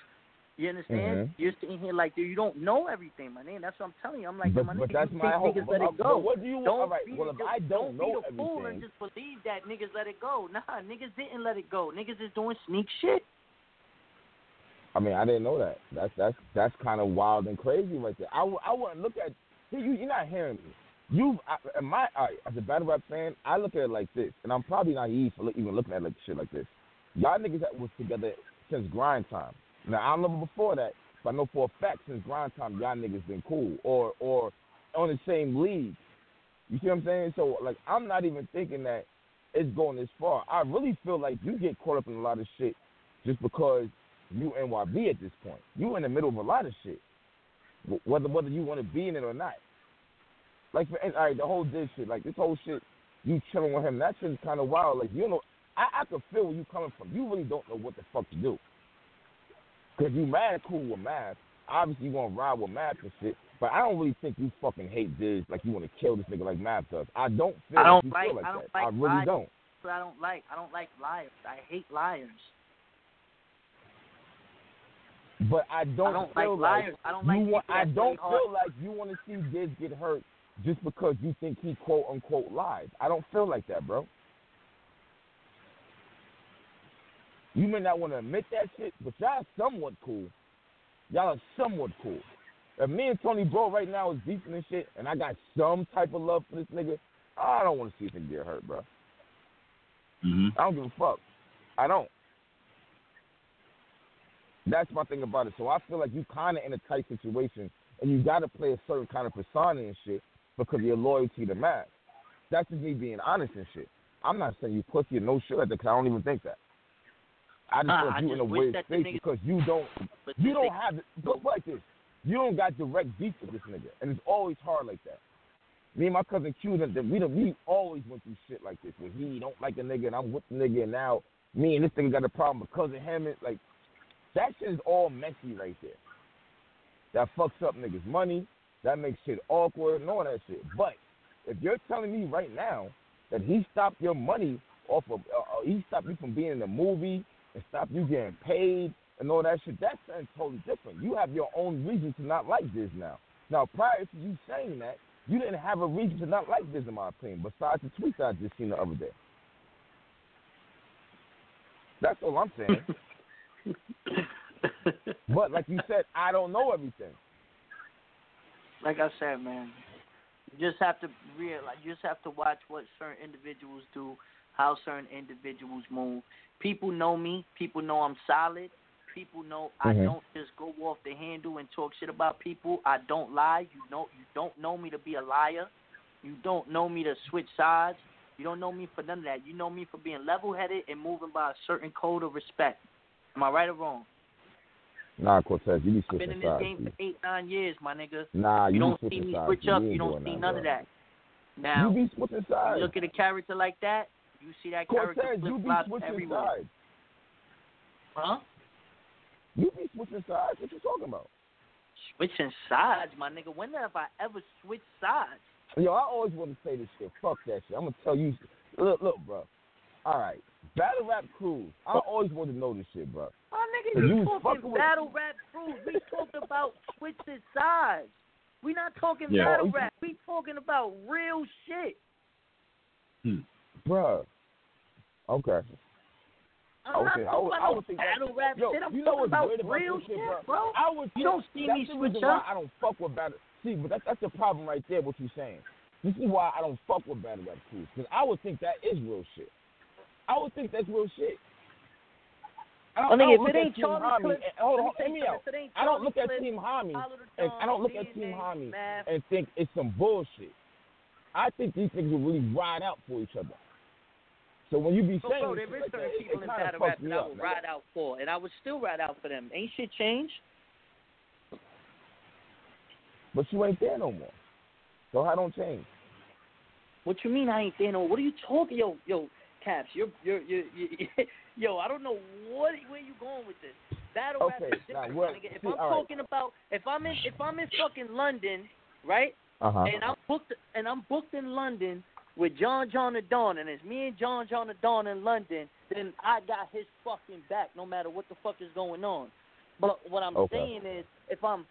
You understand? Mhm. You're sitting here like dude, you don't know everything, my nigga. That's what I'm telling you. I'm like, but, my but nigga, that's you my think niggas But, let uh, it go. but what do you? Don't all right. be Well, if I don't, be know the fool and just believe that niggas let it go. Nah, niggas didn't let it go. Niggas is doing sneak shit. I mean, I didn't know that. That's that's that's kind of wild and crazy right there. I, w- I wouldn't look at you. You're not hearing me. You, I, my right, as a battle rap fan, I look at it like this, and I'm probably naive for look, even looking at like shit like this. Y'all niggas that was together since grind time. Now I know before that, but I know for a fact since grind time, y'all niggas been cool or or on the same league. You see what I'm saying? So like, I'm not even thinking that it's going this far. I really feel like you get caught up in a lot of shit just because you NYB at this point. You in the middle of a lot of shit, whether whether you want to be in it or not. Like for all right, the whole this shit, like this whole shit, you chilling with him. That shit's kind of wild. Like you know, I I can feel where you coming from. You really don't know what the fuck to do. Cause you mad cool with math. Obviously you want to ride with math and shit. But I don't really think you fucking hate Diz like you want to kill this nigga like math does. I don't feel I don't you like. feel like I don't that. like I really liars. don't. But I don't like. I don't like liars. I hate liars. But I don't, I don't feel like like liars. I don't you like want. I don't play hard. feel like you want to see Diz get hurt just because you think he quote unquote lies. I don't feel like that, bro. You may not want to admit that shit, but y'all somewhat cool. Y'all are somewhat cool. If me and Tony Bro right now is decent and shit, and I got some type of love for this nigga, I don't want to see him get hurt, bro. Mm-hmm. I don't give a fuck. I don't. That's my thing about it. So I feel like you kind of in a tight situation, and you got to play a certain kind of persona and shit because of your loyalty to Math. That's just me being honest and shit. I'm not saying you pussy or no shit like that because I don't even think that. I just like I you in a weird space because you don't you don't have look like this. You don't got direct beef with this nigga, and it's always hard like that. Me and my cousin Q, that we done, we always went through shit like this where he don't like a nigga and I'm with the nigga, and now me and this nigga got a problem because of him. It, like that shit is all messy right there. That fucks up niggas' money. That makes shit awkward and all that shit. But if you're telling me right now that he stopped your money off of, uh, uh, he stopped you from being in the movie and stopped you getting paid and all that shit, that's something totally different. You have your own reason to not like this now. Now, prior to you saying that, you didn't have a reason to not like this, in my opinion, besides the tweets I just seen the other day. That's all I'm saying. but like you said, I don't know everything. like I said, man, you just have to realize, you just have to watch what certain individuals do, how certain individuals move. People know me. People know I'm solid. People know I Mhm. don't just go off the handle and talk shit about people. I don't lie. You know, you don't know me to be a liar. You don't know me to switch sides. You don't know me for none of that. You know me for being level-headed and moving by a certain code of respect. Am I right or wrong? Nah, Cortez, you be I've been in this sides. game for eight, nine years, my nigga. Nah, you, you don't see me switch up. You You don't see none bro. of that. Now, You be switching sides. look at a character like that. You see that character Cortez, you flip be flops switching everywhere. sides. Huh? You be switching sides. What you talking about? Switching sides, my nigga. When have I ever switched sides? Yo, I always want to say this shit. Fuck that shit. I'm gonna tell you. Look, look, bro. All right, battle rap crews. I always want to know this shit, bro. My nigga, you you talking fucking with- battle rap crews. We talking about switching sides. We not talking Yeah. battle rap. We talking about real shit. Bruh. Okay. I'm Okay, not I would- I would think that- battle rap Yo, shit. I'm you know what's about weird about real this shit, shit, bro? I would You don't see me the switch up. I don't fuck with battle. See, but that's that's the problem right there. What you saying? This is why I don't fuck with battle rap crews because I would think that is real shit. I would think that's real shit. I I don't, think I if don't it look ain't at Team Charlie Hami. Hold on, let me hear me out. If it ain't I don't look at Team Hami and I don't look at Team DNA, Hami and think it's some bullshit. I think these things will really ride out for each other. So when you be So, saying bro, there is certain people it in battle of rap that I man. ride out for, and I would still ride out for them. Ain't shit changed? But you ain't there no more. So how don't change? What you mean I ain't there no? What are you talking, yo, yo, Caps? You're, you're, you're, you yo. I don't know what where you going with this. Battle rap Okay, is different, what- nigga. If see, I'm all right. talking about, if I'm in, if I'm in fucking London, right? Uh-huh. And I'm booked, and I'm booked in London with John John Da Don, and it's me and John John Da Don in London. Then I got his fucking back, no matter what the fuck is going on. But what I'm Okay. saying is, if I'm,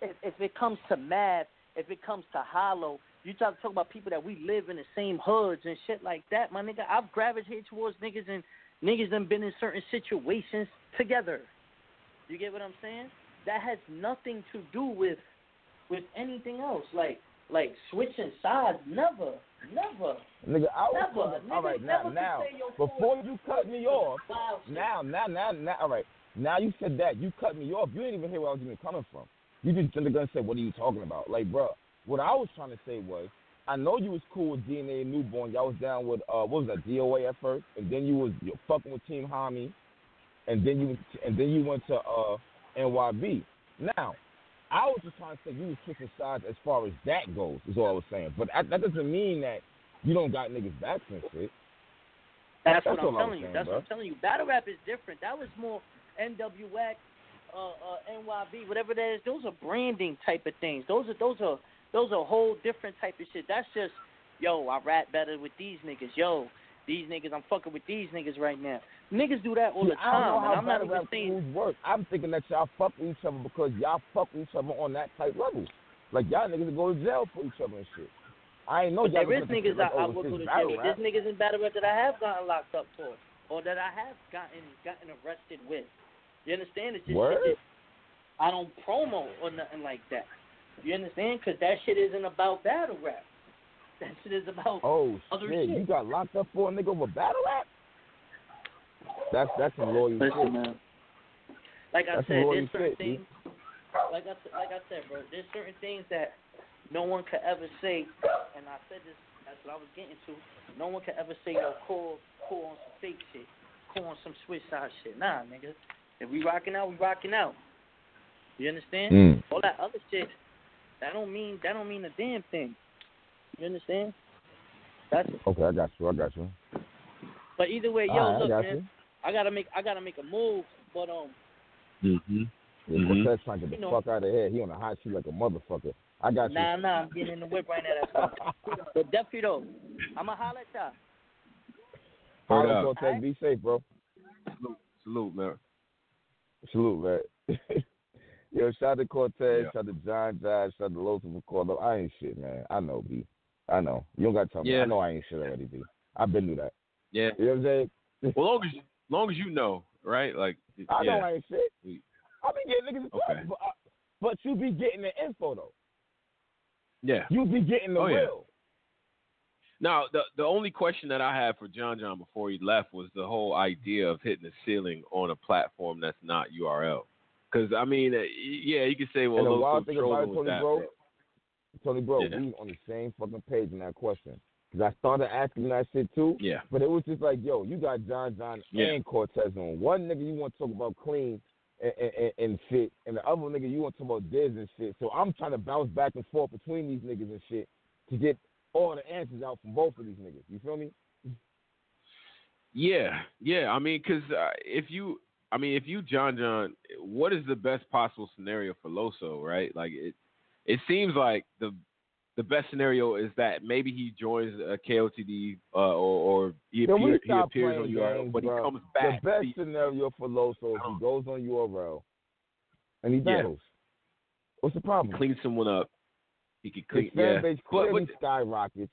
if, if it comes to math, if it comes to hollow, you talk talk about people that we live in the same hoods and shit like that, my nigga. I've gravitated towards niggas and niggas done been in certain situations together. You get what I'm saying? That has nothing to do with with anything else. Like like switching sides, never, never. Nigga, I was Never. talking- all right, now, now, before you cut me off, now, now, now, now, all right, now you said that, you cut me off, you didn't even hear where I was even coming from. You just jumped the gun and said, what are you talking about? Like, bro, what I was trying to say was, I know you was cool with DNA and Newborn, y'all was down with, uh, what was that, DOA at first, and then you was you fucking with Team Hami, and then you, and then you went to, uh, NYB. Now, I was just trying to say you was switching sides as far as that goes, is all I was saying. But that, that doesn't mean that You don't got niggas backs and shit. That's, That's what I'm telling you. saying, That's bro. what I'm telling you. Battle rap is different. That was more NWX, uh, uh, NYB, whatever that is. Those are branding type of things. Those are those are those are whole different type of shit. That's just yo, I rap better with these niggas. Yo, these niggas, I'm fucking with these niggas right now. Niggas do that all the I time, and I'm not even saying. work. I'm thinking that y'all fuck with each other because y'all fuck with each other on that type level. Like y'all niggas go to jail for each other and shit. I ain't know But y'all there is niggas like, I, I oh, will it's go to jail There's niggas in battle rap that I have gotten locked up for, or that I have gotten gotten arrested with. You understand? It's just Word? shit I don't promo or nothing like that. You understand? Because that shit isn't about battle rap. That shit is about Oh other shit, shit. you got locked up for a nigga over battle rap? That's that's some loyal Listen, shit. man. Like I That's some said, there's certain shit, things. Like I said, like I said, bro, there's certain things that no one could ever say, and I said this. That's what I was getting to. No one could ever say, yo, call call on some fake shit, call on some switch side shit. Nah, nigga. If we rocking out, we rocking out. You understand? Mm. All that other shit, that don't mean that don't mean a damn thing. You understand? That's Okay, I got you. I got you. but either way, yo, All right, I look, got man, you. I gotta make I gotta make a move, but um, Mm-hmm. Yeah, Mhm. Cortez trying to get You the know. fuck out of here. He on a hot seat like a motherfucker. I got you. Nah, nah, I'm getting in the whip right now. That's but definitely though, I'ma holler at y'all. All Word right, up. Cortez, be safe, bro. Salute, salute, man. Salute, man. Yo, shout out to Cortez, Yeah. shout out to John Josh, shout out to Los for calling up. I ain't shit, man. I know, B. I know. You don't got to tell me. Yeah. I know I ain't shit already, B. I've been through that. Yeah. You know what I'm saying? Well, long as long as you know, right? Like, I yeah. know I ain't shit. I be getting niggas Okay. but, I, but you be getting the info, though. Yeah. You be getting the Oh, yeah. Now, the the only question that I had for John John before he left was the whole idea of hitting the ceiling on a platform that's not URL. Because I mean, uh, yeah, you could say, well, and the wild thing about it, Tony Bro, Tony Bro, Yeah. we on the same fucking page in that question. Because I started asking that shit too. Yeah. But it was just like, yo, you got John John Yeah. and Cortez on. One nigga you want to talk about clean and, and, and shit, and the other nigga you want to talk about Diz and shit. So I'm trying to bounce back and forth between these niggas and shit to get all the answers out from both of these niggas. You feel me? Yeah, yeah. I mean, because uh, if you, I mean, if you John John, what is the best possible scenario for Loso, right? Like it, it seems like the the best scenario is that maybe he joins a KOTD uh, or, or he, appear, he appears on URL, games, but he comes back. The best scenario for Loso is he goes on URL and he Yeah. battles. What's the problem? clean someone up. He could clean. His fan Yeah, base but, clearly but skyrockets.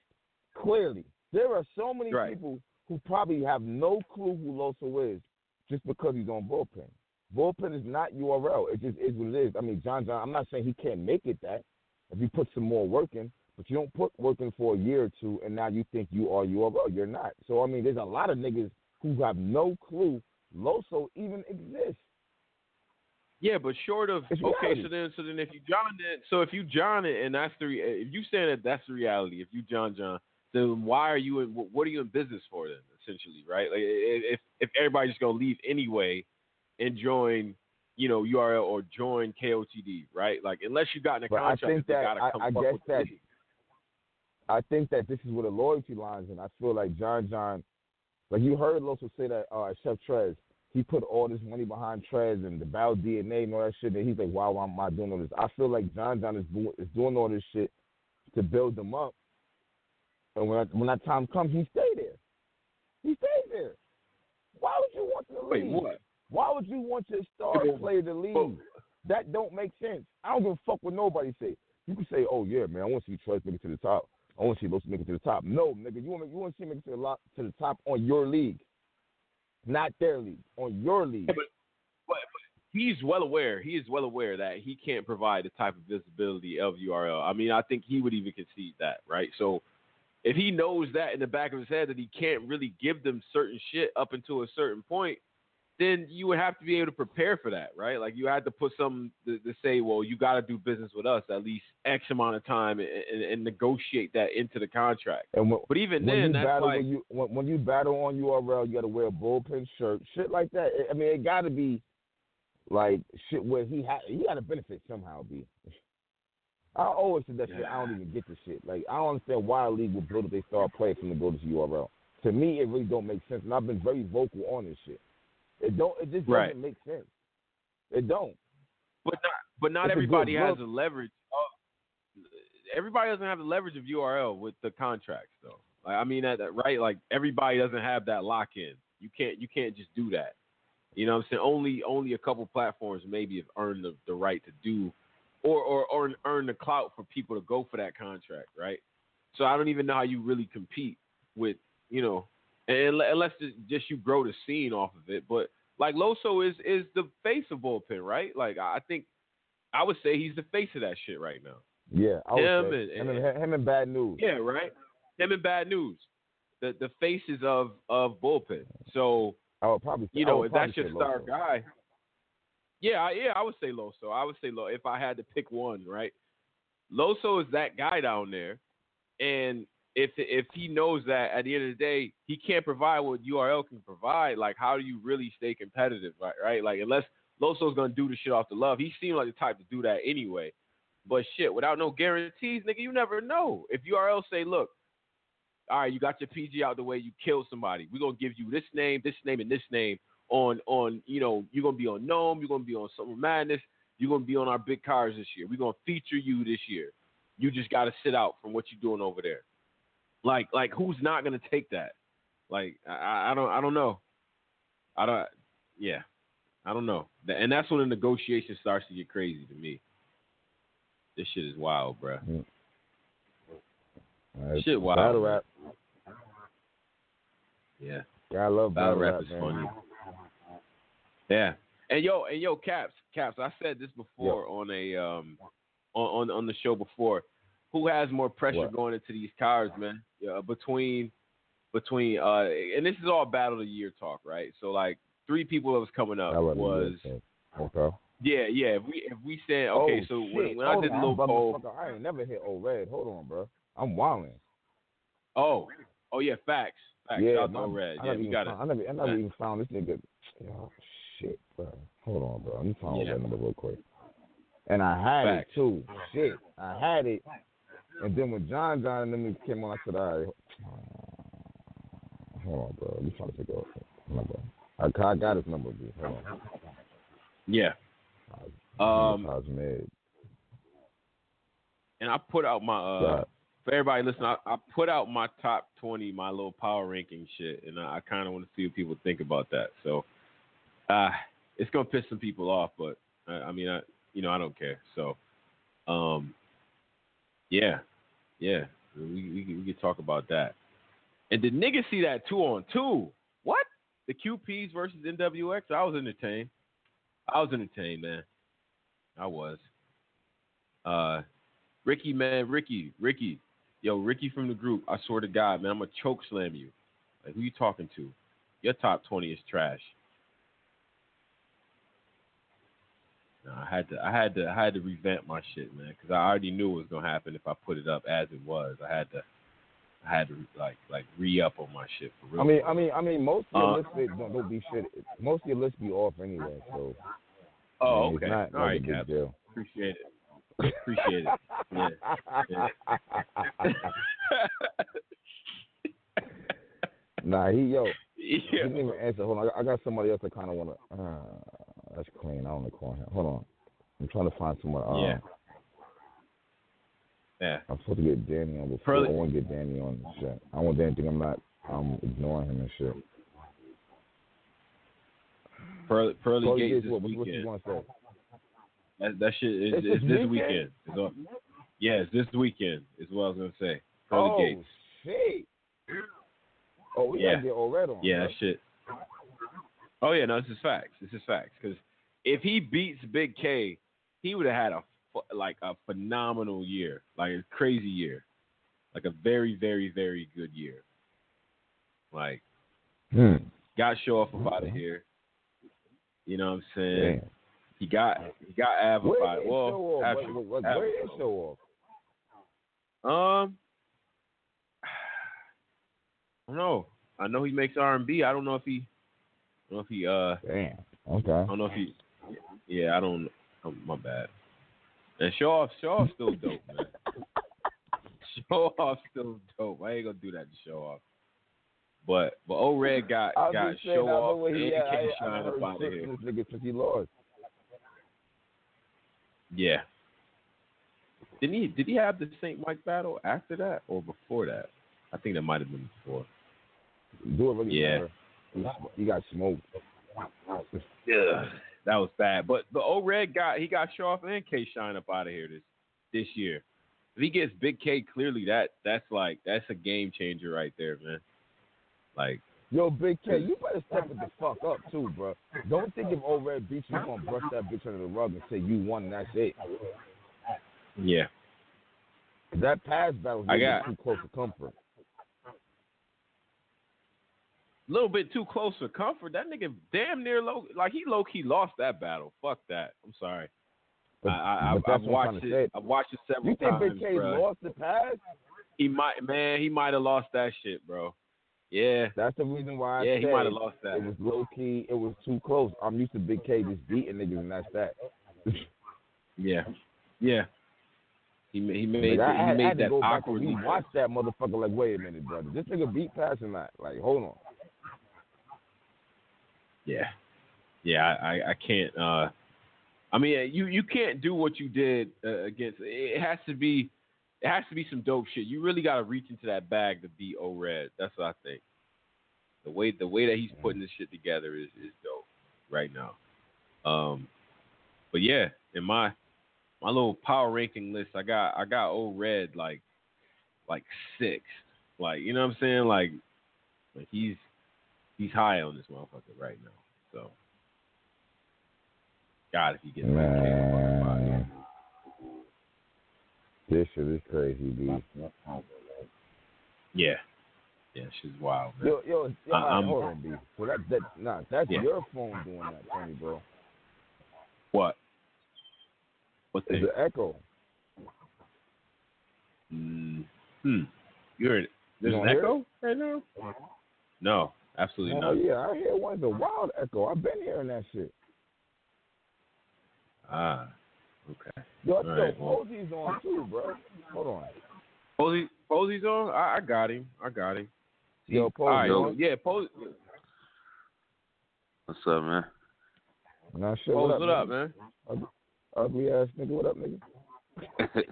Clearly, there are so many Right. people who probably have no clue who Loso is just because he's on bullpen. Bullpen is not URL. It just is what it is. I mean, John John. I'm not saying he can't make it that if he put some more work in, but you don't put work in for a year or two, and now you think you are URL. You're not. So I mean, there's a lot of niggas who have no clue Loso even exists. yeah, but short of It's okay, reality. so then so then if you John it, so if you John it and that's the if you saying that that's the reality, if you John John, then why are you in what are you in business for then? Essentially, right? Like if if everybody's gonna leave anyway and join, you know, URL or join KOTD, right? Like unless you got in a But I think that gotta I, come I fuck guess with that. I think that this is where the loyalty lines, and I feel like John John, like you heard Loso say that uh, Chef Trez, he put all this money behind Trez and the Bow DNA and all that shit, and he's like, why, why am I doing all this? I feel like John John is doing is doing all this shit to build them up, and when I, when that time comes, he stay there. He stays there. Why would you want to leave? Wait, what? Why would you want your star player to leave? that don't make sense. I don't give a fuck what nobody say. You can say, "Oh yeah, man, I want to see Trez make it to the top. I want to see Los make it to the top." No, nigga, you want you want to see him make it to the lot, to the top on your league, not their league, on your league. Yeah, but, but, but he's well aware. He is well aware that he can't provide the type of visibility of URL. I mean, I think he would even concede that, right? So if he knows that in the back of his head that he can't really give them certain shit up until a certain point, then you would have to be able to prepare for that, right? Like you had to put something to, to say, well, you got to do business with us at least X amount of time and, and, and negotiate that into the contract. And when, But even when then, that's battle, like when you when, when you battle on URL, you got to wear a bullpen shirt, shit like that. I mean, it got to be like shit where he had he got to benefit somehow. Be I always said that shit. I don't even get the shit. Like I don't understand why a league would build if they start playing from the go to URL. To me, it really don't make sense, and I've been very vocal on this shit. It don't. It just doesn't make sense. It don't. But not, but not It's everybody has the leverage. Of, everybody doesn't have the leverage of URL with the contracts, though. Like, I mean, that that- right? Like everybody doesn't have that lock in. You can't you can't just do that. You know what I'm saying? Only only a couple platforms maybe have earned the, the right to do, or, or or earn the clout for people to go for that contract, right? So I don't even know how you really compete with you know, unless it's just you grow the scene off of it. But like Loso is is the face of bullpen, right? Like I think I would say he's the face of that shit right now. Yeah, I would Him say. and- him, and, him and bad news. Yeah, right. Him and bad news, the the faces of of bullpen. So I would probably. say, you know if that's your star Loso. guy. Yeah, yeah, I would say Loso. I would say Loso if I had to pick one, right? Loso is that guy down there, and if if he knows that at the end of the day he can't provide what URL can provide, like how do you really stay competitive, right? Right? Like unless Loso's gonna do the shit off the love, he seemed like the type to do that anyway. But shit, without no guarantees, nigga, you never know. If URL say, look, all right, you got your PG out the way, you killed somebody. We're gonna give you this name, this name, and this name on on you know, you're gonna be on NOME, you're gonna be on Summer Madness, you're gonna be on our big cars this year. We're gonna feature you this year. You just gotta sit out from what you're doing over there. Like like who's not gonna take that? Like I, I don't I don't know. I don't yeah. I don't know. And that's when the negotiation starts to get crazy to me. This shit is wild, bruh. All right, Shit wild. Battle rap. Yeah. I love Battle battle, rap rap, is man. funny. Yeah. And yo, and yo, Caps, Caps. I said this before on a um on, on on the show before. Who has more pressure What? going into these cars, man? Yeah, between between uh and this is all battle of the year talk, right? So like three people that was coming up was. Okay. yeah, yeah. If we if we said okay, oh, so shit. when, when I did the on, little poll, I ain't never hit old red. Hold on, bro. I'm wilding. oh oh yeah, facts, facts. Yeah, Shout out. Red. I Yeah, we even got it. found, I never, I never even found this nigga. Oh, shit, bro. Hold on, bro. Let me find Yeah. that number real quick. And I had Facts. it too. Shit, I had it. And then when John John and them came on, I said, all right, hold on, bro. Let me try to figure out number. I, I got his number, dude. Hold on. Yeah. Um, Cosmed. and I put out my uh for everybody listening, I, I put out my top twenty, my little power ranking shit, and I, I kind of want to see what people think about that. So, uh, it's gonna piss some people off, but I, I mean, I you know I don't care. So, um, yeah, yeah, we we, we can talk about that. And did niggas see that two on two? What? The QPs versus NWX? I was entertained. I was entertained, man. I was. Uh, Ricky, man, Ricky, Ricky, yo, Ricky from the group. I swear to God, man, I'm gonna choke slam you. Like, who you talking to? Your top twenty is trash. No, I had to, I had to, I had to revamp my shit, man, because I already knew it was gonna happen if I put it up as it was. I had to, I had to like, like re up on my shit for real. I mean, I mean, I mean, most of your Uh, they don't, don't be shit. Most of your lists be off anyway, so. Oh, I mean, okay. Not, All right, Cap. deal. Appreciate it. Appreciate it. Yeah. yeah. Nah, he yo. Yeah. He didn't even answer. Hold on, I, I got somebody else that kind of wanna. Uh, that's clean. I don't want to call him. Hold on, I'm trying to find someone. Uh, Yeah. Yeah. I'm supposed to get Danny on before. Pearly- I want to get Danny on and shit. I want Danny to think I'm not. I'm ignoring him and shit. Pearly, Pearly Pearly Gates Gates, what- what you want to say? That, that shit is, It's is this weekend? weekend. All, yeah, it's this weekend. Is what I was gonna say. Pearly oh Gates. shit! Oh, we Yeah. gotta get all red on. Yeah, that shit. Oh yeah, no, this is facts. This is facts. Because if he beats Big K, he would have had a like a phenomenal year, like a crazy year, like a very, very, very good year. Like Hmm. got show off up out of here. You know what I'm saying? Damn. He got he got Av up Where out. is Well, show off? Av- What, what, what, Av- where is show off? Um, I don't know. I know he makes R and B. I don't know if he, I don't know if he. Uh, Damn. Okay. I don't know if he. Yeah, I don't. Oh, my bad. And show off, show off still dope, man. show off still dope. I ain't gonna do that to show off. But but old red got I'm got just saying, show off where and he at. I, K I Shine heard up out of here. this nigga since he lost. Yeah. Didn't he did he have the Saint Mike battle after that or before that? I think that might have been before. Do it really Yeah. matter. He, he got smoked. Yeah. That was bad. But the old red got he got Shaw and K Shine up out of here this this year. If he gets Big K, clearly that that's like that's a game changer right there, man. Like Yo, Big K, you better step it the fuck up too, bro. Don't think if Old Red beats you, gonna brush that bitch under the rug and say you won and that's it. yeah. That past battle, I got- too close to comfort. A little bit too close for comfort. That nigga damn near low like he low key lost that battle. Fuck that. I'm sorry. But, I, I, but I've, that's I've what I'm watched it. say. I've watched it several You think times. Big K lost the pass? He might, man. He might have lost that shit, bro. Yeah, That's the reason why I yeah. He might have lost that. it was low key. It was too close. I'm used to Big K just beating niggas, and that's that. Yeah, yeah. He he made I, he I, I made had to that awkward. and rewatch that motherfucker. Like, wait a minute, brother. This nigga beat pass or not? Like, hold on. Yeah, yeah. I, I can't. uh I mean, you you can't do what you did uh, against. It has to be. It has to be some dope shit. You really got to reach into that bag to beat O Red. That's what I think. The way the way that he's putting this shit together is is dope right now. Um, but yeah, in my my little power ranking list, I got I got O Red like like six. Like you know what I'm saying? Like like he's he's high on this motherfucker right now. So God, if he gets Man. This shit is crazy, B. yeah, yeah, she's wild. Man. Yo, yo, yo right, I'm- hold on, B. So that, that, nah, that's Yeah. your phone doing that, Tony, bro. What? What It's the echo. Mm, hmm. You're it? There's You an echo right now? No, absolutely Oh not. yeah, I hear one. It's a wild echo. I've been hearing that shit. Ah, okay. Yo, All yo, right, well. Posey's on too, bro. Hold on. Posey, Posey's on. I, I got him. I got him. Yo, All right, Posey. well, yeah, Posey. What's up, man? Nah, shit. Pose, what up, what up, nigga? man? Ugly, ugly ass nigga. What up, nigga?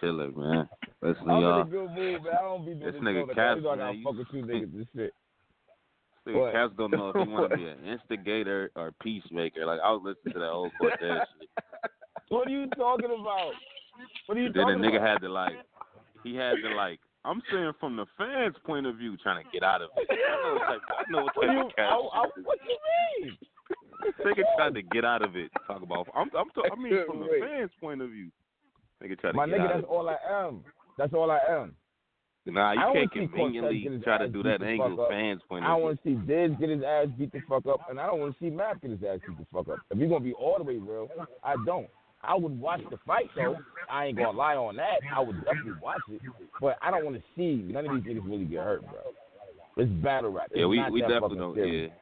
Chilling, man. Listen, I'm in y'all. a good mood, man. I don't be doing This this nigga all the Cass, time. You know I gotta man, fuck with you niggas and shit. Nigga Cass don't know if he want to be an instigator or peacemaker. Like I was listening to that old Cortez shit. What are you talking about? What are you Then the talking nigga about? had to like, he had to like. I'm saying from the fans' point of view, trying to get out of it. I know type, I know what type you, of Cass. I, I, what you mean? Nigga tried to get out of it. Talk about. I'm. I'm. I mean, from the fans' point of view. Nigga tried to My get nigga, out that's of it. all I am. That's all I am. Nah, you I can't wanna see Cortez conveniently try to do that angle fans' point I want to see Diz get his ass beat the fuck up, and I don't want to see Matt get his ass beat the fuck up. If you're gonna be all the way real, I don't. I would watch the fight though. I ain't gonna lie on that. I would definitely watch it, but I don't want to see none of these niggas really get hurt, bro. It's battle rap. It's Yeah, we we definitely don't. serious. Yeah.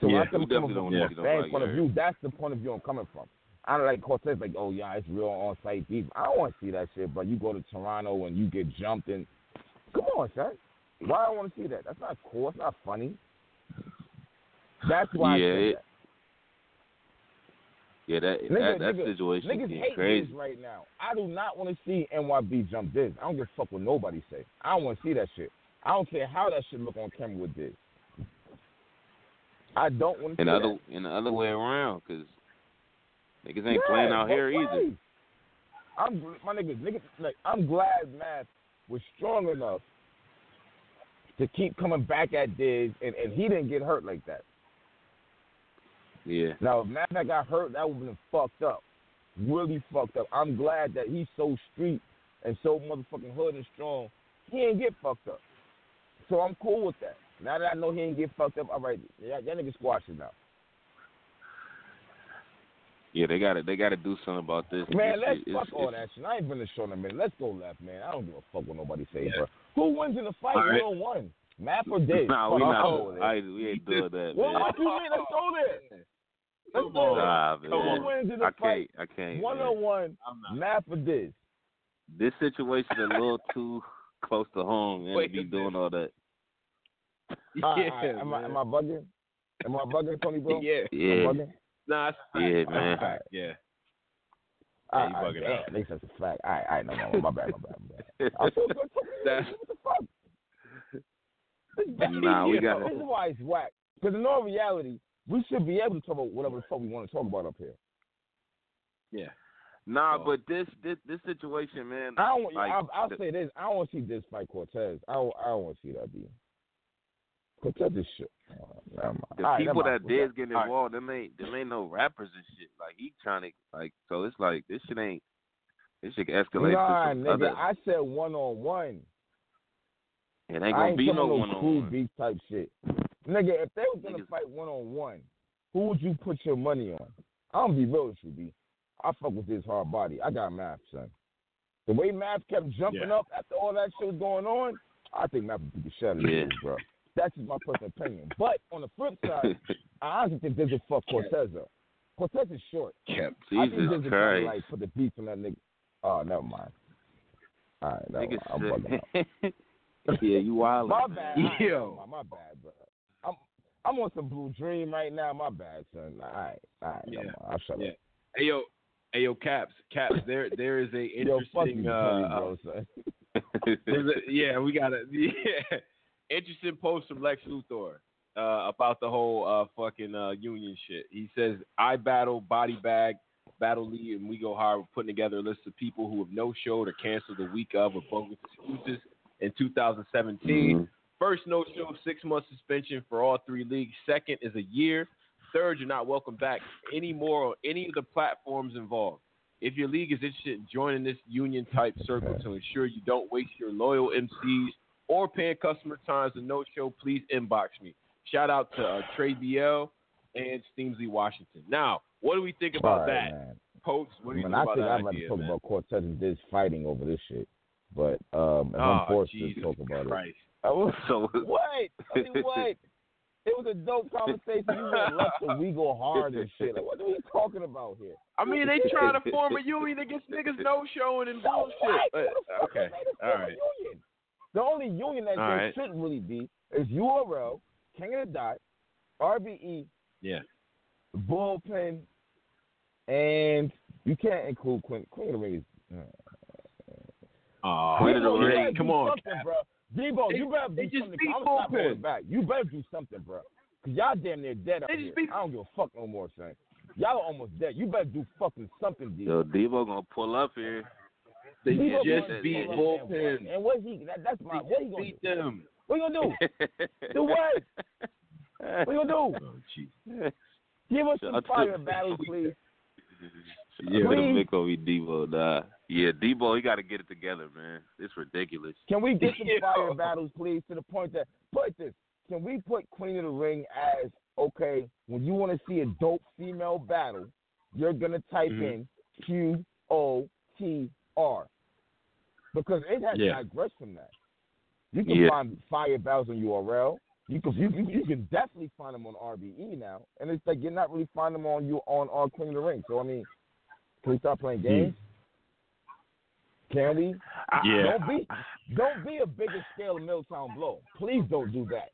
So Yeah, I come definitely from don't a want you to fan point of view, that's the point of view I'm coming from. I don't like Cortez like, oh yeah, it's real on site beef. I don't want to see that shit, but you go to Toronto and you get jumped and come on, son. Why I want to see that? That's not cool. It's not funny. That's why Yeah, it- that. Yeah, that Nigga, that, that nigga, situation Niggas hate crazy. this right now. I do not want to see NYB jump this. I don't give a fuck what nobody say. I don't want to see that shit. I don't care how that shit look on camera with this. I don't want to And see other that. and the other way around, cause niggas ain't Yeah, playing out here either. I'm my niggas, niggas. Like, I'm glad Math was strong enough to keep coming back at Diz, and, and he didn't get hurt like that. Yeah. Now, if Math had got hurt, that would have been fucked up, really fucked up. I'm glad that he's so street and so motherfucking hood and strong. He ain't get fucked up, so I'm cool with that. Now that I know he ain't get fucked up, all right, yeah, that nigga squash it now. Yeah, they gotta they gotta do something about this. Man, It's- let's it's- fuck all that shit. I ain't been to show in a minute. Let's go left, man. I don't give a fuck what nobody say, Yeah. bro. Who wins in the fight? All We right. don't won. Math or Diz? Nah, we not. go with. I, we ain't doing that, Well, man. what you mean? Let's go there. Let's Come do on. it. Nah, Who wins in the I fight? can't. I can't. One man. on one, I'm not. this. This situation a little too close to home, man, Wait to be a doing all that. Yeah, all right. Am, I, am I bugging? Am I bugging, Tony Bro? Yeah. Yeah. I'm bugging? Nah, it's a fact. Yeah, It's a man. fact. Yeah. All Yeah, you all right, bugging damn, out. At least that's a fact. All right, all right, no, no, my bad, my bad, my bad. I feel good. That's- What the fuck? Nah, we This got is why it's whack. Because in all reality, we should be able to talk about whatever the fuck we want to talk about up here. Yeah. Nah, Oh. but this this this situation, man. I don't. like, I'll, I'll the- say this. I don't want to see this fight Cortez. I don't. I don't want to see that be. Cortez is shit. Oh, the right, people that did get All right. involved, them ain't them ain't no rappers and shit. Like he trying to like, so it's like this shit ain't. This shit escalate Nah, nigga. other. I said one on one. It ain't gonna ain't be no one on one. beef type shit. Nigga, if they was gonna Niggas- fight one on one, who would you put your money on? I'm gonna be real with you, B. I fuck with this hard body. I got math, son. The way math kept jumping Yeah. up after all that shit was going on, I think math would be the shit out of Yeah. this, bro. That's just my personal opinion. But on the flip side, I honestly think there's a fuck Cortez up. Cortez is short. Kept. I think Jesus a Christ. like put the beef on that nigga. Oh, never mind. All right, never mind. I'm bugging out. Yeah, you wild. My bad. Right, Yo. mind. my bad, bro. I'm I'm on some blue dream right now. My bad, son. All right, all right. Yeah. I'll shut Yeah. up. Hey yo, hey yo, Caps, Caps. There, there is a Yo, fuck interesting. you, uh, uh, bro, son. a, yeah, we got a yeah, interesting post from Lex Luthor uh, about the whole uh, fucking uh, union shit. He says, "I battle body bag." Battle Lee and We Go Hard We're putting together a list of people who have no showed or canceled the week of or bogus excuses in 2017. Mhm. First no show, six month suspension for all three leagues. Second is a year. Third, you're not welcome back anymore on any of the platforms involved. If your league is interested in joining this union type circle to ensure you don't waste your loyal MCs or paying customer times and no show, please inbox me. Shout out to uh, Trey BL and Steamsley Washington. Now, what do we think about right, that? man. Post, what do you Man, think I about think that I'd rather idea, talk man? about Cortez and this fighting over this shit. But um, Oh, I'm forced Jesus to talk about Christ. it, I was, So what? I mean, what? It was a dope conversation. You went left and we go hard and shit. Like, what are we talking about here? I mean, they trying to form a union against niggas no showing and bullshit. But, okay, all right. Union? The only union that All there right. should really be is URL, King of the Dot, RBE, Yeah. Bullpen, and you can't include Queen. Queen of the Ring is. Uh, Oh, Queen of the Debo, you Ring. better Come on, bro. Debo, you better do something. beat I'm stop Bullpen. going back. You better do something, bro. Cause y'all damn near dead out They here. just beat- I don't give a fuck no more, son. Y'all are almost dead. You better do fucking something, Debo. Yo, Debo gonna pull up here. They just beat Bullpen. And what he? That, that's my. What he gonna Beat do? them. What you gonna do? Do what? What you gonna do? Oh. Give us some fire battles, please. Yeah, Please. Vic over Debo, nah. Yeah, Debo, he got to get it together, man. It's ridiculous. Can we get some fire battles, please, to the point that put this? Can we put Queen of the Ring as okay? When you want to see a dope female battle, you're gonna type Mhm. in Q O T R because it has Yeah. digressed from that. You can Yeah. find fire battles on URL. You can you, can- you can definitely find them on RBE now, and it's like you're not really finding them on you on on Queen of the Ring. So I mean, can we start playing games? Can we? Yeah. Don't be don't be a bigger scale of Milltown Blow. Please don't do that.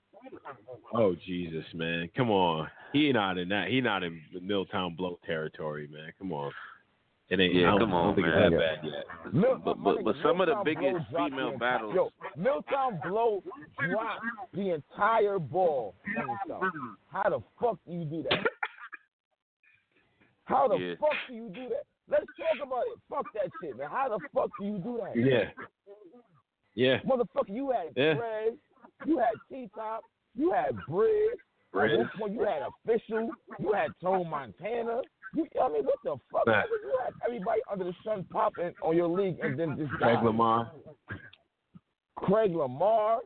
Oh Jesus, man! Come on, he not in that. He not in the Milltown blow territory, man. Come on. It ain't. Yeah, I don't, come I on, think man. it's that bad yet. Mil- But but, but some of the biggest female the, battles. Yo, Milltown Blow dropped the entire ball on. How the fuck do you do that? How the Yeah. fuck do you do that? Let's talk about it. Fuck that shit, man. How the fuck do you do that? Yeah. Yeah. Motherfucker, you had Yeah. Craig, you had T Top, you had Bridge, At one point, you had official, you had Tone Montana. You, I mean, what the fuck? Nah. You had everybody under the sun popping on your league, and then just Craig died. Lamar. Craig Lamar,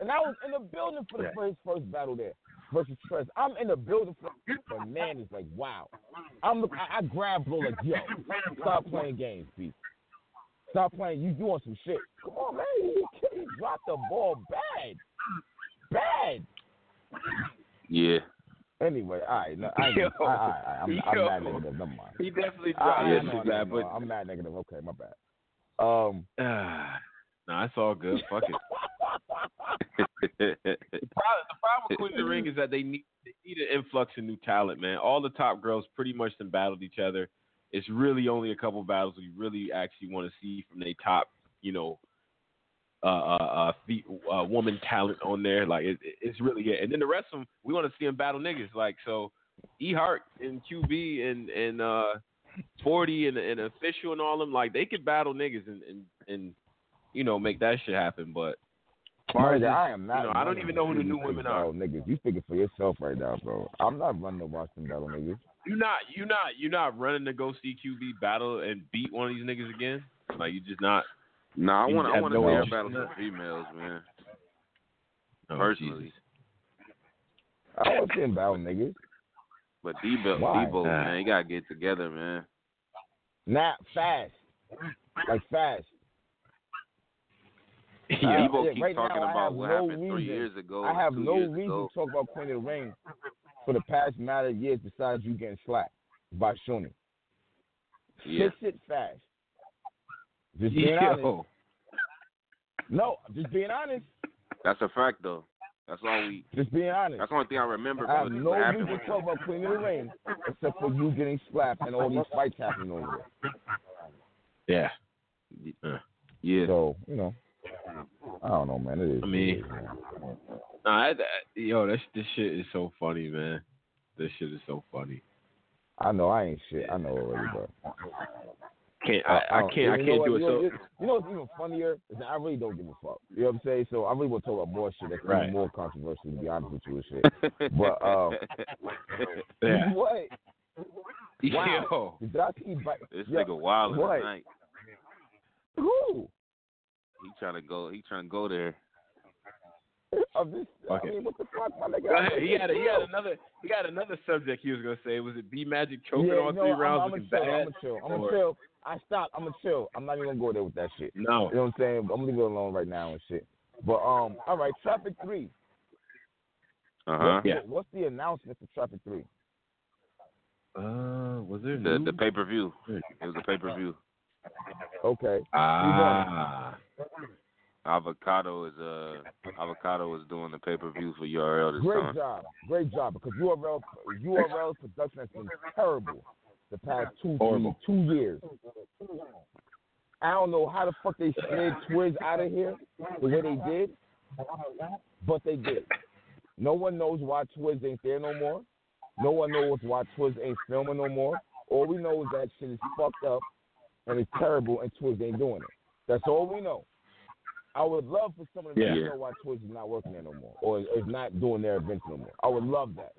and I was in the building for the Yeah. first first battle there versus Trez. I'm in the building for Fernandez. Like, wow. I'm look. I, I grabbed Bro like, yo, stop playing games, B. Stop playing. You doing some shit. Come on, man. He, he dropped the ball bad, bad. Yeah. Anyway, anyway, all right, no, I, Yo, I, I, I, I'm, I'm yo. negative. Never mind. He definitely I, I, dropped know, yeah, I too know, bad, I know. but I'm not negative. Okay, my bad. Um, nah, it's all good. Fuck it. The problem, the problem with Queen of the Ring is that they need they need an influx of new talent, man. All the top girls pretty much done battled each other. It's really only a couple battles we really actually want to see from their top, you know, uh, uh, uh, uh, woman talent on there. Like it, it- it's really it. And then the rest of them, we want to see them battle niggas. Like so, E Hart and QB and and uh, Forty and, and official and all them, like they could battle niggas and and, and you know make that shit happen. But as far as Nigga, this- I am not. you know, I don't even know who the new women are. Niggas, you speaking for yourself right now, bro. I'm not running to them battle niggas. You not you not you not running to go see QB battle and beat one of these niggas again? Like you just not. Nah, I you want I want to no see her interest battle in some females, man. Oh, Personally, Jesus. I want to see them battle niggas. but Debo, Why? Debo, man, you gotta get together, man. Not fast, like fast. Yeah, Uh, Debo yeah, keep right talking now, I about have what no happened three years ago. I have no reason ago. to talk about Queen of the Ring for the past matter of years besides you getting slapped by Shuni. Yeah. Fix it fast. Just being honest. Yo, No, just being honest. That's a fact, though. That's all we. Just being honest. That's the only thing I remember I have from no what reason happened to with talk about Queen of the Ring except for you getting slapped and all these fights happening over there. yeah. Yeah. So, you know, I don't know, man. It is. I mean- it is, man. Nah, that, that, yo, this this shit is so funny, man. This shit is so funny. I know I ain't shit. I know already, bro. Can't I, I, don't- can't I can't what, do it. You know, So you- you know what's even funnier is that I really don't give a fuck. You know what I'm saying? So I really want to talk about more shit that's Right. even more controversial, to be honest with you and shit. But um, yeah. what? Wow. Yo, Did I see? Bi- this Yo, nigga wild what? tonight. Who? He trying to go. He trying to go there. Of this? Fuck I mean, what the fuck, my nigga? Go ahead. He had a, he had another he got another subject he was gonna say. Was it B Magic choking yeah, on no, three I'm, rounds I'm looking gonna chill. I'm gonna chill. I'm gonna Or- chill. I stop. I'm gonna chill. I'm not even gonna go there with that shit. No. You know what I'm saying? I'm gonna leave it alone right now and shit. But um, all right, Traffic Three. Uh huh. What's, the, what's the announcement for Traffic Three? Uh, was there The new? the pay per view. It was a pay per view. Okay. ah, Avocado is uh Avocado is doing the pay per view for URL this Great time. job. Great job. Because URL URL production has been terrible the past two, three, two years. I don't know how the fuck they slid Twiz out of here the way they did, but they did. No one knows why Twiz ain't there no more. No one knows why Twiz ain't filming no more. All we know is that shit is fucked up and it's terrible and Twiz ain't doing it. That's all we know. I would love for someone to let Yeah. me know why Twiz is not working there no more or is not doing their events no more. I would love that.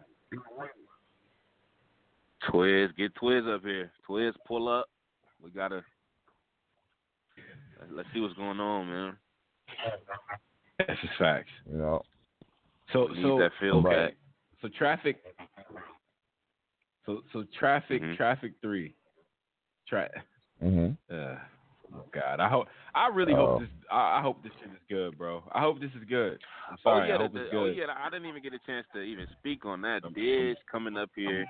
Twiz, get Twiz up here. Twiz, pull up. We gotta. Let's see what's going on, man. that's just facts. You know. So We need so that feel Right. back. so traffic. So so traffic Mhm. traffic three. Tra- Mm-hmm. uh, oh God, I hope I really Uh-oh. hope this. I, I hope this shit is good, bro. I hope this is good. I'm Oh sorry. yeah, I the, it's the- oh yeah. I didn't even get a chance to even speak on that. Diz coming up here.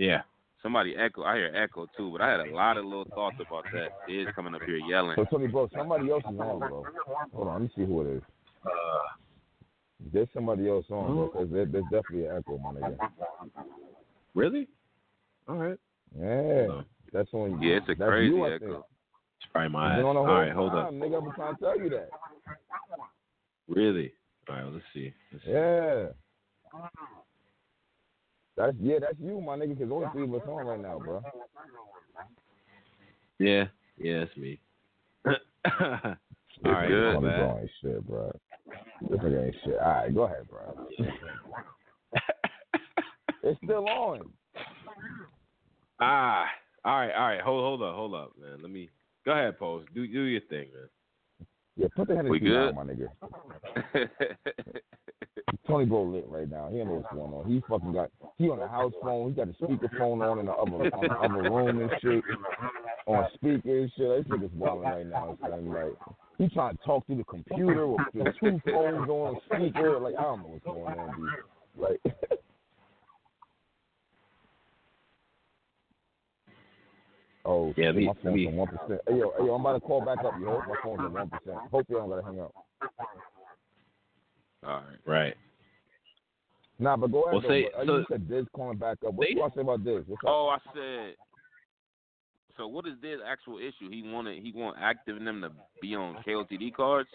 Yeah. Somebody echo. I hear echo too, but I had a lot of little thoughts about that. Diz coming up here yelling. So Tony, bro, somebody else is on, bro. Hold on, let me see who it is. Uh, There's somebody else on, bro. 'cause there, there's definitely an echo, my nigga. really? All right. Yeah, that's on. Yeah, it's a that's crazy you, echo. It's probably my You've ass. been on the All hold up. Nigga, I've been trying to tell you that. Really? All right, let's see. Let's see. Yeah. That's yeah, that's you, my nigga. Because only three of us on right now, bro. Yeah, yeah, it's me. All right, good, my Tony, bad. bro ain't shit, bro. This nigga ain't shit. All right, go ahead, bro. it's still on. Ah, all right, all right. Hold, hold up, hold up, man. Let me go ahead, pose. Do, do your thing, man. Yeah, put the Hennessy down, my nigga. Tony Bro lit right now. He don't know what's going on. He fucking got he on the house phone. He got the speaker phone on in the other on the other room and shit. On speaker and shit. This nigga's wilding right now. Of like he trying to talk through the computer with the two phones on speaker. Like I don't know what's going on, dude. Like Oh, Yeah, me- my phone's me- on one percent. Hey yo, hey yo, I'm about to call back up. You hope my phone's on one percent. Hope you don't gotta hang up. All right. Right. Nah, but go ahead. Well, say- but, uh, so- you said Diz calling back up. What They- you want to say about this? What's up? Oh, I said. So what is this actual issue? He wanted he want active in them to be on KOTD cards.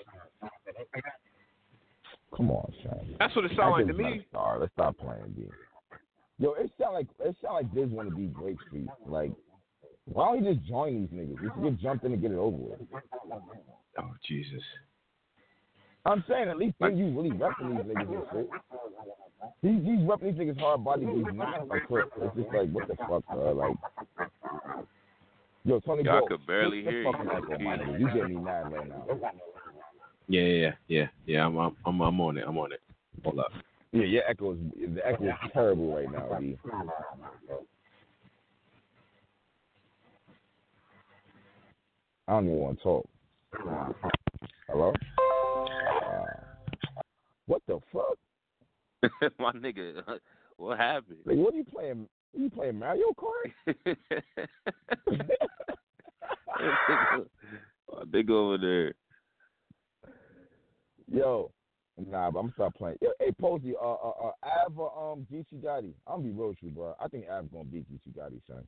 Come on, Sean. That's what it That sounds like to me. a Star. Let's stop playing games. Yo, it sound like it sound like Diz want to be Drake Street. Like, why don't he just join these niggas? Just get jumped in and get it over with. Oh Jesus. I'm saying at least then you really repping these niggas and shit. He's he's repping these niggas hard body, but he's not a crook. It's just like what the fuck, bro? Like, yo, Tony, Y'all bro, could barely hear you. fucking mic on my nigga. You getting me mad right now? Yeah, yeah, yeah, yeah. yeah I'm, I'm, I'm, I'm on it. I'm on it. Hold up. Yeah, your echo is the echo is terrible right now, D. I don't even want to talk. Hello? Uh, what the fuck? My nigga, what happened? Like, what are you playing? Are you playing Mario Kart? My nigga over there. Yo, nah, but I'm gonna stop playing. Yo, hey, Posey, uh, uh, uh, Av, uh, um, Geechee Gotti. I'm gonna be real with you, bro. I think Av's gonna beat Geechee Gotti, son.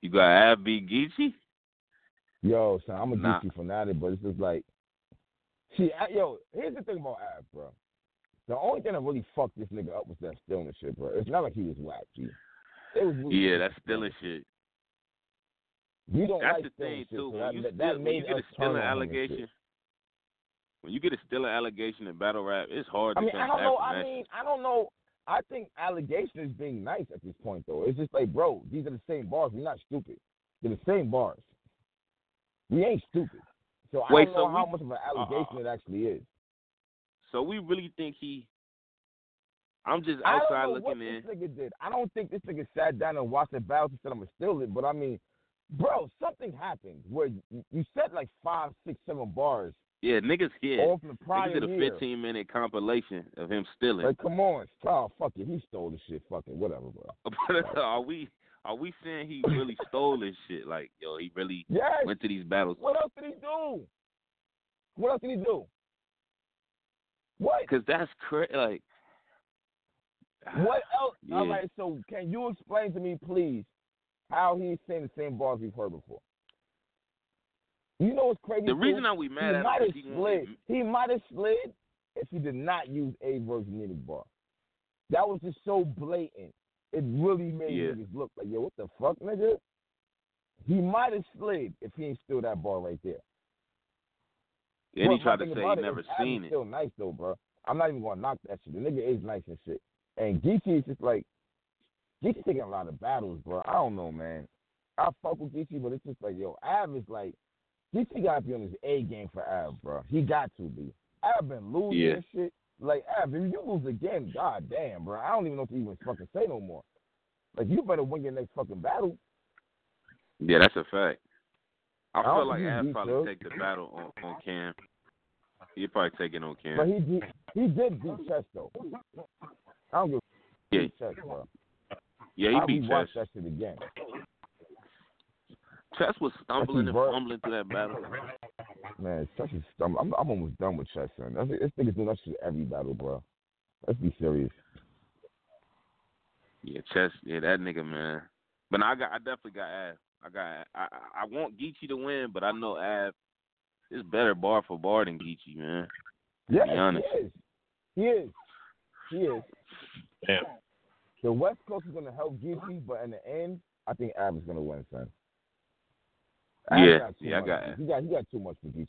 You got Abby Geechee? Yo, son, I'm a Nah. Geechee fanatic, but it's just like, see, I, yo, here's the thing about Av, bro. The only thing that really fucked this nigga up was that stillness shit, bro. It's not like he was whack, G. It was really Yeah, that's stealing shit. You don't That's like the thing stealing shit, too. so When that, you, that, that when you get a stealing on him and allegation, when you get a stealing allegation in battle rap, it's hard I mean, I don't know. I mean. I don't know. I think allegation is being nice at this point, though. It's just like, bro, these are the same bars. We're not stupid. They're the same bars. We ain't stupid. So I Wait, don't know so how we- much of an allegation uh-uh. it actually is. So we really think he. I'm just outside don't know what looking in. this nigga did. I don't think this nigga sat down and watched the battle and said I'm gonna steal it. But I mean, bro, something happened where you, you said like five, six, seven bars Yeah, niggas here. all from the prior Niggas did a year. 15 minute compilation of him stealing. Like, come on, oh fuck it, he stole the shit. Fuck it, whatever, bro. But are uh, we are we saying he really stole this shit? Like, yo, he really Yes. went to these battles What else did he do? What else did he do? What? because that's crazy. Like, What else? Yeah. right, so can you explain to me, please, how he's saying the same bars we've heard before? You know what's crazy? the too? reason that we mad he at might him have is he slid. He might have slid if he did not use a version bar. That was just so blatant. It really made Yeah. niggas look like, yo, what the fuck, nigga? He might have slid if he ain't steal that bar right there. And he tried to say he never seen it. Still nice though, bro. I'm not even gonna knock that shit. The nigga is nice and shit. And Geechee is just like Geechee taking a lot of battles, bro. I don't know, man. I fuck with Geechee, but it's just like, yo, Av is like Geechee got to be on his A game for Av, bro. He got to be. Av been losing Yeah. and shit. Like Av, if you lose again, god damn, bro. I don't even know what to even fucking say no more. Like you better win your next fucking battle. Yeah, that's a fact. I I feel like he Av probably take the battle on, on Cam. He'd probably take it on Cam. But he he, he did beat Chess though. I don't give Yeah. beat Chess, bro. yeah, I he beat rewatched Chess. that shit again. Chess was stumbling and fumbling through that battle. Man, Chess is I'm, I'm I'm almost done with Chess, son. That's, this nigga's doing that shit every battle, bro. Let's be serious. Yeah, Chess. Yeah, that nigga, man. But I got, I definitely got Av. I got, I, I I want Geechee to win, but I know Av is better bar for bar than Geechee, man. Yeah, be honest. he is. He is. He is. Damn. The West Coast is gonna help Geechee, but in the end, I think Av is gonna win, son. Av Yeah, got too yeah, I got Av. He got he got too much for DC.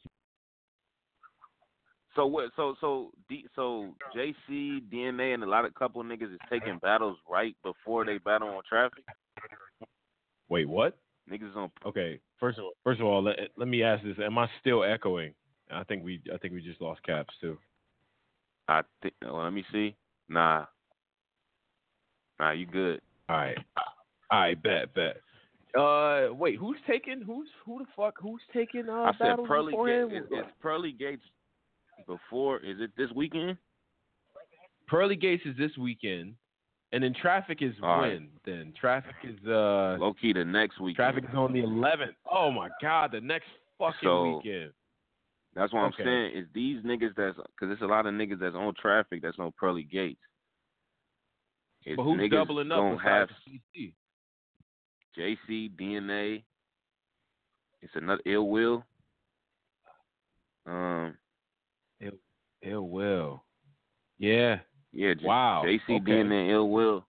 So what? So so D, so JC, DNA, and a lot of couple niggas is taking battles right before they battle on traffic. Wait, what? Niggas on. Okay. First of all, first of all, let, let me ask this: Am I still echoing? I think we, I think we just lost caps too. I think. Well, let me see. Nah. Nah, you good. All right. All right. Bet. Bet. Uh, wait. Who's taking? Who's who the fuck? Who's taking? Uh, I said Pearly? Gates. Is, is Pearly Gates before? Is it this weekend? Pearly Gates is this weekend. And then traffic is All when? right. Then traffic is uh Low key the next week. traffic is on the 11th. Oh my God, the next fucking So- weekend. That's what Okay. I'm saying. Is these niggas that's because it's a lot of niggas that's on traffic that's on pearly gates. It's But who's doubling up gonna have CC? JC, DNA. It's another ill will. Um, Ill ill will. Yeah. yeah, J- Wow. JC, okay. DNA, ill will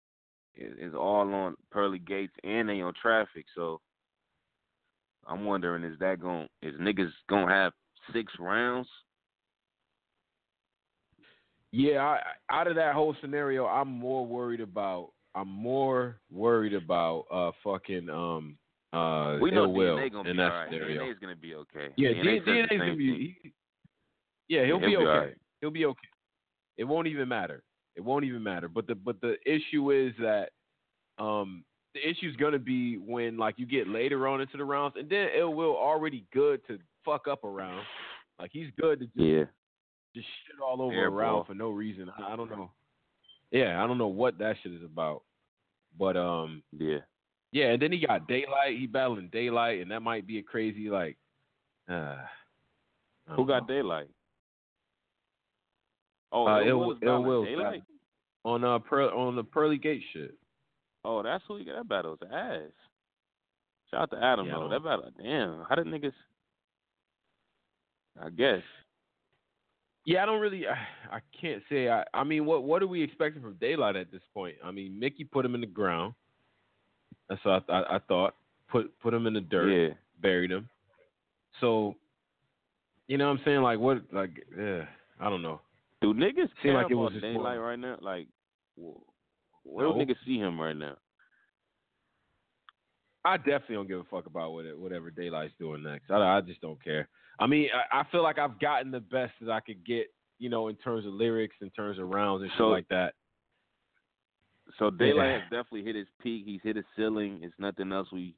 is, is all on pearly gates and they on traffic. So I'm wondering, is that going? Is niggas gonna have six rounds? Yeah, I, out of that whole scenario, I'm more worried about. I'm more worried about uh fucking um uh we know ill will DNA gonna in be that scenario. DNA gonna be okay. Yeah, DNA DNA, says the DNA's gonna be. He, yeah, he'll be he'll be okay. alright. He'll be okay. It won't even matter. It won't even matter. But the but the issue is that um the issue's gonna be when like you get later on into the rounds, and then ill will already good to fuck up around. Like he's good to just Yeah. just shit all over Airball. around for no reason. I, I don't know. Yeah, I don't know what that shit is about. But um Yeah. yeah, and then he got daylight. He battling daylight, and that might be a crazy like. Uh, Who got know. daylight? Oh, uh, Will is Ill Will daylight. on uh per, on the pearly gate shit. Oh, that's who he got. That battle's ass. Shout out to Adam Yeah, though. That battle, damn. How did niggas? I guess. Yeah, I don't really. I, I can't say. I, I mean, what what are we expecting from Daylight at this point? I mean, Mickey put him in the ground. That's what I, I, I thought. Put put him in the dirt. Yeah. Buried him. So, you know what I'm saying? Like what? Like, yeah, I don't know. Do niggas Seem like it was daylight right now? Like, wh- where do niggas see him right now? I definitely don't give a fuck about what whatever Daylight's doing next. I, I just don't care. I mean, I, I feel like I've gotten the best that I could get, you know, in terms of lyrics, in terms of rounds and shit like that. So daylight Yeah. has definitely hit his peak. He's hit his ceiling. It's nothing else. We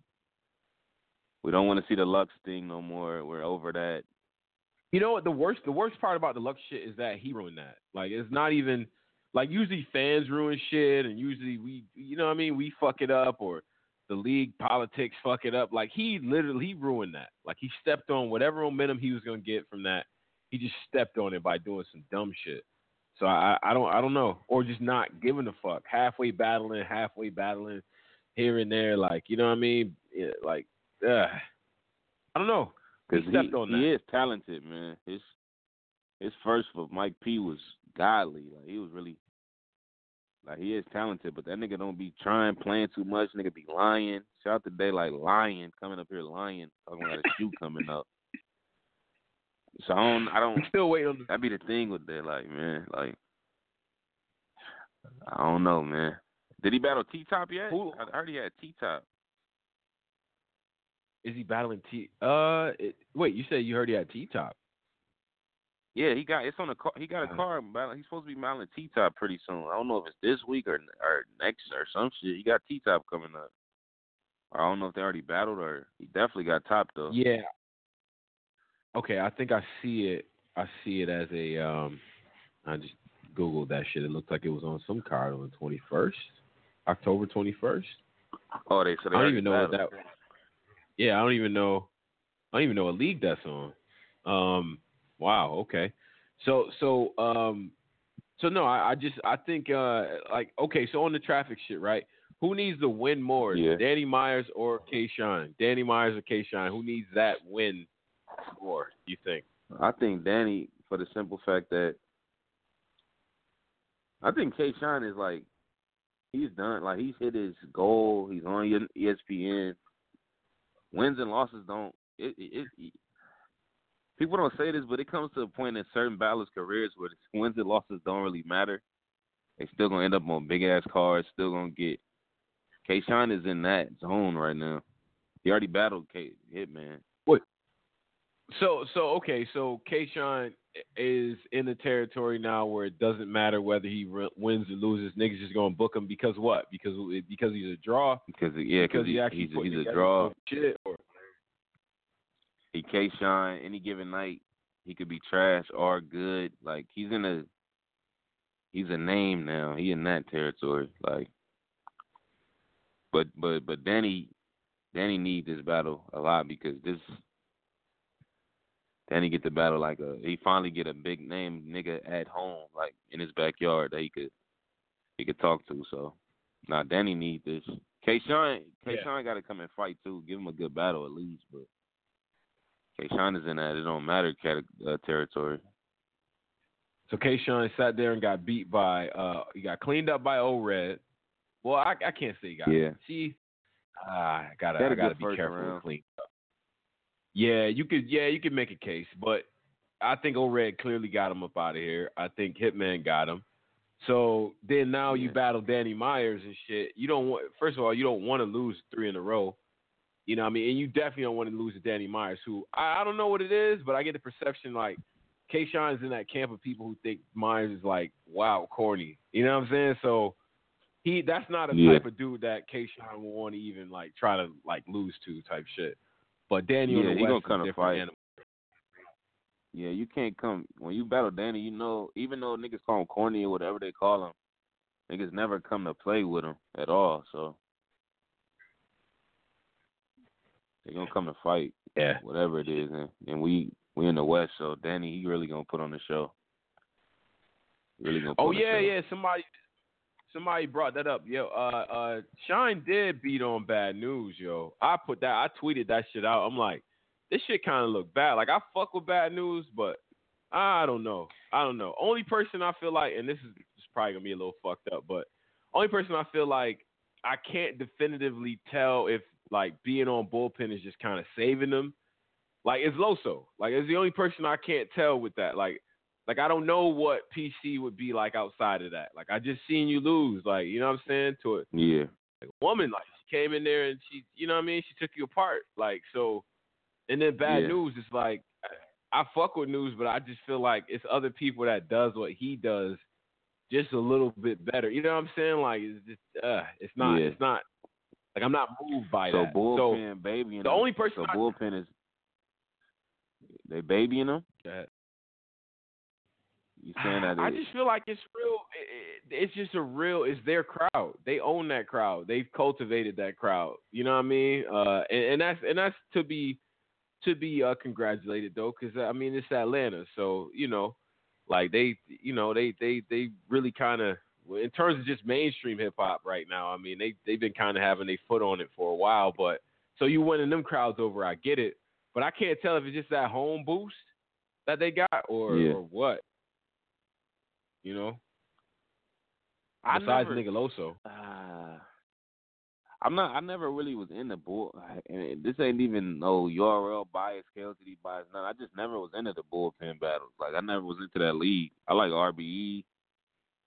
we don't want to see the Lux thing no more. We're over that. You know what? The worst, the worst part about the Lux shit is that he ruined that. Like, it's not even like usually fans ruin shit, and usually we, you know, what I mean, we fuck it up, or the league politics fuck it up. Like he literally he ruined that. Like he stepped on whatever momentum he was gonna get from that. He just stepped on it by doing some dumb shit. So I, I don't, I don't know, or just not giving a fuck. Halfway battling, halfway battling, here and there. Like, you know what I mean? Yeah, like, uh, I don't know. Because stepped he, he that. is talented, man. His his first with Mike P was godly. Like he was really like he is talented, but that nigga don't be trying, playing too much. Nigga be lying. Shout out to Day like lying, coming up here lying, talking about a shoe coming up. So I don't I don't still waiting on the that be the thing with that, like man. Like I don't know, man. Did he battle T Top yet? Who- I heard he had T Top. Is he battling T? Uh, it, wait, you said you heard he had T top. Yeah, he got it's on a car. He got a car. He's supposed to be battling T Top pretty soon. I don't know if it's this week or or next or some shit. He got T Top coming up. I don't know if they already battled or he definitely got top though. Yeah. Okay, I think I see it. I see it as a. Um, I just googled that shit. It looked like it was on some card on the twenty first, October twenty first. Oh, they so they I don't even know what that. Yeah, I don't even know. I don't even know what league that's on. Um. Wow. Okay. So so um. So no, I, I just I think uh like okay. So on the traffic shit, right? Who needs to win more, Yeah. Danny Myers or K. Shine? Danny Myers or K. Shine? Who needs that win more? You think? I think Danny for the simple fact that I think K Shine is like he's done like he's hit his goal. He's on ESPN. Wins and losses don't it, it, it people don't say this, but it comes to a point in certain battlers' careers where the wins and losses don't really matter. They still gonna end up on big ass cards. Still gonna get. K Shine is in that zone right now. He already battled K Hitman. So so okay. So K. Shine is in the territory now where it doesn't matter whether he re- wins or loses. Niggas just gonna book him because what? Because because he's a draw. Because yeah, because he, he actually he's, he's a draw. Shit or He K Shine any given night. He could be trash or good. Like he's in a he's a name now. He in that territory. Like, but but but Danny Danny need this battle a lot because this Danny get the battle like a he finally get a big name nigga at home like in his backyard that he could he could talk to. So now nah, Danny need this. K Shine K Shine got to come and fight too. Give him a good battle at least, but. K. Shine is in that it don't matter uh, territory. So K. Shine sat there and got beat by uh he got cleaned up by O Red. Well, I I can't say he got Yeah. See, ah, I gotta I gotta be careful with clean up. Yeah, you could yeah, you could make a case, but I think O Red clearly got him up out of here. I think Hitman got him. So then now you battle Danny Myers and shit. You don't want first of all, you don't want to lose three in a row. You know what I mean? And you definitely don't want to lose to Danny Myers, who I, I don't know what it is, but I get the perception like K Shine's in that camp of people who think Myers is like wow corny. You know what I'm saying? So he that's not a Yeah. type of dude that K Shine will want to even like try to like lose to type shit. But Danny on Yeah, the West gonna is a come to different fight. animal. Yeah, you can't come when you battle Danny. You know, even though niggas call him corny or whatever they call him, niggas never come to play with him at all. So they gonna come to fight. Yeah, whatever it is, and and we we in the West, so Danny he really gonna put on the show. Really gonna. Oh yeah, yeah. Somebody somebody brought that up. Yo, uh uh Shine did beat on bad news, yo. I put that I tweeted that shit out. I'm like, this shit kinda look bad. Like I fuck with bad news, but I don't know. I don't know. Only person I feel like and this is, this is probably gonna be a little fucked up, but only person I feel like I can't definitively tell if like being on bullpen is just kind of saving them. Like it's Loso. Like it's the only person I can't tell with that. Like like I don't know what PC would be like outside of that. Like I just seen you lose. Like you know what I'm saying to it. Yeah. Like a woman, like she came in there and she, you know what I mean. She took you apart. Like so, and then bad Yeah. news is like I fuck with news, but I just feel like it's other people that does what he does just a little bit better. You know what I'm saying? Like it's just uh, it's not Yeah. it's not like I'm not moved by So that. bullpen babying the him. only person So I- bullpen is they babying him. Go ahead. You saying that? I it- just feel like it's real. It, it, it's just a real. It's their crowd. They own that crowd. They've cultivated that crowd. You know what I mean? Uh, and, and that's and that's to be to be uh, congratulated though, because I mean it's Atlanta, so you know, like they, you know, they they they really kind of in terms of just mainstream hip hop right now. I mean they they've been kind of having their foot on it for a while, but so you winning them crowds over, I get it, but I can't tell if it's just that home boost that they got or Yeah. or what. You know. I Besides never- nigga Loso. Uh, I'm not. I never really was in into bull. And this ain't even no URL bias, KOTD bias. None. I just never was into the bullpen battles. Like I never was into that league. I like RBE.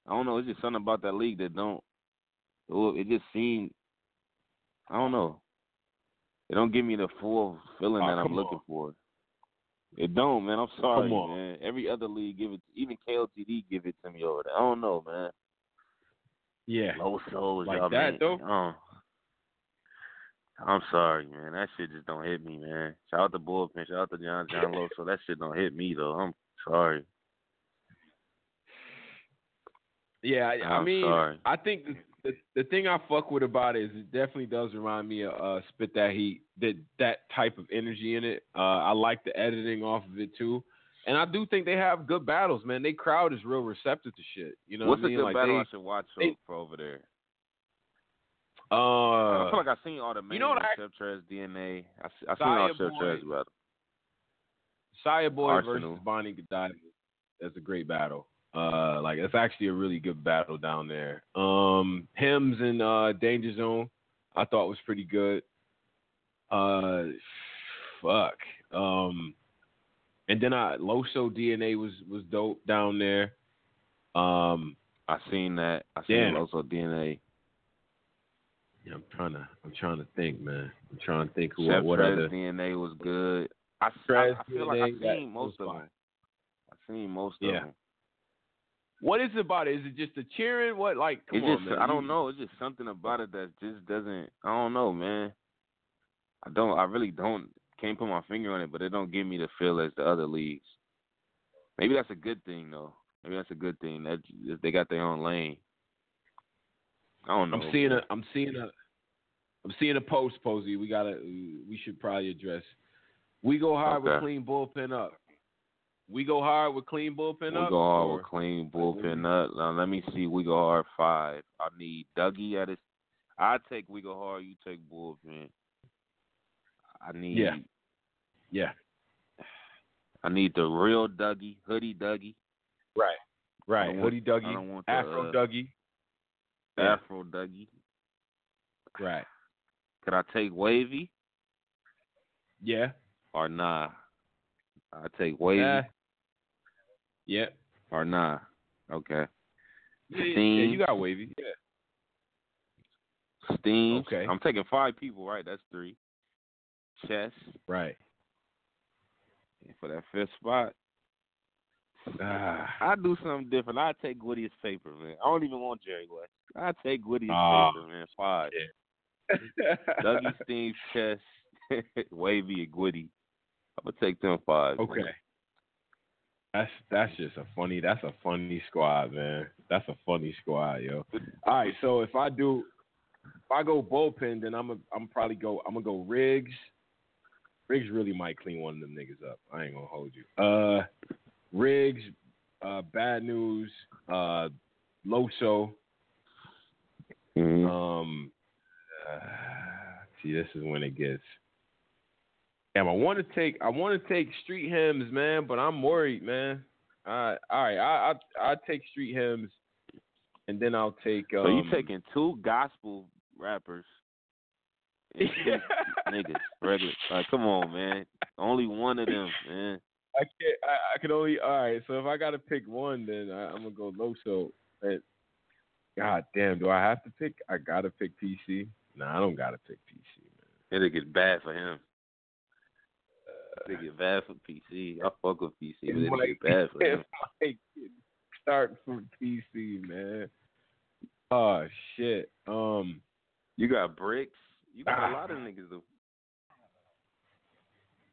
I don't know. It's just something about that league that don't. It just seemed. I don't know. It don't give me the full feeling Oh, that I'm looking on. for. It don't, man. I'm sorry, man. Every other league give it. Even KOTD give it to me over there. I don't know, man. Yeah. Low souls, Like y'all, that, man. though? Oh. I'm sorry, man. That shit just don't hit me, man. Shout out to Bullpen. Shout out to John John Low. So that shit don't hit me though. I'm sorry. Yeah, I, I mean, sorry. I think the, the the thing I fuck with about it is it definitely does remind me of uh, Spit That Heat, that that type of energy in it. Uh, I like the editing off of it too, and I do think they have good battles, man. They crowd is real receptive to shit. You know What's what I a mean? good like battle they, I should watch they- for over there? uh, I feel like I've seen all the main you know what I- Trez, DNA. I, s- I seen all Chef. Trez battle. Saya Boy Arsonal. versus Bonnie Godiva. That's a great battle. Uh, like it's actually a really good battle down there. Um, Hims and uh, Danger Zone, I thought was pretty good. Uh, fuck. Um, and then I Loso DNA was was dope down there. Um, I seen that. I seen Damn. also DNA. yeah, I'm trying to I'm trying to think, man. I'm trying to think who Chef what Trez, other DNA was good. I, I, I feel like I seen most of them. I seen most Yeah. of them. What is it about it? Is it just the cheering? What like? Come It on, just man. I don't know. It's just something about it that just doesn't. I don't know, man. I don't. I really don't. Can't put my finger on it, but it don't give me the feel as the other leagues. Maybe that's a good thing though. Maybe that's a good thing. That they got their own lane. I don't know. I'm seeing a. I'm seeing a. I'm seeing a post, Posey. We gotta. We should probably address. We go hard with clean bullpen up. We go hard with clean bullpen We up. We go hard or- with clean bullpen up. Now let me see. We go hard five. I need Dougie at his. I take we go hard. You take bullpen. I need. Yeah. Yeah. I need the real Dougie, hoodie Dougie, Right. Right. don't want- Hoodie I Dougie. don't want the, Afro uh, Dougie. Yeah. Afro Dougie. Right. Could I take Wavy Yeah. or nah? I take Wavy yeah. or nah. Okay. Yeah, yeah, Steam. you got wavy. Yeah. Steam. Okay. I'm taking five people, right? That's three. Chess Right. And for that fifth spot. Ah. I do something different. I take Goody's paper, man. I don't even want Jerry West. I take Goody's Ah. paper, man. Five. Dougie, Steam, Chess, Wavy, and Goody. I'm gonna take them five. man. That's that's just a funny that's a funny squad, man. That's a funny squad, yo. All right, so if I do if I go bullpen, then I'm a, I'm probably go I'm gonna go Riggs. Riggs really might clean one of them niggas up. I ain't gonna hold you. Uh Riggs, uh bad news, uh Loso. Mhm. Um uh, see this is when it gets Damn, I want to take I want to take Street Hymns, man, but I'm worried, man. All right, all right, I I I take Street Hymns, and then I'll take. Um, So you taking two gospel rappers and niggas, regular? Like, come on, man. Only one of them, man. I can't. I, I can only. All right, so if I gotta pick one, then I, I'm gonna go Loso. But God damn, do I have to pick? I gotta pick PC. Nah, I don't gotta pick PC, man. It'll get bad for him. It'll get bad for PC. I fuck with PC, but it'll get bad for him. It might start from PC, man. Oh shit. Um, You got bricks. You got Ah. a lot of niggas though.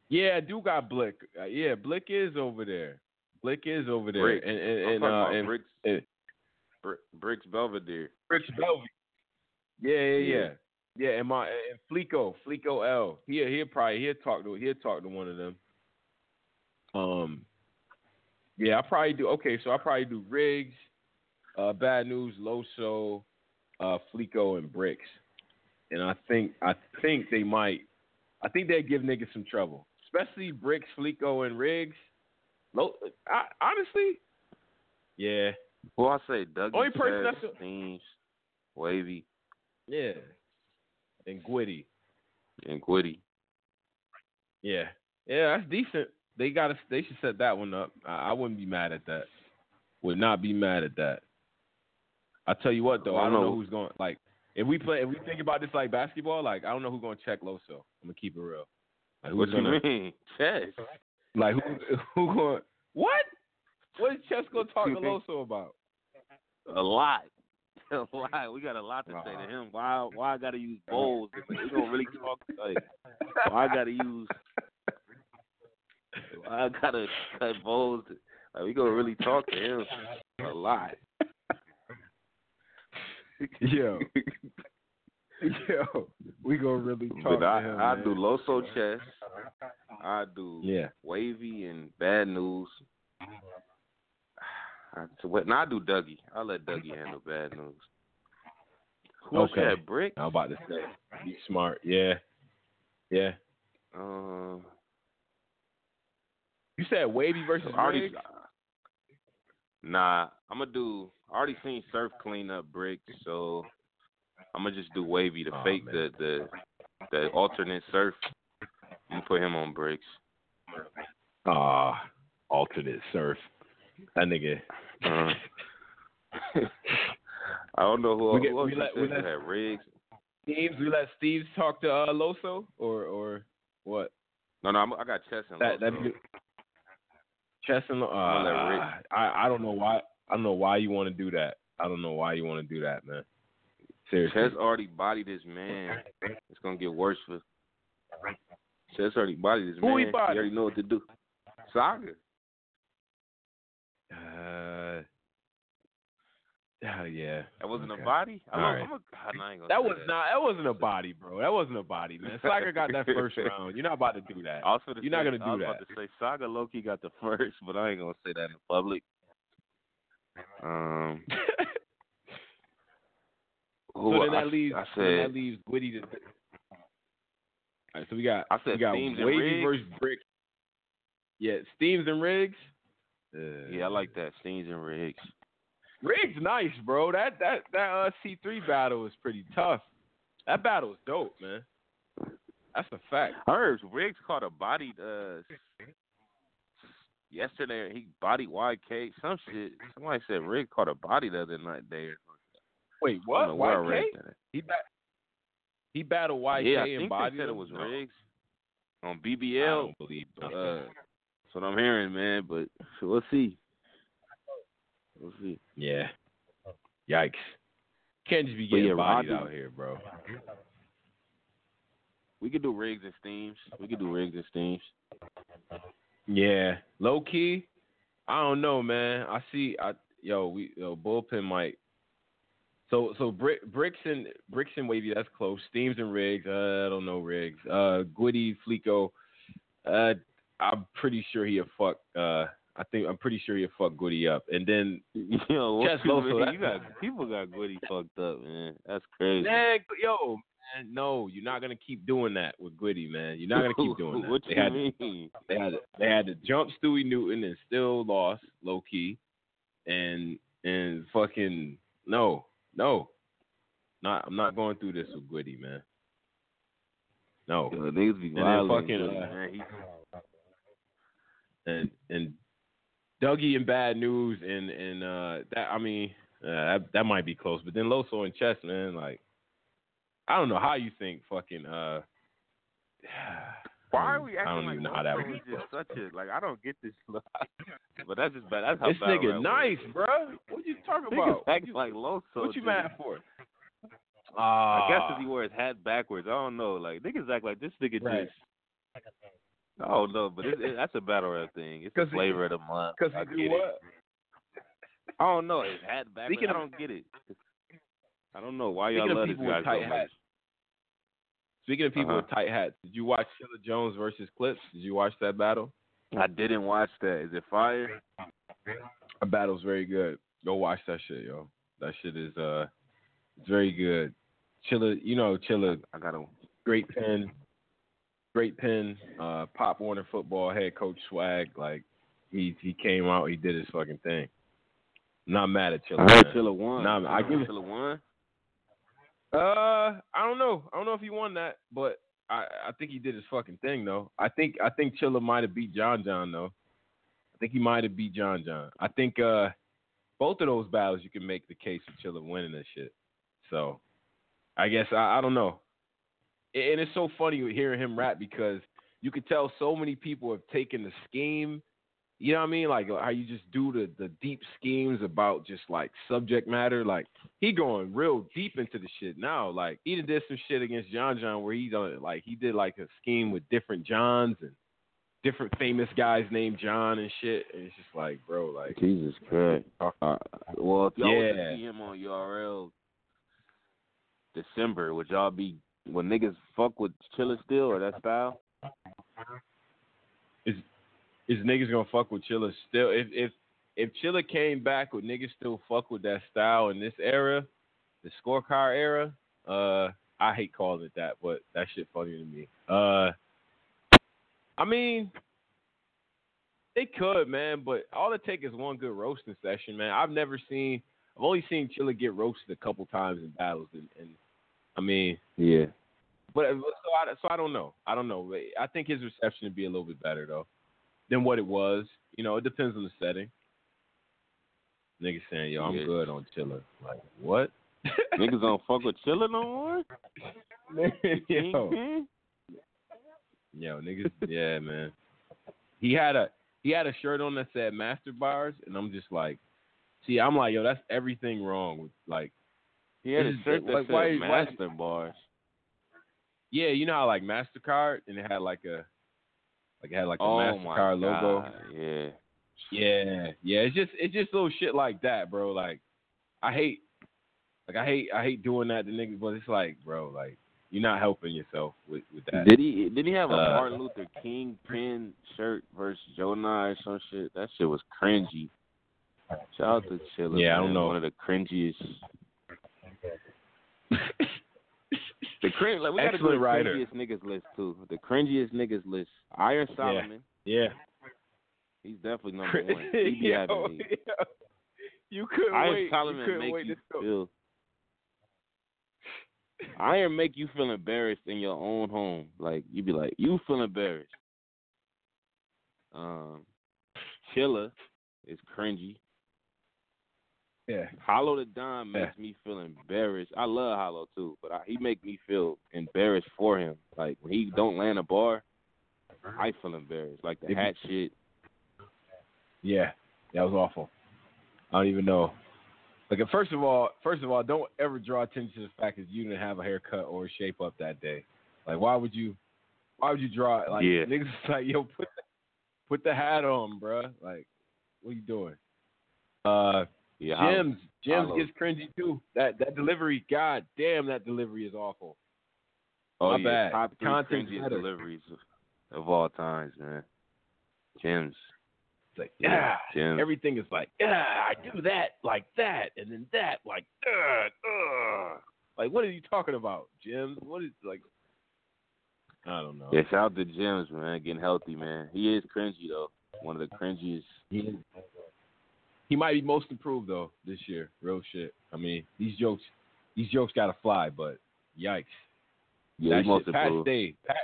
yeah, I do got Blick. Uh, yeah, Blick is over there. Blick is over there, Bricks. and and, and, uh, and bricks. and- Br- bricks Belvedere. Rich Belvy. Yeah, yeah, Yeah. Yeah. And my and Flico, Flico L. He he'll probably he'll talk to he'll talk to one of them. Um yeah, I probably do okay, so I probably do Riggs, uh Bad News, Loso, uh Flico and Bricks. And I think I think they might I think they'd give niggas some trouble. Especially Bricks, Flico and Riggs. Lo, I, honestly, yeah. Well, I say Dougie, Only person that's- Steams, Wavy, Yeah. And Gwitty. and Gwitty. Yeah, yeah, that's decent. They got to. They should set that one up. I, I wouldn't be mad at that. Would not be mad at that. I tell you what though, I I don't know. know who's going. Like, if we play, if we think about this like basketball, like I don't know who's going to check Loso. I'm gonna keep it real. Like, who's What you gonna, mean? Chess. Like who? Who going? What? What is Chess gonna talk to Loso about? A lot. A lot. We got a lot to say to him. Why? Why I gotta use bowls? We gonna really talk, like, why I gotta use? Why I gotta cut bowls? Like, we gonna really talk to him a lot. Yo, yo, we gonna really talk But I, to him. I do Loso chess. I do Yeah. Wavy and Bad News. I, so what? Now I do Dougie. I let Dougie handle Bad News. Who else Okay. had? Brick. I'm about to say, be smart. Yeah, yeah. Uh, You said Wavy versus already, nah, I'm gonna do. I already seen Surf clean up Brick, so I'm gonna just do Wavy to Oh, fake man. the the the alternate Surf. I'm gonna put him on bricks. Ah, alternate surf. That nigga. Uh, I don't know who, We get- who we let- we let- had Riggs. Steves, we let Steves talk to uh, Loso or or what? No, no, I'm, I got Chess and That Loso. be Chess and I'm gonna let uh, I I don't know why I don't know why you want to do that. I don't know why you want to do that, man. Seriously. Chess already bodied this man. It's gonna get worse for. Chess already bodied this Who man. he bodied? already know what to do. Saga. Uh, Oh yeah. That wasn't Okay. a body. I All right. God, I That was not. That wasn't a body, bro. That wasn't a body, man. Slacker got that first round. You're not about to do that. I was You're say, not gonna do I was do about to say Saga Loki got the first, but I ain't gonna say that in public. Um. so then I, that leaves. I so then that leaves Gwitty to. All right, so we got. I said we got Steams Wavy versus Brick. Yeah, Steams and Riggs. Uh, yeah, I like that. Steens and Riggs. Riggs, nice, bro. That that that uh, C three battle was pretty tough. That battle was dope, man. That's a fact. I heard Riggs caught a body uh yesterday. He body YK some shit. Somebody said Riggs caught a body the other night there. Wait, what? YK? He bat. He battled YK yeah, I and think bodied they said it was Riggs on BBL. I don't believe that. Uh, that's what I'm hearing, man. But so we'll see. We'll see. Yeah. Yikes. Can't just be getting yeah, bodied out here, bro. We could do rigs and Steams. We could do rigs and Steams. Yeah. Low key, I don't know, man. I see I yo, we yo, bullpen might so so Brick, Bricks and Bricks and Wavy, that's close. Steams and rigs, uh, I don't know rigs. Uh Gwitty, Flico, uh I'm pretty sure he a fuck uh I think I'm pretty sure you fucked fuck Gwitty up. And then Yo, what Chess you, mean? you got people got Goody fucked up, man. That's crazy. Man, yo, man, no, you're not gonna keep doing that with Gwitty, man. You're not gonna keep doing that. what they you had mean? they had they had to jump Stewie Newton and still lost low key, and and fucking no no, not I'm not going through this with Gwitty, man. No, Yo, niggas be And then fucking, uh, and and Dougie and Bad News and and uh that I mean uh, that that might be close, but then Loso and Chess, man, like I don't know how you think fucking uh. why are we I don't like even know how that is just such a like? I don't get this. but that's just bad. That's how This nigga nice, works. bro. What you talking about? act like Loso. what you just- mad for? I guess Ah, if he wore his hat backwards, I don't know. Like niggas act like this nigga Right. just. I don't know, but it, it, that's a battle rap thing. It's the 'Cause he- flavor of the month. Cause I get do it. what? I don't know. His hat. Speaking I don't get it. I don't know why y'all love this guy with so tight much. hats, Speaking of people Uh-huh. with tight hats, did you watch Chilla Jones versus Clips? Did you watch that battle? I didn't watch that. Is it fire? That battle's very good. Go watch that shit, yo. That shit is uh, it's very good. Chilla, you know Chilla, I got a great pen, great pen. Uh, Pop Warner football head coach swag. Like he he came out, he did his fucking thing. Not mad at Chilla. Man. Chilla won. Nah, I give it- Chilla won. Uh, I don't know. I don't know if he won that, but I I think he did his fucking thing though. I think I think Chilla might have beat John John though. I think he might have beat John John. I think uh both of those battles you can make the case for Chilla winning this shit. So I guess I, I don't know. And it's so funny hearing him rap because you could tell so many people have taken the scheme. You know what I mean? Like how you just do the the deep schemes about just like subject matter. Like he going real deep into the shit now. Like he did some shit against John John where he done like he did like a scheme with different Johns and different famous guys named John and shit. And it's just like, bro, like Jesus Christ. Uh, well, if y'all Yeah. see him on URL December, would y'all be would niggas fuck with Chilla still or that style? is is niggas gonna fuck with Chilla still? If if if Chilla came back with niggas still fuck with that style in this era, the scorecard era, uh, I hate calling it that, but that shit funny to me. Uh, I mean, they could, man, but all it take is one good roasting session, man. I've never seen, I've only seen Chilla get roasted a couple times in battles, and, and I mean, Yeah. Uh, but so I, so I don't know. I don't know. I think his reception would be a little bit better though than what it was. You know, it depends on the setting. Niggas saying, "Yo, I'm Yeah. good on Chilla." Like what? niggas don't fuck with Chilla no more? yo, yo, niggas, yeah, man. He had a he had a shirt on that said Master Bars, and I'm just like, see, I'm like, yo, that's everything wrong with like, He had a shirt that like, said why- why- Bars. yeah, you know how like Mastercard, and it had like a like it had like a oh Mastercard logo. Yeah. Yeah, yeah. It's just it's just little shit like that, bro. Like I hate like I hate I hate doing that to niggas, but it's like, bro, like you're not helping yourself with with that. Did he did he have a Uh, Martin Luther King pin shirt versus Joe Nye or some shit? That shit was cringy. Shout out to Chilla. Yeah, I don't know. One of the cringiest. the cringe, like we got to do the writer. cringiest niggas list too. The cringiest niggas list. Iron Solomon. Yeah. He's definitely number one. He be Yo, having me. yo. You couldn't Iron wait. you Solomon couldn't make wait you feel. Iron make you feel embarrassed in your own home. Like you'd be like, you feel embarrassed. Um, Chilla is cringy. Yeah. Hollow Da Don makes me feel embarrassed. I love Hollow too, but I, he make me feel embarrassed for him. Like when he don't land a bar, I feel embarrassed. Like the hat shit. Yeah, that was awful. I don't even know. Like, first of all, first of all, don't ever draw attention to the fact that you didn't have a haircut or a shape up that day. Like, why would you? Why would you draw it? Like, Yeah. niggas is like, yo, put the, put the hat on, bruh. Like, what are you doing? Uh, Yeah, Jims, Jims gets cringy too. That that delivery, god damn, that delivery is awful. Oh My yeah, bad. top three Content's cringiest better. deliveries of, all times, man. Jims. It's like, Yeah, Jims. everything is like, yeah, I do that like that, and then that like. Uh. Like, what are you talking about, Jim? What is like? I don't know. Yeah, shout out to Jims, man, getting healthy, man. He is cringy though. One of the cringiest. He, he might be most improved though this year. Real shit. I mean, these jokes, these jokes gotta fly, but yikes. Yeah, that he most shit, Pat improved. stayed. Pat,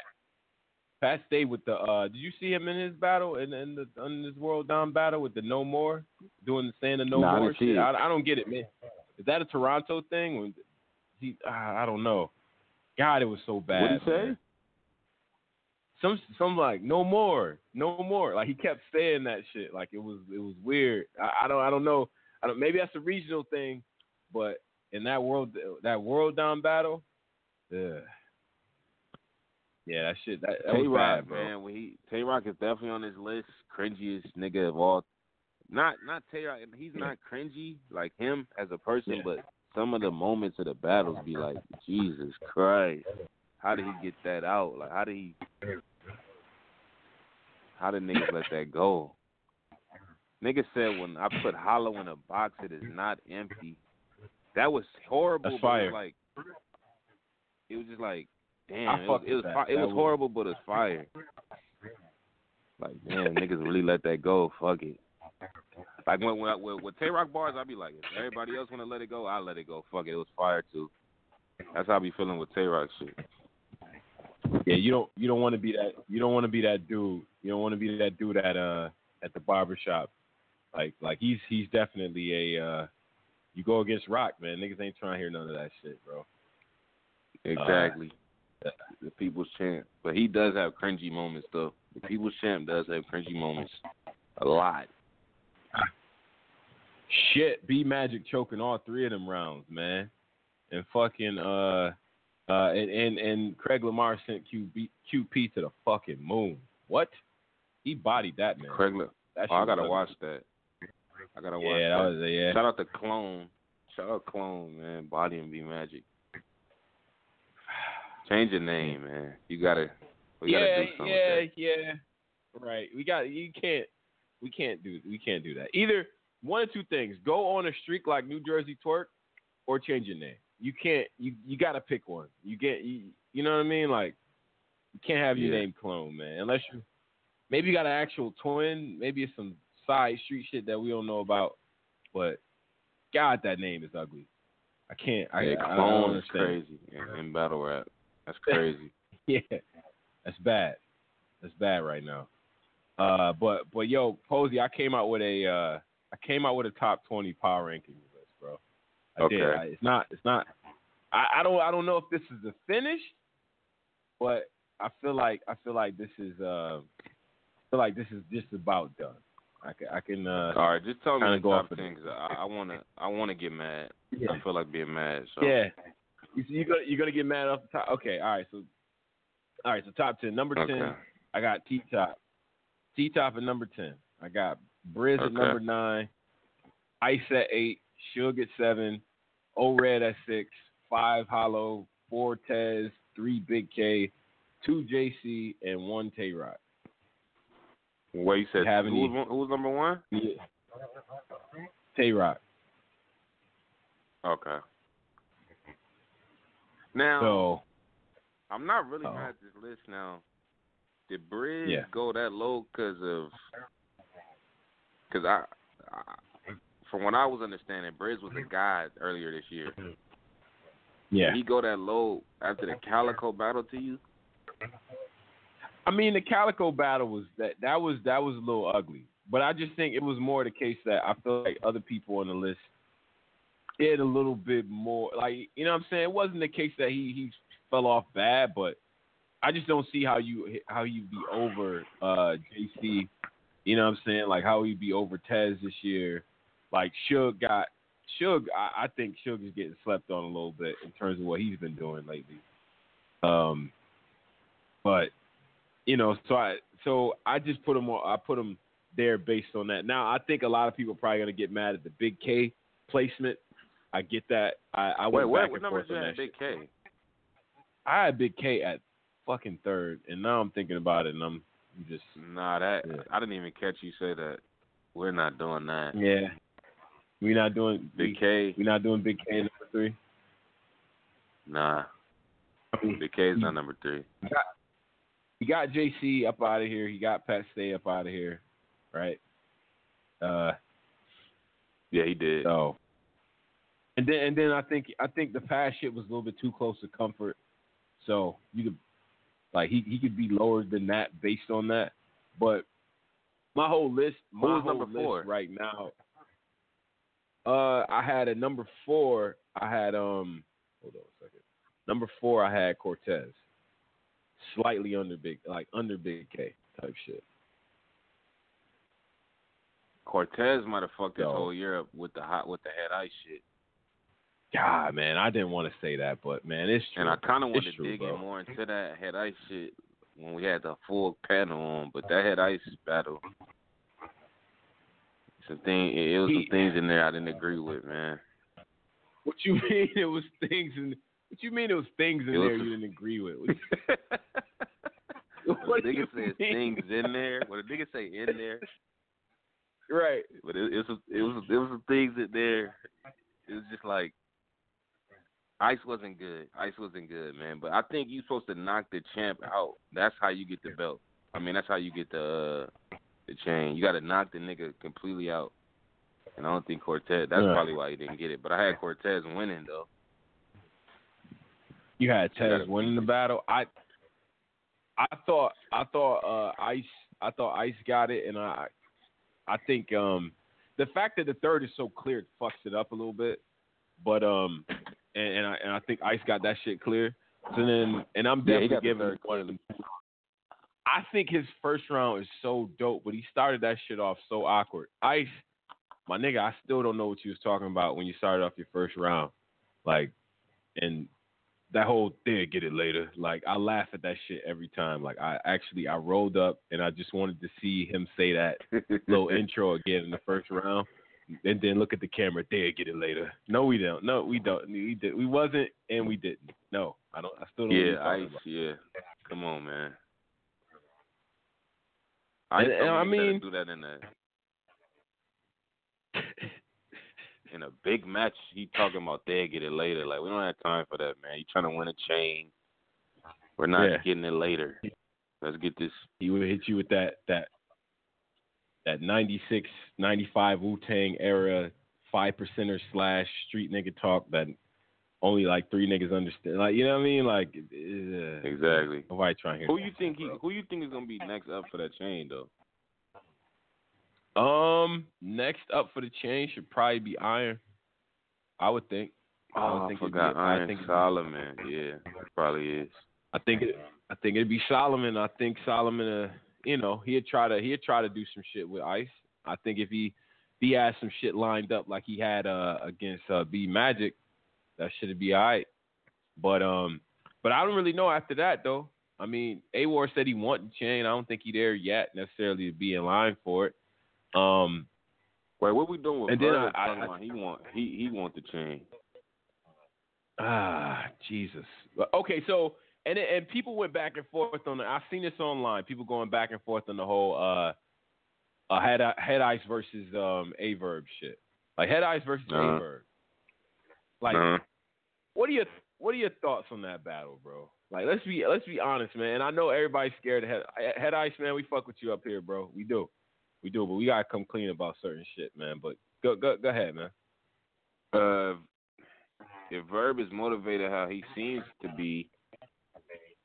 Pat stayed with the. uh Did you see him in his battle in, in the in this world down battle with the No More doing the saying the No Nah, More didn't shit? I, I don't get it, man. Is that a Toronto thing? When he, I I don't know. God, it was so bad. What did he say? man. Some some like no more, no more. Like he kept saying that shit. Like it was it was weird. I, I don't I don't know. I don't. Maybe that's a regional thing, but in that world that world down battle, yeah, yeah, that shit that, that Tay was Rock, bad, bro. man. When he Tay Roc is definitely on this list. Cringiest nigga of all. Not not Tay Roc. He's not cringy like him as a person, Yeah. but some of the moments of the battles be like, Jesus Christ, how did he get that out? Like how did he? How did niggas let that go? Nigga said when I put hollow in a box, it is not empty. That was horrible. That's but it was like it was just like damn. It was it was, fi- it was was- horrible, but it's fire. Like damn, niggas really let that go. Fuck it. Like when when with, with Tay Roc bars, I'd be like, if everybody else want to let it go, I'll let it go. Fuck it, it was fire too. That's how I be feeling with Tay Roc shit. Yeah, you don't you don't want to be that you don't want to be that dude. You don't want to be that dude at uh at the barber shop. Like like he's he's definitely a uh you go against Roc, man. Niggas ain't trying to hear none of that shit, bro. Exactly. the people's champ, but he does have cringy moments though. The people's champ does have cringy moments, a lot. Shit, B Magic choking all three of them rounds, man. And fucking uh uh and and, and Craig Lamar sent QB, QP to the fucking moon. What? He bodied that man. Craig, That oh, I gotta watch that. I gotta watch Yeah, that was yeah. Shout out to Clone. Shout out Clone, man. Body and B Magic. Change your name, man. You gotta. We gotta yeah, do something. yeah, yeah. Right. We got you can't we can't do we can't do that. Either one of two things. Go on a streak like New Jersey Twork or change your name. You can't you you gotta pick one. You get you, you know what I mean? Like you can't have your Yeah. name clone, man. Unless you maybe you got an actual twin, maybe it's some side street shit that we don't know about. But God that name is ugly. I can't I, Yeah, I don't Clone is crazy in, in battle rap. That's crazy. yeah, that's bad. That's bad right now. Uh, but but yo, Posey, I came out with a uh, I came out with a top twenty power ranking I did. Okay. I, it's not. It's not. I, I don't. I don't know if this is the finish, but I feel like I feel like this is. Uh, I feel like this is just about done. I can. I can. Uh, All right, just tell me the go top ten 'cause I, I wanna I wanna get mad. Yeah. I feel like being mad. So Yeah. You you gonna you gonna get mad off the top? Okay. All right. So. All right. So top ten. Number ten. Okay. I got T Top. T Top at number ten. I got Briz at number nine. Ice at eight. Suge at seven, O Red at six, five Hollow, four Tez, three Big K, two JC, and one Tay Roc. Wait, you said who any- was, who was number one? Yeah. Tay Roc. Okay. Now So I'm not really Oh. mad at this list now. Did Bridge Yeah. go that low because of? Because I, I, from what I was understanding, Bridge was a guy earlier this year. yeah. Did he go that low after the Calicoe battle to you? I mean, the Calicoe battle was that that was that was a little ugly, but I just think it was more the case that I feel like other people on the list did a little bit more. Like you know, what I'm saying it wasn't the case that he he fell off bad, but I just don't see how you how you be over uh JC. You know what I'm saying? Like how he be over Tez this year. Like Suge got Suge. I, I think Suge is getting slept on a little bit in terms of what he's been doing lately. Um, but you know, so I so I just put him on. I put him there based on that. Now I think a lot of people are probably gonna get mad at the Big K placement. I get that. I, I Wait, went what, back what and number is you on at that. Big K? shit. I had Big K at fucking third, and now I'm thinking about it, and I'm just Nah, that Yeah. I didn't even catch you say that. We're not doing that. yeah. We not doing Big K, We're not doing Big K number three. nah. I mean, Big K is not number three. he got JC up out of here. He got Pat Stay up out of here, right? Uh, Yeah, he did. so and then and then I think I think the past shit was a little bit too close to comfort. So you could like he he could be lower than that based on that. But my whole list, my whole number list four? right now. Uh, I had a number four. I had um, hold on a second. Number four, I had Cortez, slightly under big, like under Big K type shit. Cortez might have fucked his So- whole year up with the hot with the head ice shit. God, man, I didn't want to say that, but man, it's true. And I kind of wanted to dig bro. in more into that head ice shit when we had the full panel on, but that head ice battle, some thing, it was some things in there I didn't agree with, man. What you mean? It was things in. What you mean? It was things in was there you didn't agree with? What you nigga says things in there, What a nigga say in there, Right. but it, it was it was it was some things in there. It was just like Ice wasn't good. Ice wasn't good, man. But I think you're supposed to knock the champ out. That's how you get the belt. I mean, that's how you get the uh, the chain. You got to knock the nigga completely out. And I don't think Cortez. That's Yeah. probably why he didn't get it. But I had Cortez winning though. You had Tez winning the battle. I I thought I thought uh Ice I thought Ice got it and I I think um the fact that the third is so clear it fucks it up a little bit. But um and, and I and I think Ice got that shit clear. So then and I'm Yeah, definitely the giving one of them. I think his first round is so dope, but he started that shit off so awkward. Ice, my nigga, I still don't know what you was talking about when you started off your first round. Like and that whole thing, get it later. Like I laugh at that shit every time. Like I actually I rolled up and I just wanted to see him say that little intro again in the first round, and then look at the camera. There, get it later. No, we don't. No, we don't. We did. We wasn't, and we didn't. No, I don't. I still don't. Yeah, Ice. Yeah, come on, man. And- Ice and told I better mean- do that in a in a big match. He talking about they get it later. Like we don't have time for that, man. You trying to win a chain? We're not Yeah. getting it later. Let's get this. He would hit you with that that that 96, 95 Wu Tang era five percenter slash street nigga talk that only like three niggas understand. Like you know what I mean? Like uh, Exactly. nobody trying to. Who you think he? Who you think is gonna be next up for that chain though? Um, next up for the chain should probably be Iron. I would think. I Oh, would I think it'd forgot be, I Iron think it'd be- Solomon. Yeah, probably is. I think it. I think it'd be Solomon. I think Solomon. Uh, you know, he'd try to he'd try to do some shit with Ice. I think if he if he had some shit lined up like he had uh against uh B Magic, that should be all right. But um, but I don't really know after that though. I mean, Awar said he wanted the chain. I don't think he there yet necessarily to be in line for it. Um, Wait, what we doing with And then I- I- about he want he he want the chain. Ah, Jesus. Okay, so and and people went back and forth on the. I've seen this online. People going back and forth on the whole uh, uh head head ice versus um Aye Verb shit. Like head ice versus Uh-huh. Aye Verb. Like, Uh-huh. What are your what are your thoughts on that battle, bro? Like, let's be let's be honest, man. And I know everybody's scared of head head ice, man. We fuck with you up here, bro. We do, we do, but we gotta come clean about certain shit, man. But go go go ahead, man. Uh, if Verb is motivated how he seems to be,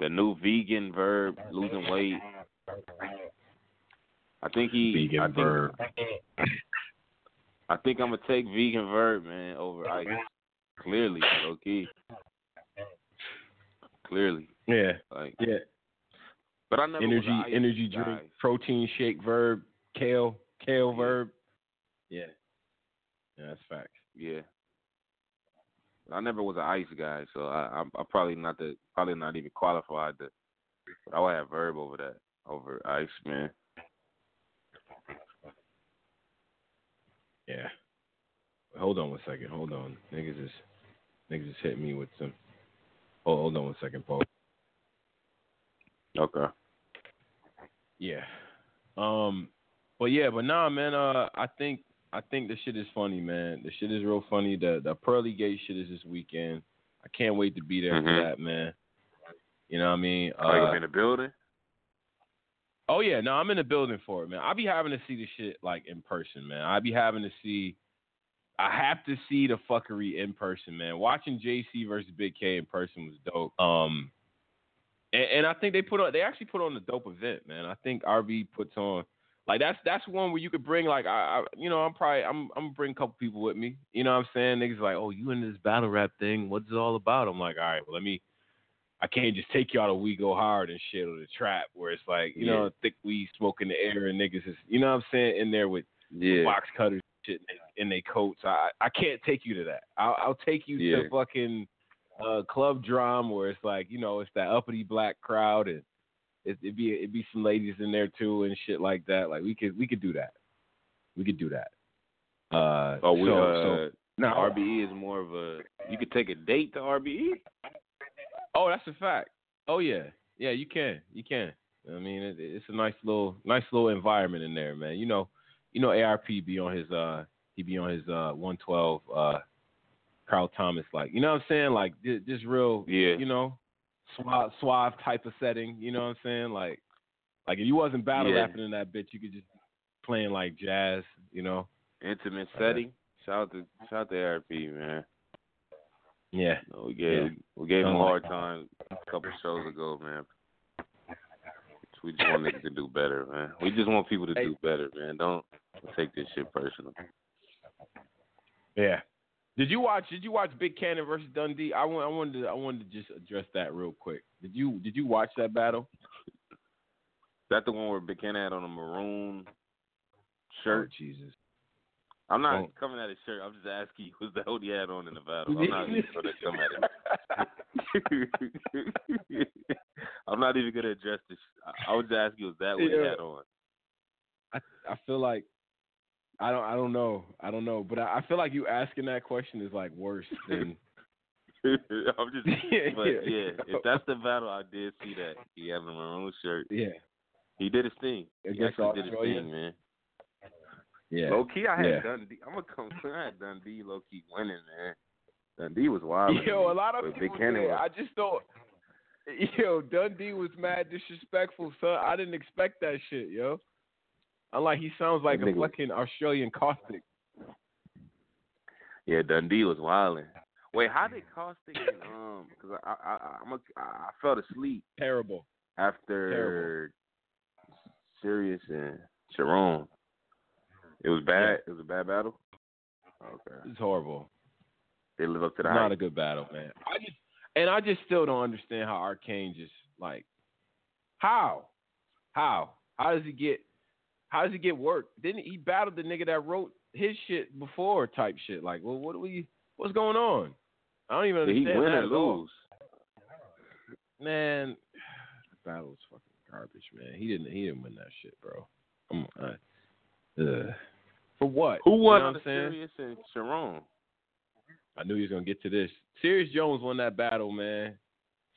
the new vegan Verb losing weight. I think he. Vegan I think, Verb. I think I'm gonna take vegan Verb, man, over Ice. Clearly, low key. Clearly, Yeah, like. yeah. But I never energy was an Ice energy guy. drink, protein shake, verb, kale, kale Yeah. verb. Yeah. Yeah, that's facts. Yeah. I never was an ice guy, so I, I'm, I'm probably not the probably not even qualified to. But I would have verb over that over ice, man. Yeah. Hold on one second. Hold on. Niggas is niggas is hitting me with some Oh, hold on one second, Paul. Okay. Yeah. Um but yeah, but nah man, uh I think I think the shit is funny, man. The shit is real funny. The the Pearly Gate shit is this weekend. I can't wait to be there Mhm. for that, man. You know what I mean? Are Uh, you in the building? Oh yeah, no, I'm in the building for it, man. I be having to see the shit like in person, man. I be having to see. I have to see the fuckery in person, man. Watching JC versus Big K in person was dope. Um, and, and I think they put on, they actually put on a dope event, man. I think RB puts on, like that's that's one where you could bring like I, I you know I'm probably I'm I'm gonna bring a couple people with me. You know what I'm saying? Niggas like, oh, you in this battle rap thing? What's it all about? I'm like, all right, well let me I can't just take y'all to We Go Hard and shit or the trap where it's like, you know, thick weed smoke in the air and niggas is, you know what I'm saying, in there with Yeah. box cutters and shit they, in they coats. I I can't take you to that. I'll, I'll take you Yeah. to fucking uh, club drum where it's like, you know, it's that uppity black crowd and it, it'd be it'd be some ladies in there too and shit like that. Like we could we could do that. We could do that. Uh, Oh, we so, uh, so no, RBE is more of a. You could take a date to RBE. Oh, that's a fact. Oh yeah, yeah, you can, you can. I mean, it, it's a nice little, nice little environment in there, man. You know, you know, ARP be on his, uh, he be on his uh 112, uh, Carl Thomas, like, you know what I'm saying, like just real, Yeah. you know, suave, suave type of setting. You know what I'm saying, like, like if you wasn't battle Yeah. rapping in that bitch, you could just be playing like jazz, you know. Intimate setting. Shout out to shout out to ARP, man. Yeah. No, we gave Yeah. we gave him a hard time a couple shows ago, man. We just want niggas to do better, man. We just want people to Hey. do better, man. Don't take this shit personal. Yeah. Did you watch? Did you watch Big Cannon versus Dundee? I want. I wanted. To, I wanted to just address that real quick. Did you? Did you watch that battle? Is that the one where Big Cannon had on a maroon shirt? Oh, Jesus. I'm not Oh. coming at his shirt. I'm just asking you, was that what he had on in the battle? I'm not even gonna come at it. I'm not even gonna address this. I, I was just asking, you, was that what he Yeah. had on? I I feel like I don't I don't know I don't know, but I, I feel like you asking that question is like worse than. I'm just, Yeah, but yeah. yeah, if that's the battle, I did see that he had on a maroon shirt. Yeah. He did his thing. He Against actually did his Australia? thing, man. Yeah. Low key, I had Yeah. Dundee. I'm gonna come. I had Dundee low key winning, man. Dundee was wild. Yo, a lot of but people Big did. I just don't. Yo, Dundee was mad disrespectful, son. I didn't expect that shit, yo. I'm like, he sounds like That a nigga- fucking Australian caustic. Yeah, Dundee was wilding. Wait, how did Caustic and um? Because I I I, I'm a, I fell asleep Terrible. after Serius and Sharon. It was bad. It was a bad battle. Okay. It's horrible. They live up to the not hype. a good battle, man. I just and I just still don't understand how Arcane just like how how how does he get how does he get work? Didn't he battled the nigga that wrote his shit before type shit? Like, well, what do we? What's going on? I don't even Did he understand win that or at all. lose? Man, the battle was fucking garbage, man. He didn't he didn't win that shit, bro. Come on. I, ugh. For what? Who won You know the I'm saying? Serius and Sharon? I knew he was gonna get to this. Serius Jones won that battle, man.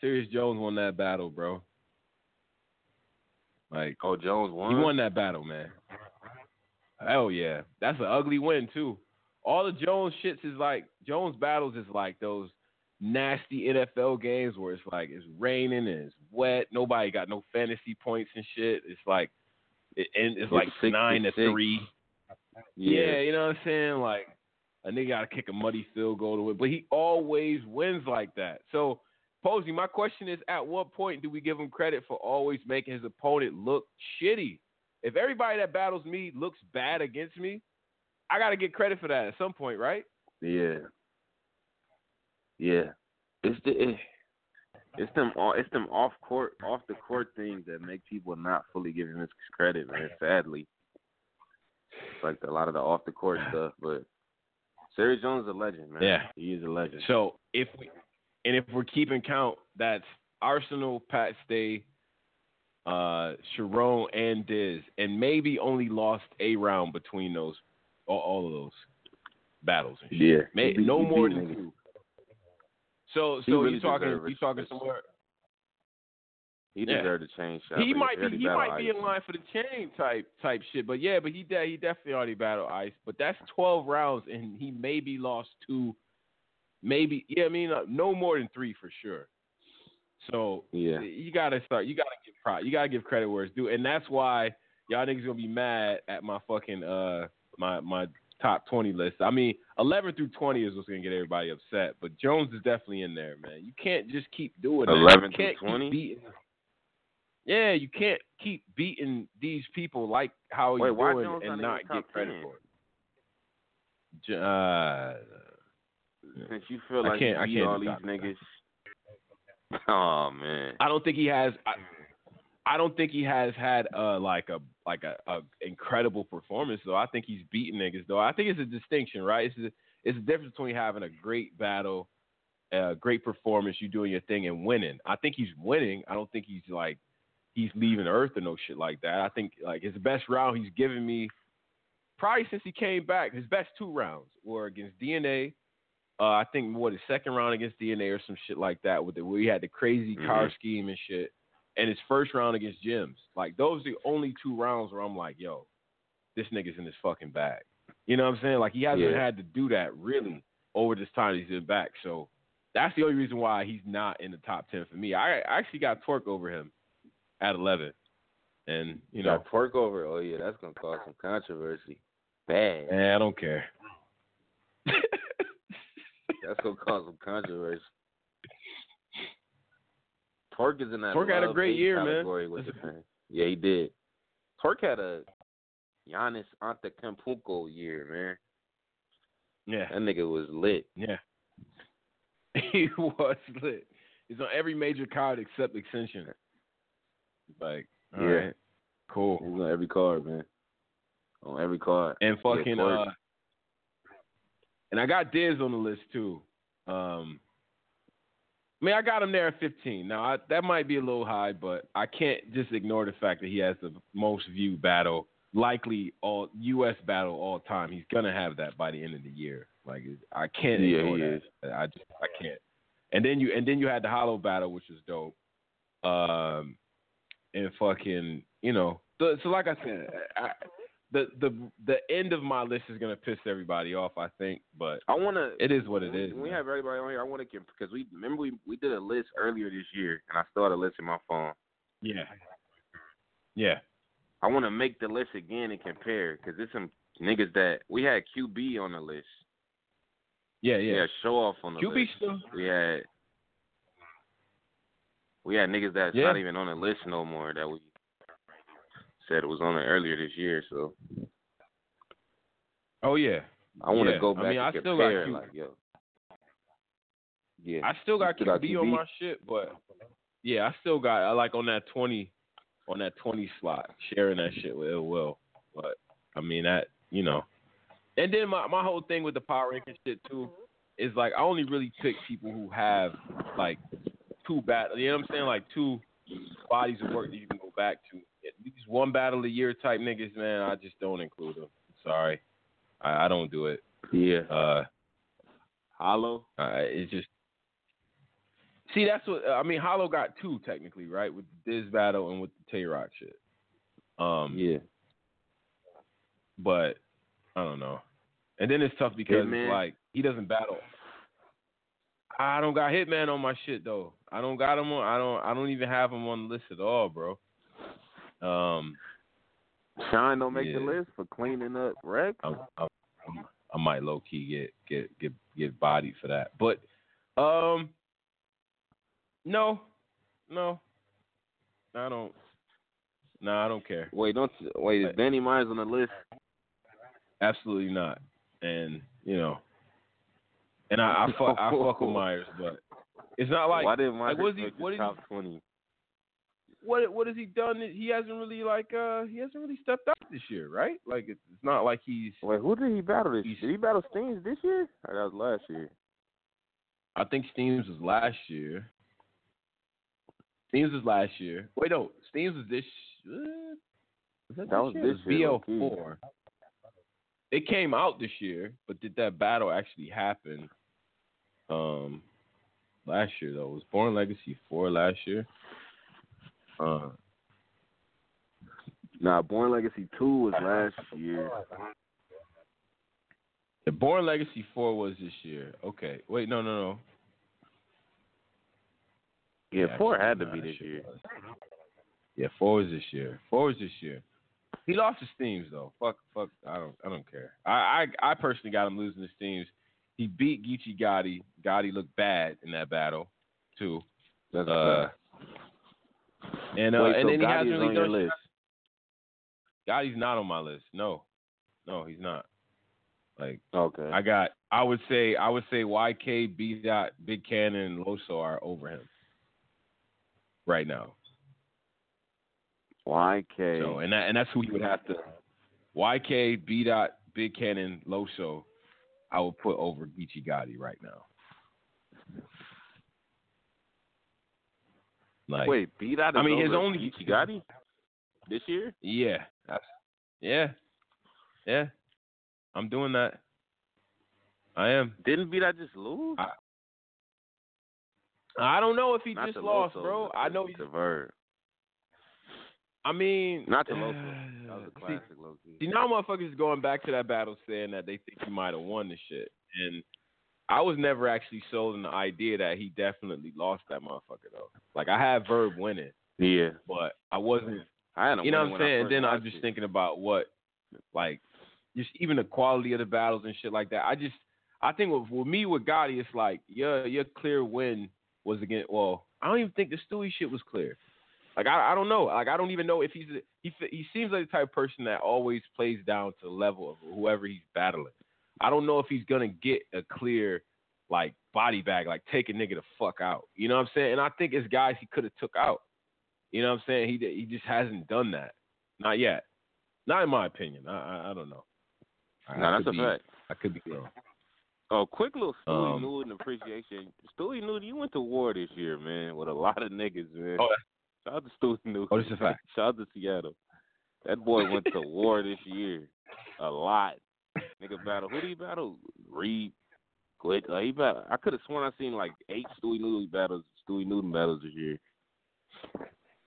Serius Jones won that battle, bro. Like, oh, Jones won. He won that battle, man. Hell yeah, that's an ugly win too. All the Jones shits is like Jones battles is like those nasty NFL games where it's like it's raining and it's wet. Nobody got no fantasy points and shit. It's like it, and it's It's like nine to three. Yeah. you know what I'm saying? Like a nigga got to kick a muddy field goal to win, but he always wins like that. So, Posey, my question is: At what point do we give him credit for always making his opponent look shitty? If everybody that battles me looks bad against me, I got to get credit for that at some point, right? Yeah. Yeah. It's the it, it's them it's them off court off the court things that make people not fully give him his credit, man. Sadly, it's like a lot of the off the court stuff. But Serius Jones is a legend, man. Yeah. he is a legend. So if we and if we're keeping count, that's Arsonal, Pat Stay, uh, Sharon, and Diz, and maybe only lost a round between those, all, all of those battles. Yeah, May, he beat- no more than two. So, so really you talking, you talking somewhere? he yeah. deserved a change. shot, He might be, he might be Ice. in line for the chain type type shit. But yeah, but he de- he definitely already battled Ice. But that's twelve rounds, and he maybe lost two, maybe yeah. I mean, uh, no more than three for sure. So Yeah. you gotta start. You gotta give pro- You gotta give credit where it's due, and that's why y'all niggas gonna be mad at my fucking uh my my top twenty list. I mean, eleven through twenty is what's gonna get everybody upset, but Jones is definitely in there, man. You can't just keep doing that. 11 You through 20? Yeah, you can't keep beating these people like how Wait, you why doing and not not in the get credit 10? for it. Uh, Since you feel like you beat all these niggas. Oh man. I don't think he has. I, I don't think he has had uh like a like a, a incredible performance though. I think he's beaten niggas though. I think it's a distinction, right? It's a, it's a difference between having a great battle, a great performance, you doing your thing, and winning. I think he's winning. I don't think he's like he's leaving Earth or no shit like that. I think like his best round he's given me probably since he came back. His best two rounds were against DNA. Uh, I think what his second round against DNA or some shit like that with the where he had the crazy car Mhm. scheme and shit, and his first round against Jims. Like those are the only two rounds where I'm like, yo, this nigga's in his fucking bag. You know what I'm saying? Like he hasn't Yeah. had to do that really over this time he's been back. So that's the only reason why he's not in the top ten for me. I, I actually got Twork over him at eleven, and you know, Got Twork over. Oh yeah, that's gonna cause some controversy. Bad. eh, I don't care. That's gonna cause some controversy. Twork is in that. Twork had a great year, man. category With fans. Yeah, he did. Twork had a Giannis Antetokounmpo year, man. Yeah, That nigga was lit. yeah. he was lit. He's on every major card except extension. Like, all Yeah. right, cool. He's on every card, man. On every card. And fucking uh and I got Diz on the list too. Um I mean, I got him there at 15. Now, I, that might be a little high, but I can't just ignore the fact that he has the most viewed battle, likely all U.S. battle all time. He's gonna have that by the end of the year. Like, I can't Yeah, ignore that. is. I just, I can't. And then you, and then you had the Hollow battle, which was dope. Um, and fucking, you know, the, so like I said, I, the the the end of my list is gonna piss everybody off, I think, but I wanna. it is what it when- is. We man. have everybody on here, I want to because we remember we we did a list earlier this year, and I still started a list in my phone. Yeah. Yeah. I want to make the list again and compare because there's some niggas that we had QB on the list. Yeah, We yeah. show off on the QB list. still. We had we had niggas that's Yeah. not even on the list no more that we said it was on it earlier this year. So Oh yeah. I want to Yeah. go I back mean, and I still got like yo, yeah, I still got still got QB on my shit, but yeah, I still got I like on that twenty on that twenty slot, sharing that shit with Ill Will. But I mean that you know. And then my my whole thing with the power ranking shit too is like I only really pick people who have like two battle you know what I'm saying? Like two bodies of work that you can go back to. These one battle a year type niggas, man, I just don't include them. Sorry. I, I don't do it. Yeah. Uh, Hollow. uh, it's just see that's what I mean. Hollow got two technically, right, with this battle and with the Tay Roc shit. Um, Yeah. but I don't know. And then it's tough because Hitman? like he doesn't battle. I don't got Hitman on my shit though. I don't got him on. I don't. I don't even have him on the list at all, bro. Um, Shine don't make the list for cleaning up Rex. I, I, I might low key get get get get bodied for that. But um, no, no, I don't. No, I don't care. Wait, don't wait. Is Danny Myers on the list? Absolutely not. And you know, and I, I fuck I fuck with Myers, but it's not like Why didn't Myers like what is he make the what is top he, twenty? What what has he done? He hasn't really like uh he hasn't really stepped up this year, right? Like it's, it's not like he's. Wait, who did he battle this? Did he battle Steams this year? Or that was last year. I think Steams was last year. Steams was last year. Wait, no, Steams was this. Uh, was that, That was this this year? year, BL four. It came out this year, but did that battle actually happen? Um, last year though, was Born Legacy four last year. Uh, Nah, Born Legacy two was last year. the Born Legacy four was this year. Okay, wait, no, no, no. Yeah, four had to be this year. was. Yeah, four was this year. Four was this year. He lost his teams though. Fuck, fuck. I don't, I don't care. I, I, I personally got him losing his teams. He beat Geechee Gotti. Gotti looked bad in that battle, too. That's Uh. And uh, Wait, and so then he hasn't really on your done list. Gotti's not on my list. No, no, he's not. Like Okay. I got, I would say, I would say YK, B dot, Big Kannon, and Loso are over him right now. YK. So and that and that's who he would have to. YK, B dot, Big Kannon, Loso, I would put over Geechee Gotti right now. Like, Wait, beat out. Of I mean, his over only this year. Yeah, yeah, yeah. I'm doing that. I am. Didn't beat out just lose? I, I don't know if he Not just lost, Loso, bro. I know he's. to Verb. I mean, Not to Loso. That was a classic, low. See, now motherfuckers is going back to that battle saying that they think he might have won the shit. And I was never actually sold in the idea that he definitely lost that motherfucker, though. Like, I had Verb winning, Yeah, but I wasn't. I had You know what I'm saying? And then I'm just it. thinking about what, like, just even the quality of the battles and shit like that. I just, I think with, with me with Gotti, it's like your your clear win was against. Well, I don't even think the Stewie shit was clear. Like I, I don't know. Like I don't even know if he's he he seems like the type of person that always plays down to the level of whoever he's battling. I don't know if he's gonna get a clear like body bag, like take a nigga the fuck out. You know what I'm saying? And I think it's guys he could have took out. You know what I'm saying? He he just hasn't done that. Not yet. Not in my opinion. I I, I don't know. Nah, I that's a be- fact. I could be wrong. Oh, quick little Stewie Um, Newton appreciation. Stewie Newton, you went to war this year, man, with a lot of niggas, man. Oh, Shout out to Stewie Newton. Oh, this is a fact. Shout out to Seattle. That boy went to war this year. A lot. Nigga battle. Who did he battle? Reed. Quit. Uh, he battle. I could have sworn I seen like eight Stewie Newton battles. Stewie Newton battles this year.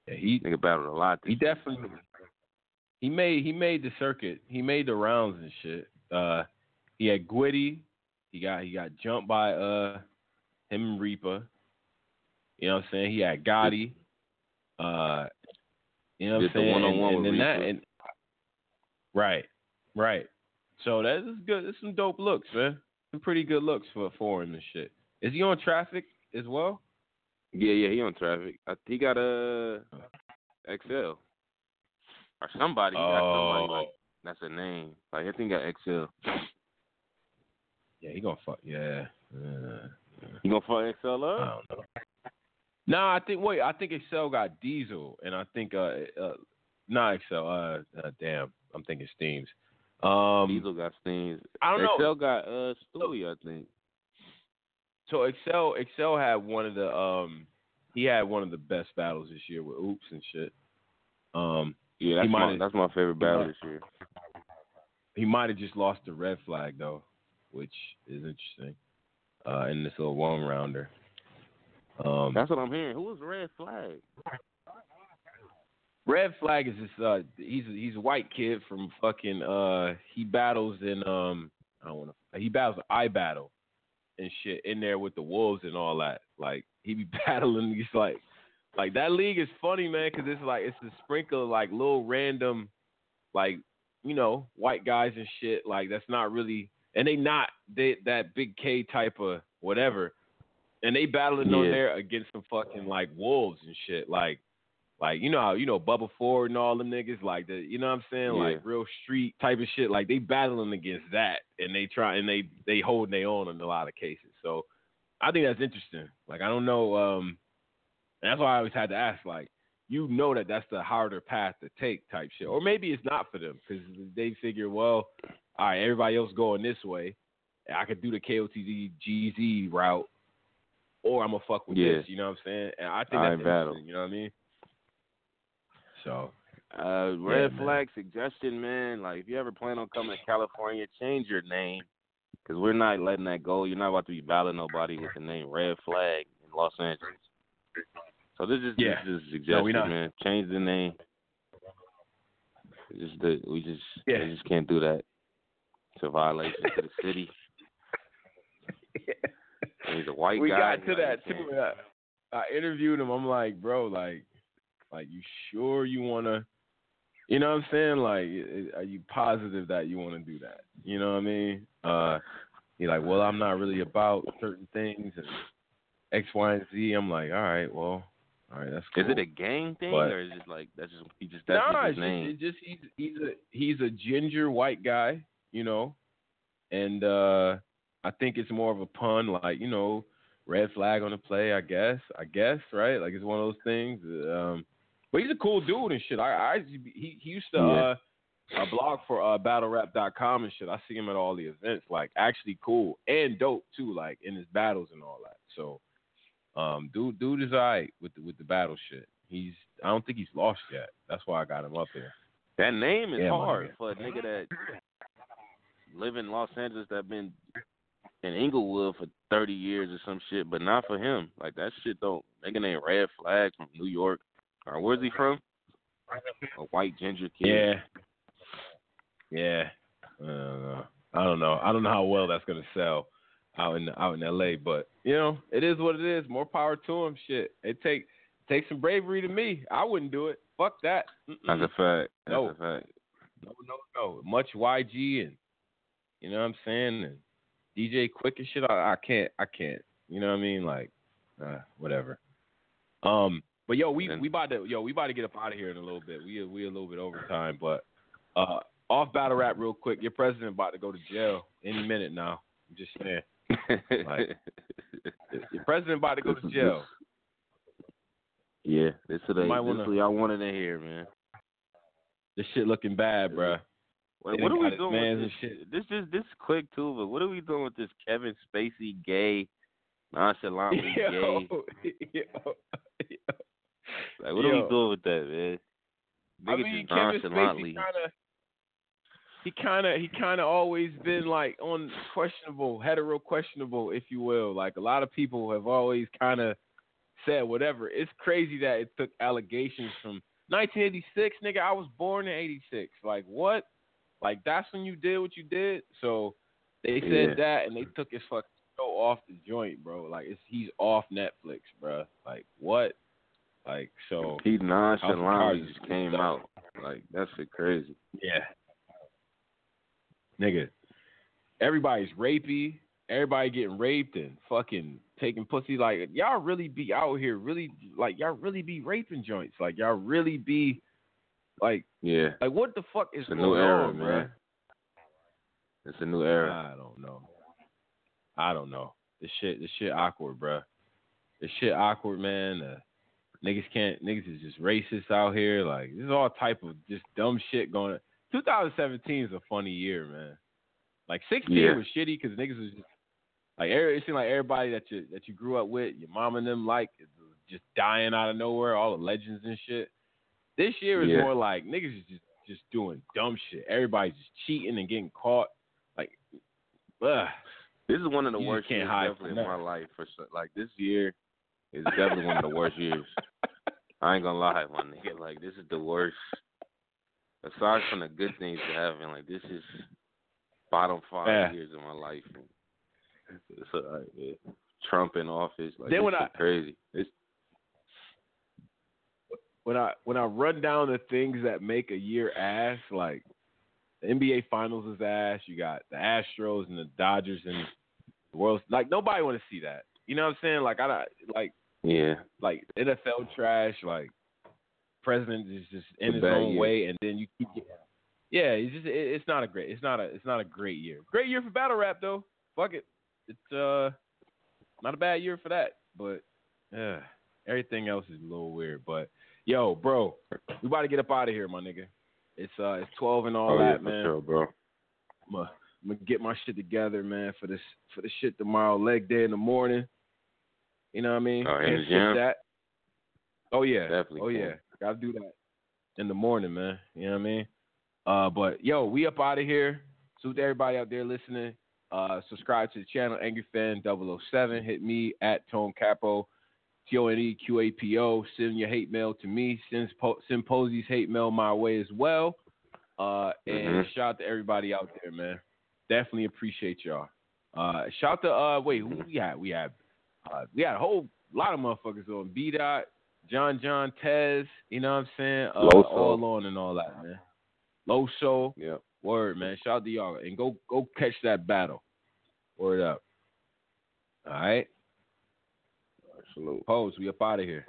Yeah, he Nigga battled a lot. He definitely he made he made the circuit. He made the rounds and shit. Uh, he had Gwitty. He got he got jumped by uh him and Reaper. You know what I'm saying? He had Gotti. Uh, you know what I'm saying? and, and then that and right, right. So that's good. It's some dope looks, man. Some pretty good looks for for him and shit. Is he on traffic as well? Yeah, yeah, he on traffic. I, he got a XL or somebody. He got somebody Oh. like that's a name. Like I think he got XL. Yeah, he gonna fuck. Yeah. Uh, You gonna fuck XL I don't know. No, I think wait, I think Excel got Diesel, and I think uh, uh not Excel. Uh, uh damn, I'm thinking Steams. Um, Diesel got Steams. I don't know. XL got uh Stewie, I think. So Excel, Excel had one of the um, he had one of the best battles this year with Oops and shit. Um, Yeah, that's my that's my favorite battle this year. he might have just lost the red flag though, which is interesting. Uh, in this little one rounder. Um, That's what I'm hearing. Who was Red Flag? Red Flag is this uh he's a, he's a white kid from fucking uh he battles in um I don't want to he battles I battle and shit in there with the wolves and all that. Like he be battling he's like like that league is funny man cuz it's like it's a sprinkle of like little random like you know white guys and shit like that's not really and they not they, that big K type of whatever and they battling on there against some fucking like wolves and shit like like you know how you know Bubba Ford and all them niggas like the you know what I'm saying? Like real street type of shit. Like they battling against that and they try and they they hold their own in a lot of cases. So I think that's interesting. Like I don't know um and that's why I always had to ask like you know that that's the harder path to take type shit or maybe it's not for them because they figure well all right everybody else going this way I could do the KOTD GZ route or I'm gonna fuck with Yeah. this you know what I'm saying? And I think All that's right, battle. interesting you know what I mean so Uh, Yeah, red man. flag suggestion, man. Like, if you ever plan on coming to California, change your name, because we're not letting that go. You're not about to be battling nobody with the name Red Flag in Los Angeles. So this is Yeah. this is a suggestion, we not. man. Change the name. Just the, we just Yeah. we just can't do that. It's a violation to the city. And he's a white we guy. got to that too. I, I interviewed him. I'm like, bro, like, like you sure you wanna? You know what I'm saying? Like, are you positive that you want to do that? You know what I mean? Uh, he's like, well, I'm not really about certain things and X, Y, and Z. I'm like, all right, well, all right, that's cool. Is it a gang thing But- or is it like that's just he just that's nah, just his name? it just he's he's a he's a ginger white guy, you know, and uh I think it's more of a pun, like you know, red flag on the play. I guess, I guess, right? Like it's one of those things. Um, but he's a cool dude and shit. I, I he he used to Yeah. uh, blog for uh battlerap.com and shit. I see him at all the events. Like actually cool and dope too. Like in his battles and all that. So. Um, dude, dude is alright with the, with the battle shit. He's, I don't think he's lost yet. That's why I got him up there. That name is Yeah, hard man. for a nigga that live in Los Angeles that been in Inglewood for thirty years or some shit, but not for him. Like that shit don't nigga named Red Flag from New York. Or where's he from? A white ginger kid. Yeah, yeah. I don't know. I don't know. I don't know how well that's gonna sell out in out in L.A. But you know, it is what it is. More power to him. Shit, it take take some bravery to me. I wouldn't do it. Fuck that. Mm-mm. That's a fact. That's No. a fact. No, no, no. Much YG and you know what I'm saying, and DJ Quik and shit. I, I can't, I can't. You know what I mean? Like, uh, whatever. Um, but yo, we we about to yo, we about to get up out of here in a little bit. We we a little bit over time, but uh, off battle rap real quick. Your president about to go to jail any minute now. I'm just saying. Like, your president about to go to jail. Yeah, this is You the might this wanna- is what y'all wanted to hear, man. This shit looking bad, bro. What, They what are we doing with this? shit. This is this is quick too, but what are we doing with this Kevin Spacey gay, nonchalantly Yo, gay? yo, Like, what are we doing with that, man? I mean, just Kevin nonchalantly. Spacey kind of, he kind of, he kind of always been like on questionable, hetero questionable, if you will. Like a lot of people have always kind of said whatever. It's crazy that it took allegations from 1986, nigga. I was born in '86. Like what? Like that's when you did what you did. So they said Yeah. that, and they took his fucking show off the joint, bro. Like it's he's off Netflix, bro. Like what? Like so. He nonchalantly just came out. Like that shit crazy. Yeah. Nigga. Everybody's rapey. Everybody getting raped and fucking taking pussy. Like y'all really be out here really like y'all really be raping joints. Like y'all really be like Yeah, like what the fuck is it's a going new era, on, man. It's a new era. I don't know. I don't know. This shit, this shit awkward, bruh. This shit awkward, man. Uh, niggas can't. Niggas is just racist out here. Like there's all type of just dumb shit going. 2017 is a funny year, man. Like 16 Yeah. was shitty because niggas was just like every- it seemed like everybody that you that you grew up with, your mom and them like, just dying out of nowhere. All the legends and shit. This year is Yeah. more like niggas is just just doing dumb shit. Everybody's just cheating and getting caught. Like, ugh. This is one of the You worst years definitely in my life for sure. Like this year is definitely one of the worst years. I ain't gonna lie, my nigga. Like this is the worst. Aside from the good things that happen, like this is bottom five Yeah. years of my life. It's. Trump in office, like Then when I- crazy. It's when I when I run down the things that make a year ass, like the NBA Finals is ass. You got the Astros and the Dodgers and the world. Like nobody want to see that. You know what I'm saying? Like I don't- like yeah. like NFL trash. Like president is just in his own year. way, and then you keep. Yeah, it's just it, it's not a great. It's not a it's not a great year. Great year for battle rap though. Fuck it. It's uh not a bad year for that, but yeah, everything else is a little weird. But yo, bro, we about to get up out of here, my nigga. It's uh it's twelve and all oh yeah, that, for man. sure, bro. I'm gonna, I'm gonna get my shit together, man, for this for the shit tomorrow. Leg day in the morning. You know what I mean? Oh, in Can't the skip gym? that. Oh yeah. Definitely Oh yeah. Gotta do that in the morning, man. You know what I mean? Uh, but yo, we up out of here. So to everybody out there listening. Uh, subscribe to the channel, Angry Fan 007. Hit me at Tone Capo, T O N E Q A P O. Send your hate mail to me. Send, po- send Posey's hate mail my way as well. Uh, and Mhm. shout out to everybody out there, man. Definitely appreciate y'all. Uh, shout to uh, wait, who we had? We had uh, we had a whole lot of motherfuckers on B dot, John John Tez. You know what I'm saying? Uh, Loso. all on and all that, man. Low show. Yeah. Word, man. Shout out to y'all and go go catch that battle. Word up. All right. Salute. Pose, we up out of here.